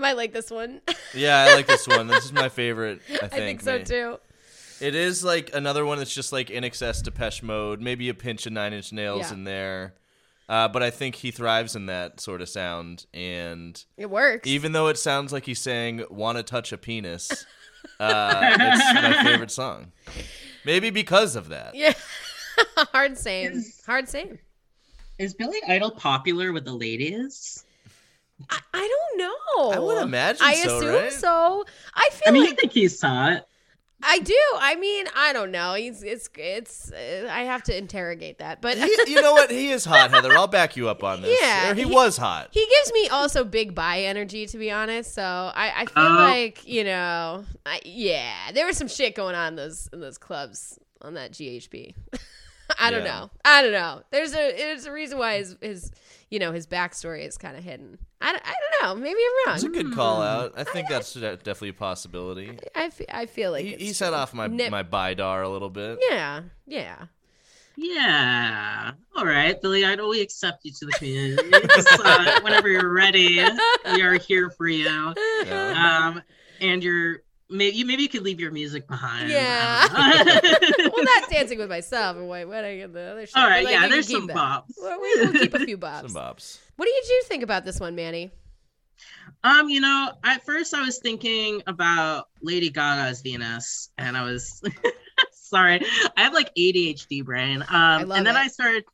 might like this one. <laughs> Yeah, I like this one. This is my favorite. I think, I think so ma- too. It is like another one that's just like INXS Depeche Mode, maybe a pinch of Nine Inch Nails Yeah. in there. Uh, but I think he thrives in that sort of sound. And It works. even though it sounds like he's saying "Want to touch a penis," uh, it's my <laughs> favorite song. Maybe because of that. yeah. <laughs> Hard same. Is- Hard same. Is Billy Idol popular with the ladies? I, I don't know. I would imagine I so, assume right? so. I feel I mean, I like think he's hot. I do. I mean, I don't know. He's it's it's. Uh, I have to interrogate that, but He, you know what? He is hot, Heather. I'll back you up on this. Yeah, Or he, he- was hot. he gives me also big bi energy, to be honest. So I, I feel Oh. like you know, I, yeah, there was some shit going on in those in those clubs on that GHB. <laughs> I don't Yeah. know. I don't know. There's a there's a reason why his his you know his backstory is kind of hidden. I, don't- I don't know. Maybe I'm wrong. It's a good call out. I think that's de- definitely a possibility. I, fe- I feel like He, it's he set off my nip- my bidar a little bit. Yeah, yeah. Yeah. All right, Billy Idol, we accept you to the community. Uh, whenever you're ready, we are here for you. Yeah. Um, and you're maybe you maybe you could leave your music behind. Yeah. I don't know. <laughs> <laughs> well, not dancing with myself and white wedding and the other shit. All right, like, yeah, there's some that. bops. Well, we, will keep a few <laughs> bops. Some bobs. bops. What did you think about this one, Manny? Um, you know, at first I was thinking about Lady Gaga's Venus, and I was sorry, I have like ADHD brain. Um, love and then it. I started,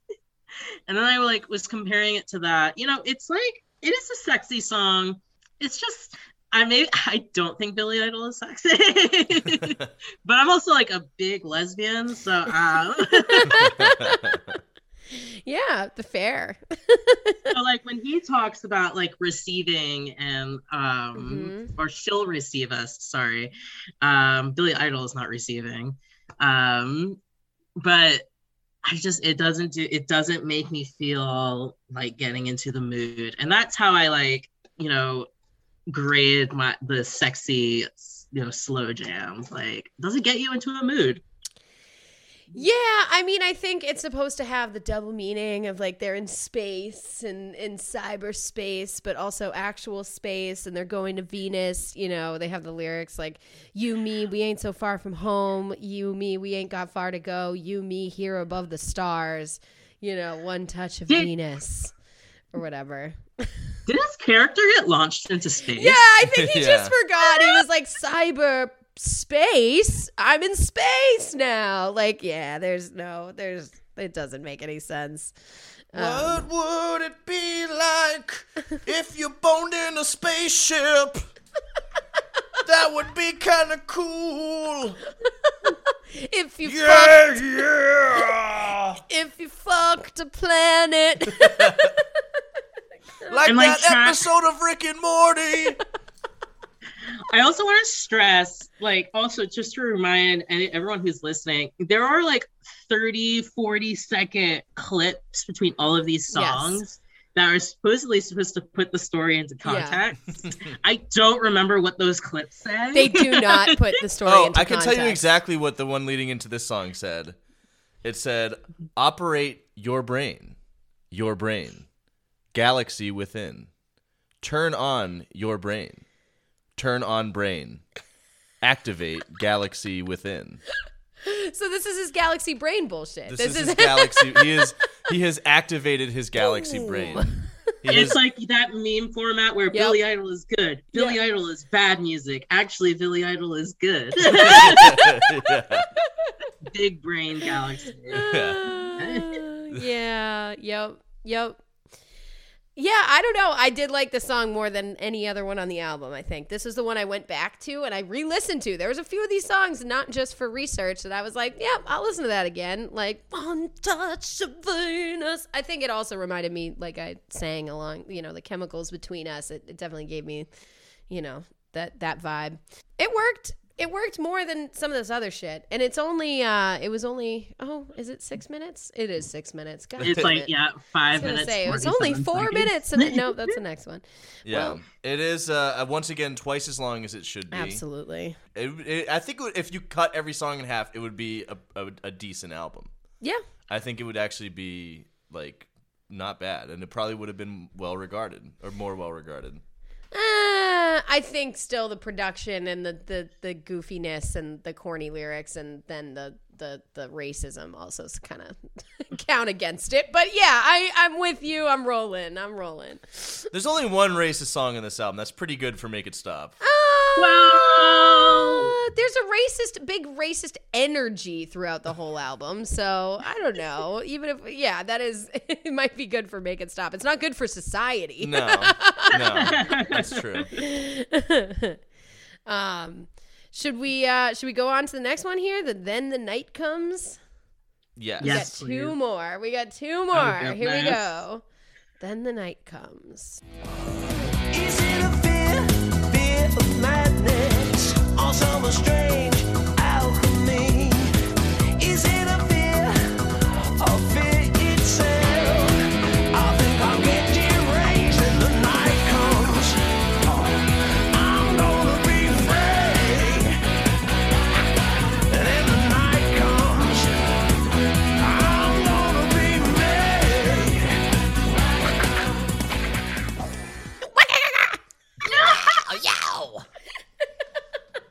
and then I like was comparing it to that. You know, it's like it is a sexy song. It's just I may <laughs> I don't think Billy Idol is sexy, <laughs> but I'm also like a big lesbian, so um, <laughs> Yeah, the fair. so like when he talks about like receiving and um Mhm. or she'll receive us sorry um billy idol is not receiving um but i just it doesn't do it doesn't make me feel like getting into the mood and that's how i like you know grade my the sexy you know slow jams like does it get you into a mood Yeah, I mean, I think it's supposed to have the double meaning of like they're in space and in cyberspace, but also actual space, and they're going to Venus. You know, they have the lyrics like "You, me, we ain't so far from home. You, me, we ain't got far to go. You, me, here above the stars. You know, one touch of Venus, or whatever." Did his character get launched into space Yeah, I think he <laughs> Yeah. just forgot. He was like cyber space. I'm in space now. Like, yeah, there's no, there's, it doesn't make any sense. Um, What would it be like if you boned in a spaceship? <laughs> That would be kind of cool. <laughs> if you Yeah, fucked, yeah. if you fucked a planet. Like And, like, that tra- episode of Rick and Morty. <laughs> I also want to stress, like, also just to remind everyone who's listening, there are like 30, 40 second clips between all of these Yes. songs that are supposedly supposed to put the story into Yeah. context. <laughs> I don't remember what those clips say. they do not put the story Oh, into I can tell you exactly what the one leading into this song said. It said, "Operate your brain, your brain, galaxy within. Turn on your brain, turn on brain, activate galaxy within." So this is his galaxy brain bullshit. This, is, his <laughs> galaxy. He is he has activated his galaxy brain. He It's is- like that meme format where Billy Idol is good, Billy Idol is bad music. Actually, Billy Idol is good. <laughs> Yeah. Big brain galaxy. Uh, <laughs> yeah. Yep. Yep. Yeah, I don't know. I did like the song more than any other one on the album, I think. This is the one I went back to and I re listened to. There was a few of these songs, not just for research, that I was like, yep, I'll listen to that again. Like, One Touch of Venus. I think it also reminded me, like I sang along, you know, the chemicals between us. It, it definitely gave me, you know, that, that vibe. It worked. It worked more than some of this other shit. And it's only, uh, it was only, oh, is it six minutes? It is six minutes. God It's damn like, it. yeah, I five was gonna minutes. say it was only four seconds. minutes, and it, no, that's the <laughs> next one. yeah. Well- it is uh, once again twice as long as it should be. Absolutely, It, it, I think if you cut every song in half, it would be a, a, a decent album. yeah. I think it would actually be like not bad, and it probably would have been well regarded or more well regarded. Uh, I think still the production and the, the the goofiness and the corny lyrics, and then the the the racism also kind of <laughs> count against it. But yeah, I I'm with you. I'm rolling. I'm rolling. There's only one racist song in this album. That's pretty good for Make It Stop. Uh, there's a racist, big racist energy throughout the whole album. So I don't know. Even if, yeah, that is, <laughs> it might be good for Make It Stop. It's not good for society. No, no, that's true. <laughs> um, Should we uh should we go on to the next one here? The then the night comes. Yes. We got two please. more. We got two more. Here we go. Then the night comes. Strange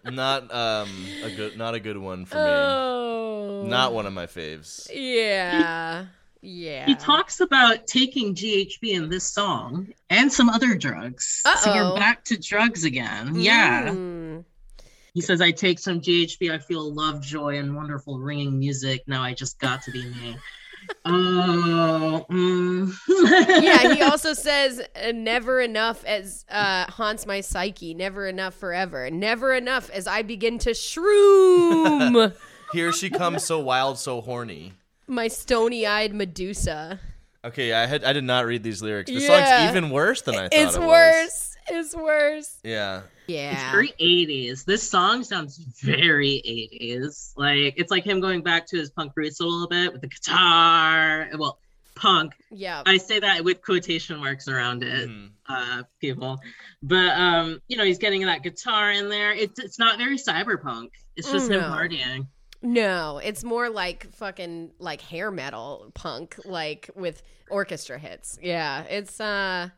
Not um a good not a good one for me. Oh. Not one of my faves. Yeah. Yeah. He talks about taking GHB in this song and some other drugs. So Uh-oh. we're back to drugs again. Yeah. Mm. He says, I take some GHB, I feel love, joy, and wonderful ringing music. Now I just got to be me. Oh, mm. yeah, he also says uh, never enough as uh, haunts my psyche, never enough forever, never enough as I begin to shroom <laughs> Here she comes so wild, so horny. my stony-eyed Medusa. Okay, I had I did not read these lyrics. The Yeah. song's even worse than I thought It's it was. worse. <laughs> It's worse. Yeah. Yeah. It's very 80s. This song sounds very 80s. Like it's like him going back to his punk roots a little bit with the guitar. Well, punk. yeah. I say that with quotation marks around it, Mhm. uh, people. But um, you know, he's getting that guitar in there. It's it's not very cyberpunk. It's just him partying. No, it's more like fucking like hair metal punk, like with orchestra hits. Yeah, it's uh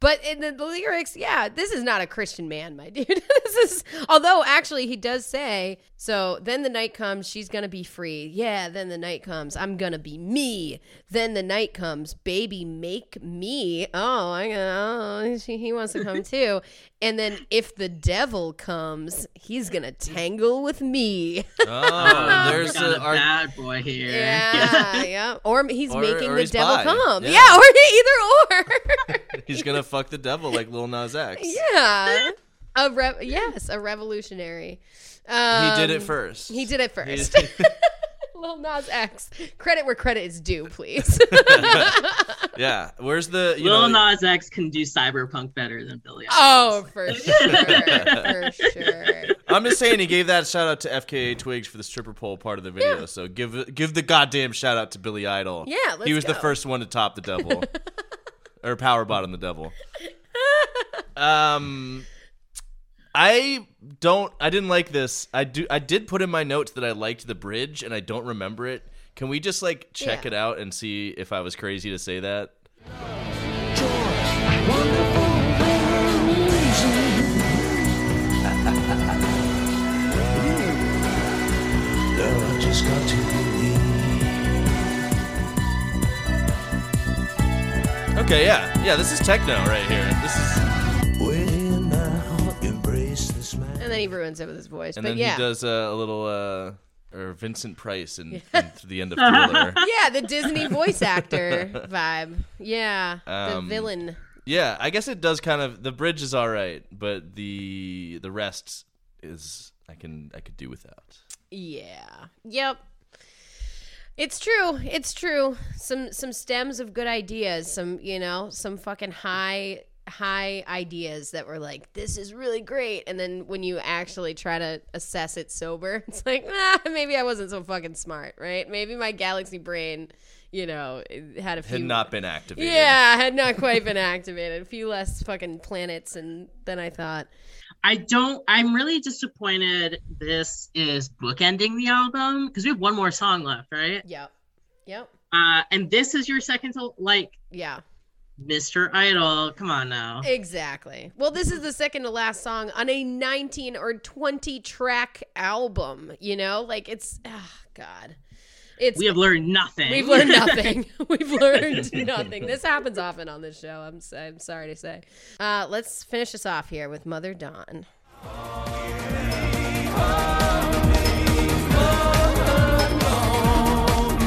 but in the, the lyrics, yeah, this is not a Christian man, my <laughs> dude. this is although actually he does say, so then the night comes, she's gonna be free. Yeah, then the night comes, I'm gonna be me. Then the night comes, baby, make me. Oh, I oh, she, he wants to come <laughs> too. And then if the devil comes, he's gonna tangle with me. <laughs> Oh, there's we a, a our, bad boy here. <laughs> Yeah, yeah. Or he's Or- making or the he's devil bi. come. Yeah. Yeah, <laughs> or either or. he's gonna fuck the devil like Lil Nas X. yeah. A rev- yes, a revolutionary. Um, He did it first. He did it He- first. <laughs> Lil Nas X. Credit where credit is due, please. <laughs> <laughs> yeah. Where's the you Lil know Nas X can do cyberpunk better than Billy. Oh, for sure. For sure. I'm just saying he gave that shout out to FKA Twigs for the stripper pole part of the video. So give give the goddamn shout out to Billy Idol. Yeah, let's he was the first one to top the devil, or power bottom the devil. Um, I don't. I didn't like this. I do. I did put in my notes that I liked the bridge, and I don't remember it. Can we just like check Yeah. it out and see if I was crazy to say that? Just got to believe. Okay, yeah, yeah. This is techno right here. Then he ruins it with his voice. and but then yeah. he does uh, a little uh, or Vincent Price in, in the end of Thriller. <laughs> yeah, the Disney voice actor <laughs> vibe. Yeah. The Um, villain. Yeah, I guess it does kind of. The bridge is all right, but the the rest is I can I could do without. Yeah. Yep. It's true. It's true. Some some stems of good ideas. Some you know some fucking high high ideas that were like this is really great, and then when you actually try to assess it sober, <laughs> it's like nah, maybe I wasn't so fucking smart, right? Maybe my galaxy brain, you know, had a few Had not been activated. yeah, had not quite been activated. A few less fucking planets and than I thought. I don't. I'm really disappointed. This is bookending the album because we have one more song left, right? Yep. Yep. Uh, and this is your second to like Yeah. Mr. Idol. Come on now. Exactly. Well, this is the second to last song on a 19 or 20 track album, you know? Like it's oh god. It's We have learned nothing. We've learned <laughs> nothing. <laughs> We've learned nothing. This happens often on this show. I'm s- I'm sorry to say. Uh, let's finish this off here with Mother Dawn.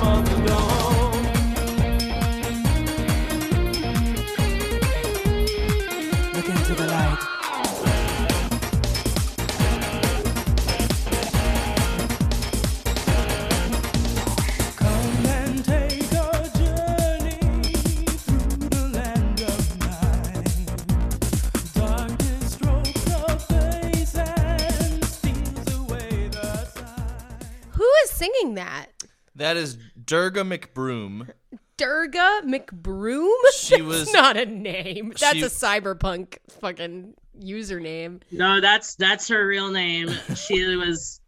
Look into that? That is Durga McBroom. Durga McBroom? She <laughs> That's was- not a name. That's she- a cyberpunk fucking username. No, that's that's her real name. She <laughs> was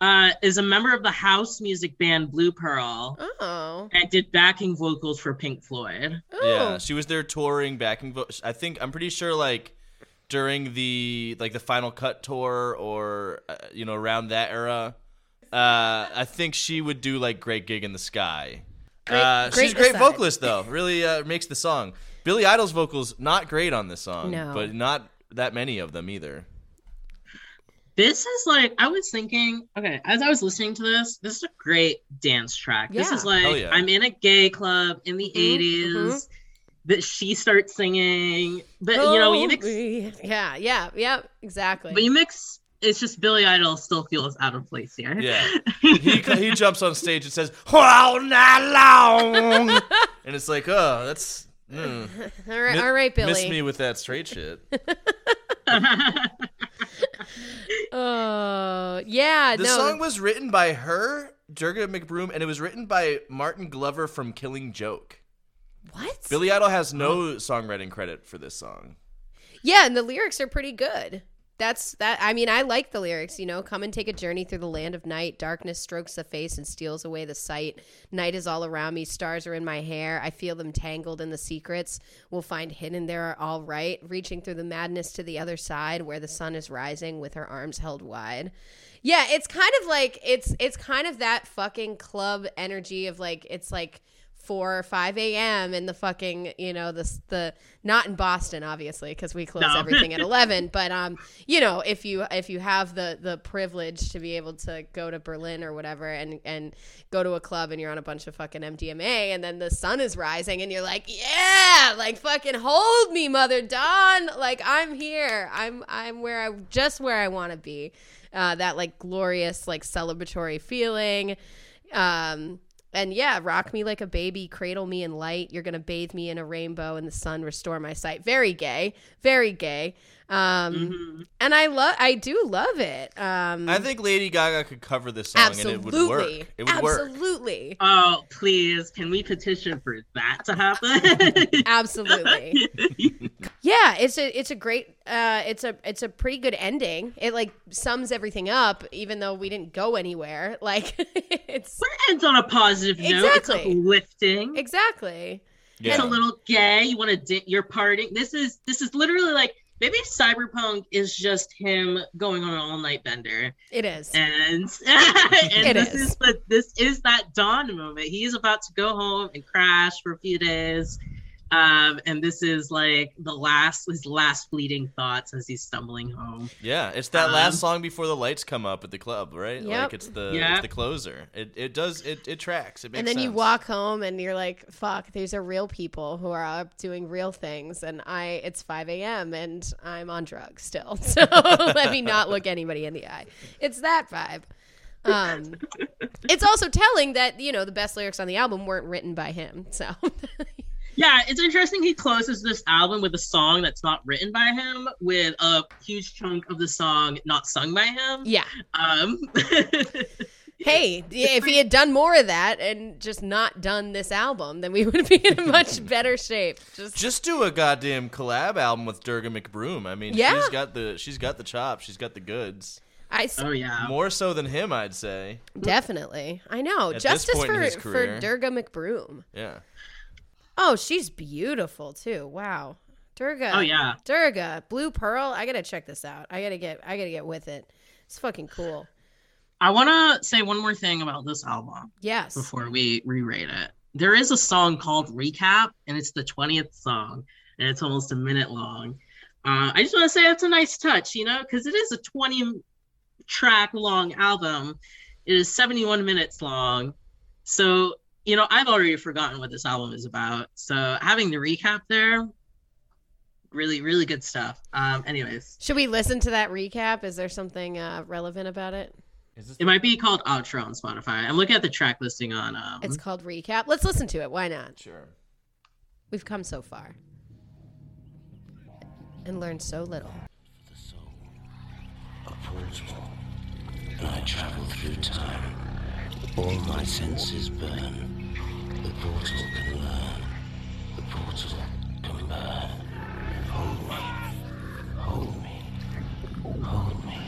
uh is a member of the house music band Blue Pearl Oh. and did backing vocals for Pink Floyd. Oh. Yeah, she was there touring backing. Vo- I think I'm pretty sure like during the like the final cut tour or uh, you know around that era. Uh, I think she would do like "Great Gig in the Sky." Great- uh, great she's a great aside. vocalist though. Really uh, makes the song. Billy Idol's vocals not great on this song, No. but not that many of them either. This is like I was thinking, okay, as I was listening to this, this is a great dance track. This is like yeah. I'm in a gay club in the Mhm, 80s mhm. that she starts singing. But you know, you mix Yeah, yeah, yeah, exactly. but you mix it's just Billy Idol still feels out of place here. Yeah, <laughs> he he jumps on stage and says "all night long," and it's like, oh, that's. mm. all right, Mi- all right, Billy. Miss me with that straight shit. <laughs> Oh, yeah. The no. song was written by her, Durga McBroom, and it was written by Martin Glover from Killing Joke. what? Billy Idol has no songwriting credit for this song. Yeah, and the lyrics are pretty good. That's that. I mean, I like the lyrics. You know, come and take a journey through the land of night. Darkness strokes the face and steals away the sight. Night is all around me. Stars are in my hair. I feel them tangled in the secrets. We'll find hidden there are all right. Reaching through the madness to the other side, where the sun is rising with her arms held wide. Yeah, it's kind of like it's it's kind of that fucking club energy of like it's like four or five a.m. in the fucking you know the the not in Boston obviously because we close No. everything at <laughs> eleven. But um, you know if you if you have the the privilege to be able to go to Berlin or whatever and and go to a club and you're on a bunch of fucking MDMA and then the sun is rising and you're like yeah like fucking hold me mother Dawn like I'm here I'm I'm where I just where I want to be. Uh, that like glorious like celebratory feeling. Um, and yeah, rock me like a baby, cradle me in light. You're gonna bathe me in a rainbow, and the sun restore my sight. Very gay, very gay. Um, Mm-hmm. and I love, I do love it. Um, I think Lady Gaga could cover this song and it would work. It would work. absolutely, Oh, please, can we petition for that to happen? <laughs> absolutely. <laughs> Yeah, it's a it's a great uh it's a it's a pretty good ending. It like sums everything up, even though we didn't go anywhere. <laughs> Like it's It ends on a positive note. Exactly. It's uplifting. exactly. Yeah. It's a little gay. You want to di- you're partying. This is this is literally like maybe cyberpunk is just him going on an all night bender, It is. and <laughs> and <laughs> It this is. is but this is that dawn moment. He's about to go home and crash for a few days. Um, and this is like the last his last fleeting thoughts as he's stumbling home. Yeah, it's that Um, last song before the lights come up at the club, right? Yep. Like it's the Yeah. it's the closer. It it does it it tracks. It makes and then you walk home and you're like, fuck, these are real people who are up doing real things. And I, it's 5 a.m. and I'm on drugs still. <laughs> So let me not look anybody in the eye. It's that vibe. Um, <laughs> it's also telling that, you know, the best lyrics on the album weren't written by him. So <laughs> Yeah, it's interesting. He closes this album with a song that's not written by him, with a huge chunk of the song not sung by him. yeah. Um, <laughs> Hey, if he had done more of that and just not done this album, then we would be in a much <laughs> better shape. Just, Just do a goddamn collab album with Durga McBroom. I mean, Yeah. she's got the she's got the chops. She's got the goods. I s- oh yeah. More so than him, I'd say. definitely. I know. At this Justice point in for his for. Durga McBroom. Yeah. Oh, she's beautiful too. Wow. Durga. Oh yeah. Durga. Blue Pearl. I gotta check this out. I gotta get I gotta get with it. It's fucking cool. I want to say one more thing about this album Yes. before we re-rate it. There is a song called Recap, and it's the twentieth song, and it's almost a minute long. Uh, I just want to say it's a nice touch, you know, because it is a twenty-track long album. It is seventy-one minutes long, so you know I've already forgotten what this album is about. So having the recap there, really, really good stuff. Um, anyways, Should we listen to that recap? Is there something uh, relevant about it? Is this it might be called Outro on Spotify. I'm looking at the track listing on. Um, It's called Recap. Let's listen to it. Why not? sure? We've come so far. And learned so little. a portal, and I travel through time All my senses burn. Portal can learn. The portal can burn. Hold me. Hold me. Hold me.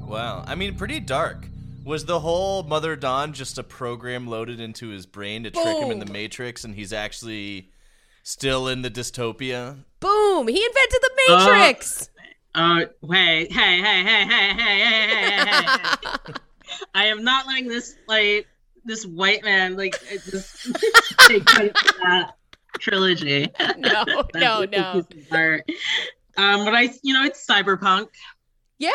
Wow. I mean, pretty dark. Was the whole Mother Dawn just a program loaded into his brain to trick him in the Matrix and he's actually still in the dystopia? Boom! He invented the Uh, Matrix. Uh, wait, hey, hey, hey, hey, hey, hey, hey, hey, hey. I am not letting this like this white man like uh, just take credit for that trilogy. no, no, no. piece of art. Um, but I, you know, it's cyberpunk. Yeah,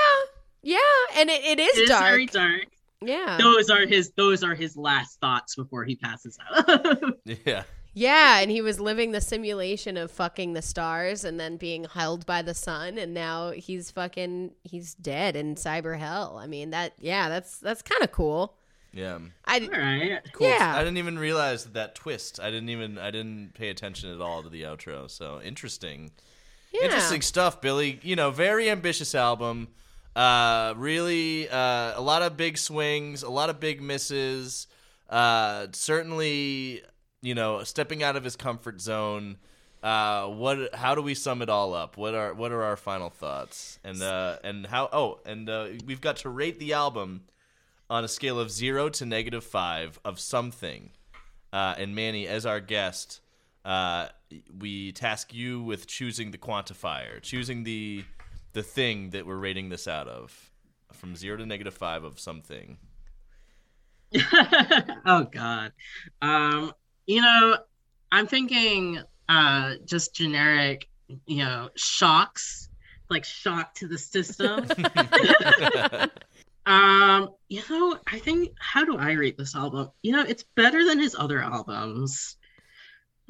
yeah, and it, it is It is dark. very dark. Yeah, Those are his. Those are his last thoughts before he passes out. <laughs> Yeah. yeah, and he was living the simulation of fucking the stars and then being held by the sun, and now he's fucking he's dead in cyber hell. I mean that, yeah, that's that's kind of cool. Yeah. I All right. Cool. Yeah. I didn't even realize that twist. I didn't even I didn't pay attention at all to the outro. So interesting. yeah. Interesting stuff, Billy. You know, very ambitious album. Uh really uh a lot of big swings, a lot of big misses. Uh certainly, you know, stepping out of his comfort zone. Uh what how do we sum it all up? What are what are our final thoughts? And uh and how oh, and uh we've got to rate the album on a scale of 0 to negative 5 of something. Uh and Manny as our guest, uh, we task you with choosing the quantifier, choosing the the thing that we're rating this out of, from zero to negative five of something. <laughs> oh God. Um, you know, I'm thinking uh just generic, you know, shocks, like shock to the system. <laughs> um, you know, I think how do I rate this album? You know, it's better than his other albums.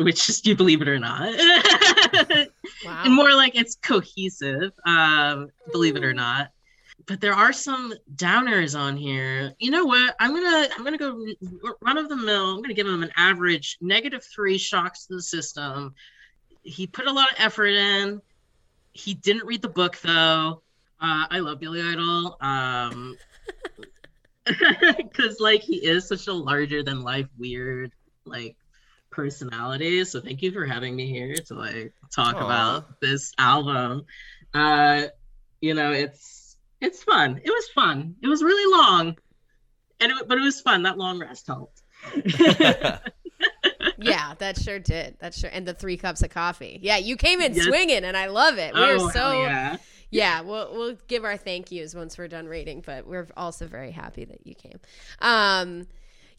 Which is you believe it or not. <laughs> wow. and more like it's cohesive um believe it or not. But there are some downers on here. You know what? I'm gonna i'm gonna go run of the mill. I'm gonna give him an average negative three shocks to the system. He put a lot of effort in. He didn't read the book though. Uh, i love billy idol um <laughs> because like he is such a larger than life weird like personality so thank you for having me here to like talk Aw. about this album uh you know it's it's fun it was fun it was really long and it, but it was fun that long rest helped <laughs> <laughs> yeah, that sure did. That sure, and the three cups of coffee. Yeah, you came in Yes. swinging, and I love it. oh We're hell so yeah yeah we'll we'll give our thank yous once we're done reading, but we're also very happy that you came um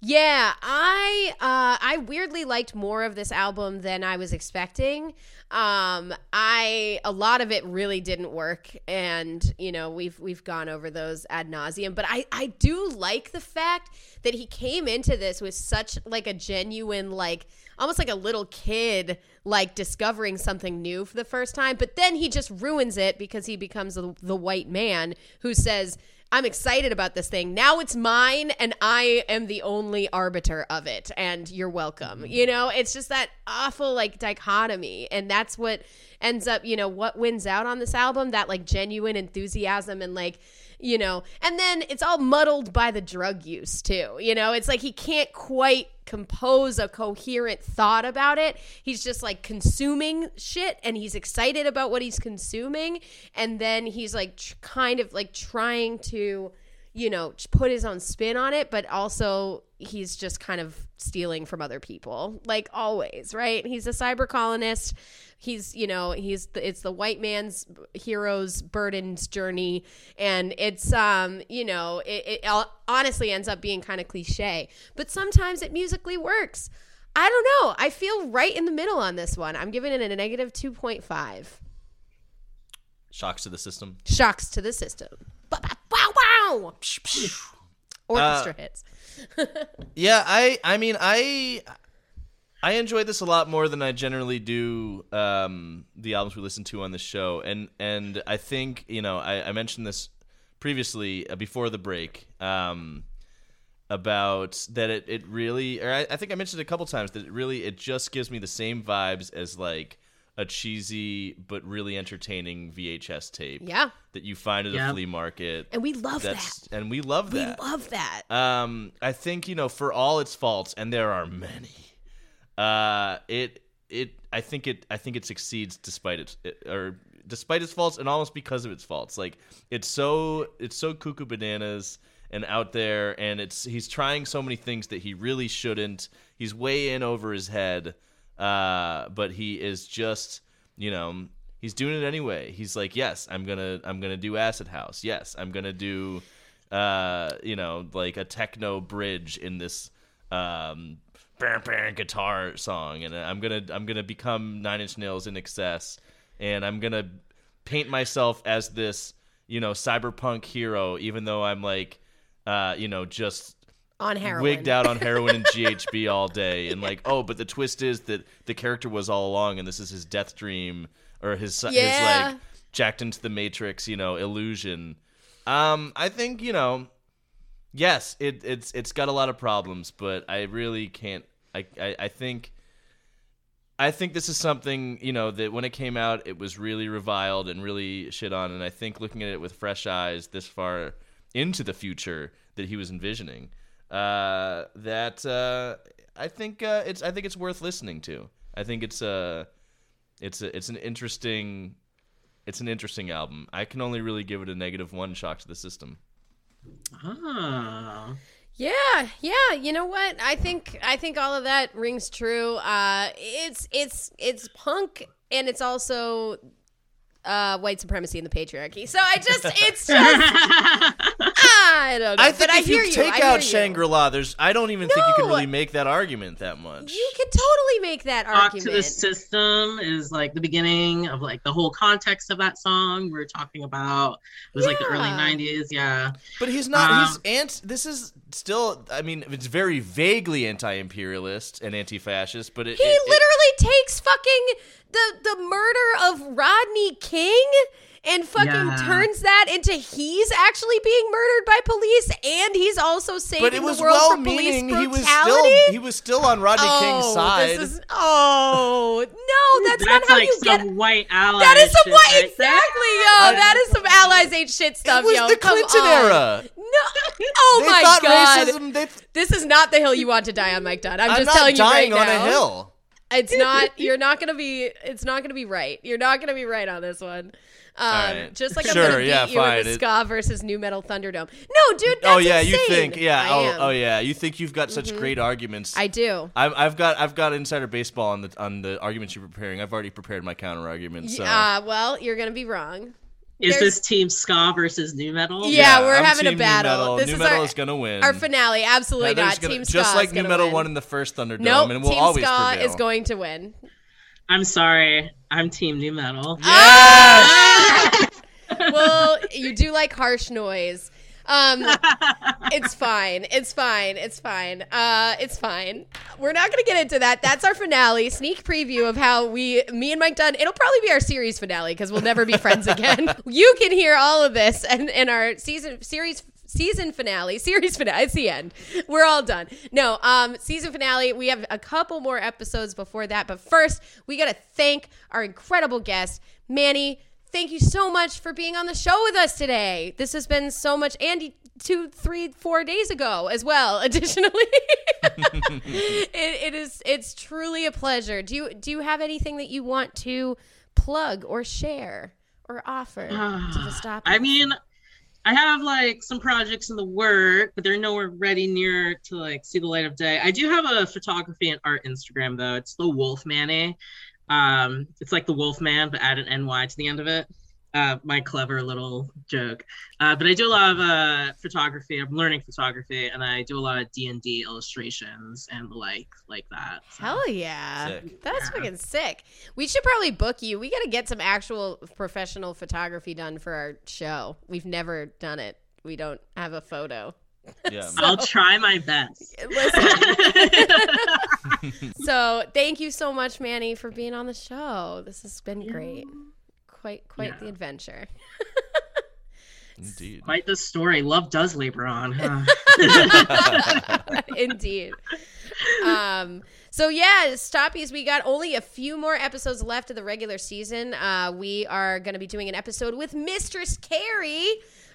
yeah i uh i weirdly liked more of this album than i was expecting. Um i a lot of it really didn't work and you know we've we've gone over those ad nauseum but i i do like the fact that he came into this with such like a genuine like almost like a little kid like discovering something new for the first time but then he just ruins it because he becomes the, the white man who says i'm excited about this thing. Now it's mine and i am the only arbiter of it and you're welcome. Mm-hmm. You know it's just that awful like dichotomy and that's what ends up you know what wins out on this album that like genuine enthusiasm and like you know and then it's all muddled by the drug use too you know? It's like he can't quite compose a coherent thought about it. He's just like consuming shit and he's excited about what he's consuming. And then he's like tr- kind of like trying to you know put his own spin on it but also he's just kind of stealing from other people like always right? He's a cyber colonist. He's you know he's the, it's the white man's hero's burden's journey. And it's um you know it, it all- honestly ends up being kind of cliche but sometimes it musically works. I don't know. I feel right in the middle on this one. I'm giving it a negative 2.5 Shocks to the system. shocks to the system Ba- ba- wow wow orchestra hits. <laughs> Yeah, I I mean I I enjoy this a lot more than I generally do um, the albums we listen to on the show, and and I think you know I, I mentioned this previously uh, before the break. Um, about that it, it really or I, I think I mentioned it a couple times that it really it just gives me the same vibes as like a cheesy but really entertaining VHS tape Yeah. that you find at a flea market. And we love That's that. and we love that. We love that. Um, I think you know, for all its faults, and there are many, uh, it it I think it I think it succeeds despite its it, or despite its faults, and almost because of its faults. Like it's so it's so cuckoo bananas and out there, and it's he's trying so many things that he really shouldn't. He's way in over his head, uh, but he is just you know he's doing it anyway. He's like, yes, I'm gonna I'm gonna do Acid House. Yes, I'm gonna do uh, you know, like a techno bridge in this um bam, bam, guitar song, and I'm gonna I'm gonna become Nine Inch Nails INXS, and I'm gonna paint myself as this you know cyberpunk hero, even though I'm like uh you know just On heroin. wigged out on heroin and GHB all day, and like oh, but the twist is that the character was all along, and this is his death dream or his his like jacked into the matrix, you know, illusion. Um, I think you know, yes, it it's it's got a lot of problems, but I really can't. I I, I think. I think this is something, you know, that when it came out, it was really reviled and really shit on. And I think looking at it with fresh eyes this far into the future that he was envisioning, uh, that uh, I think uh, it's I think it's worth listening to. I think it's a it's a it's an interesting it's an interesting album. I can only really give it a negative one shock to the system. Oh. Yeah, yeah. You know what? I think I think all of that rings true. Uh, it's it's it's punk, and it's also uh, white supremacy and the patriarchy. So I just it's just <laughs> I don't know. I think but if I hear you take I hear out. Shangri La, there's I don't even think you can really make that argument that much. You could totally make that argument. Talk argument. to the system is like the beginning of like the whole context of that song. We are talking about it was like the early '90s. Yeah, But he's not. Um, he's ant. This is still. I mean, it's very vaguely anti-imperialist and anti-fascist. But it, he it- it- literally takes fucking the the murder of Rodney King and fucking Yeah. turns that into he's actually being murdered by police and he's also saving but it was the world from police brutality. He was still. He was still on Rodney oh, King's side. This is, oh no, that's, not how like you some get. white ally. That is some shit white right there. exactly, yo. That is some allies ain't shit stuff, it was yo. the Come Clinton on. era. No, oh they my god, racism. They, this is not the hill you want to die on, Mike Dunn. I'm, I'm just not telling you right dying on now. a hill. It's not. You're not gonna be. It's not gonna be right. You're not gonna be right on this one. Um, right. Just like I'm Sure, gonna beat yeah, you with fine. the It- ska versus nu metal Thunderdome. No, dude. That's oh yeah, you think? Yeah. I Oh, am. Mm-hmm. oh yeah. You think you've got such great arguments. I do. I've, I've got I've got insider baseball on the on the arguments you're preparing. I've already prepared my counter arguments. So. Uh, well, you're gonna be wrong. Is There's- this team ska versus nu metal? Yeah, we're I'm having a team New battle. Metal. This New is metal our- is gonna win. Our finale, absolutely Heather's not. gonna- Team just like is Nu Metal win. won in the first Thunderdome, Nope, and will Team always Ska prevail. is going to win. I'm sorry. I'm team nu metal. <laughs> well, you do like harsh noise. Um, it's fine. It's fine. It's fine. Uh, it's fine. We're not gonna get into that. That's our finale. Sneak preview of how we, me and Mike Dunn. It'll probably be our series finale because we'll never be friends again. <laughs> you can hear all of this and in our season series season finale <laughs> series finale it's the end. We're all done. No um season finale we have a couple more episodes before that but first we gotta thank our incredible guest manny. Thank you so much for being on the show with us today. This has been so much andy two three four days ago as well <laughs> additionally. <laughs> It, it is it's truly a pleasure. Do you do you have anything that you want to plug or share or offer to the stop I mean, I have like some projects in the work, but they're nowhere ready near to like see the light of day. I do have a photography and art Instagram though. It's the Wolf Manny. Um, it's like the Wolf Man, but add an NY to the end of it. Uh, my clever little joke. Uh, but I do a lot of uh, photography. I'm learning photography, and I do a lot of D and D illustrations and the like, like that. So. Hell yeah. Sick. That's fucking sick. We should probably book you. We got to get some actual professional photography done for our show. We've never done it. We don't have a photo. <laughs> Yeah. <laughs> I'll try my best. <laughs> Listen. so, thank you so much, Manny, for being on the show. This has been great. Quite quite Yeah. the adventure. <laughs> Indeed. Quite the story. Love does labor on. Huh? <laughs> <laughs> Indeed. Um, so yeah, stoppies. We got only a few more episodes left of the regular season. Uh, we are going to be doing an episode with Mistress Carrie.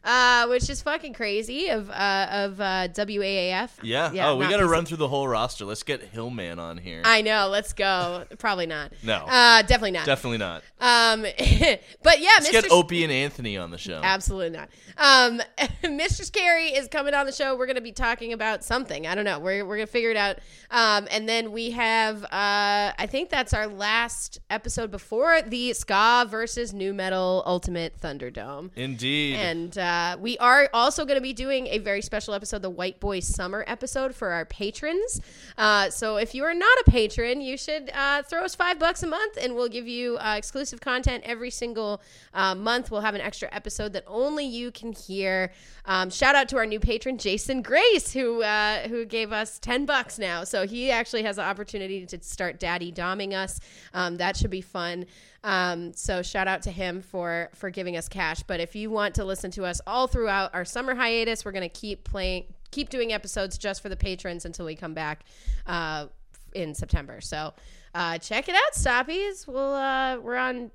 Uh, which is fucking crazy of uh, of uh, WAAF. Yeah. Yeah, oh, we got to run through the whole roster. Let's get Hillman on here. I know. Let's go. Probably not. No. Uh, definitely not. Definitely not. Um, <laughs> but yeah, Let's Mr. get Opie and Anthony on the show. Absolutely not. Um, <laughs> Mistress Carrie is coming on the show. We're going to be talking about something. I don't know. We're, we're going to figure it out. Um, and then we have, uh, I think that's our last episode before the Ska versus Nu Metal Ultimate Thunderdome. Indeed. And uh, we are also going to be doing a very special episode, the White Boy Summer episode for our patrons. Uh, so if you are not a patron, you should uh, throw us five bucks a month, and we'll give you uh, exclusive content every single uh, month. We'll have an extra episode that only you can hear. Um, shout out to our new patron, Jason Grace, who uh, who gave us ten bucks now. So he actually has the opportunity to start daddy doming us. Um, that should be fun. Um, so shout out to him for for giving us cash. But if you want to listen to us all throughout our summer hiatus, we're gonna keep playing, keep doing episodes just for the patrons until we come back uh, in September. So uh, check it out, Stoppies. We'll uh, we're on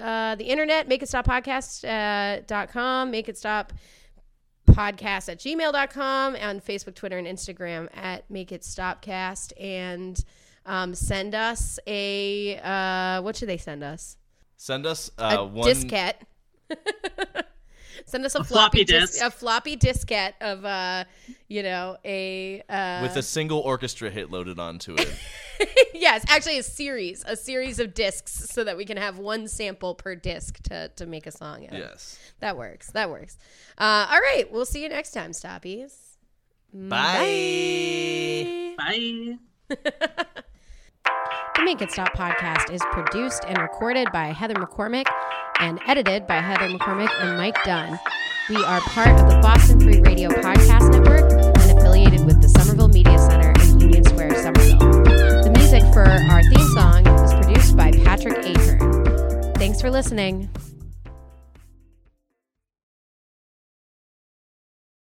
uh, the internet, make it stop podcast uh, com, make it stop podcast at gmail.com on Facebook, Twitter, and Instagram at Make It Stopcast. And um, send us a, uh, what should they send us? Send us A uh, one. diskette. <laughs> send us a, A floppy, floppy dis- disk. a floppy diskette of, uh, you know, a. Uh, with a single orchestra hit loaded onto it. <laughs> yes, actually a series, a series of discs so that we can have one sample per disc to, to make a song out yes. That works. That works. Uh, all right. We'll see you next time, Stoppies. Bye. Bye. <laughs> The Make It Stop podcast is produced and recorded by Heather McCormick and edited by Heather McCormick and Mike Dunn. We are part of the Boston Free Radio Podcast Network and affiliated with the Somerville Media Center in Union Square, Somerville. The music for our theme song was produced by Patrick Ahern. Thanks for listening.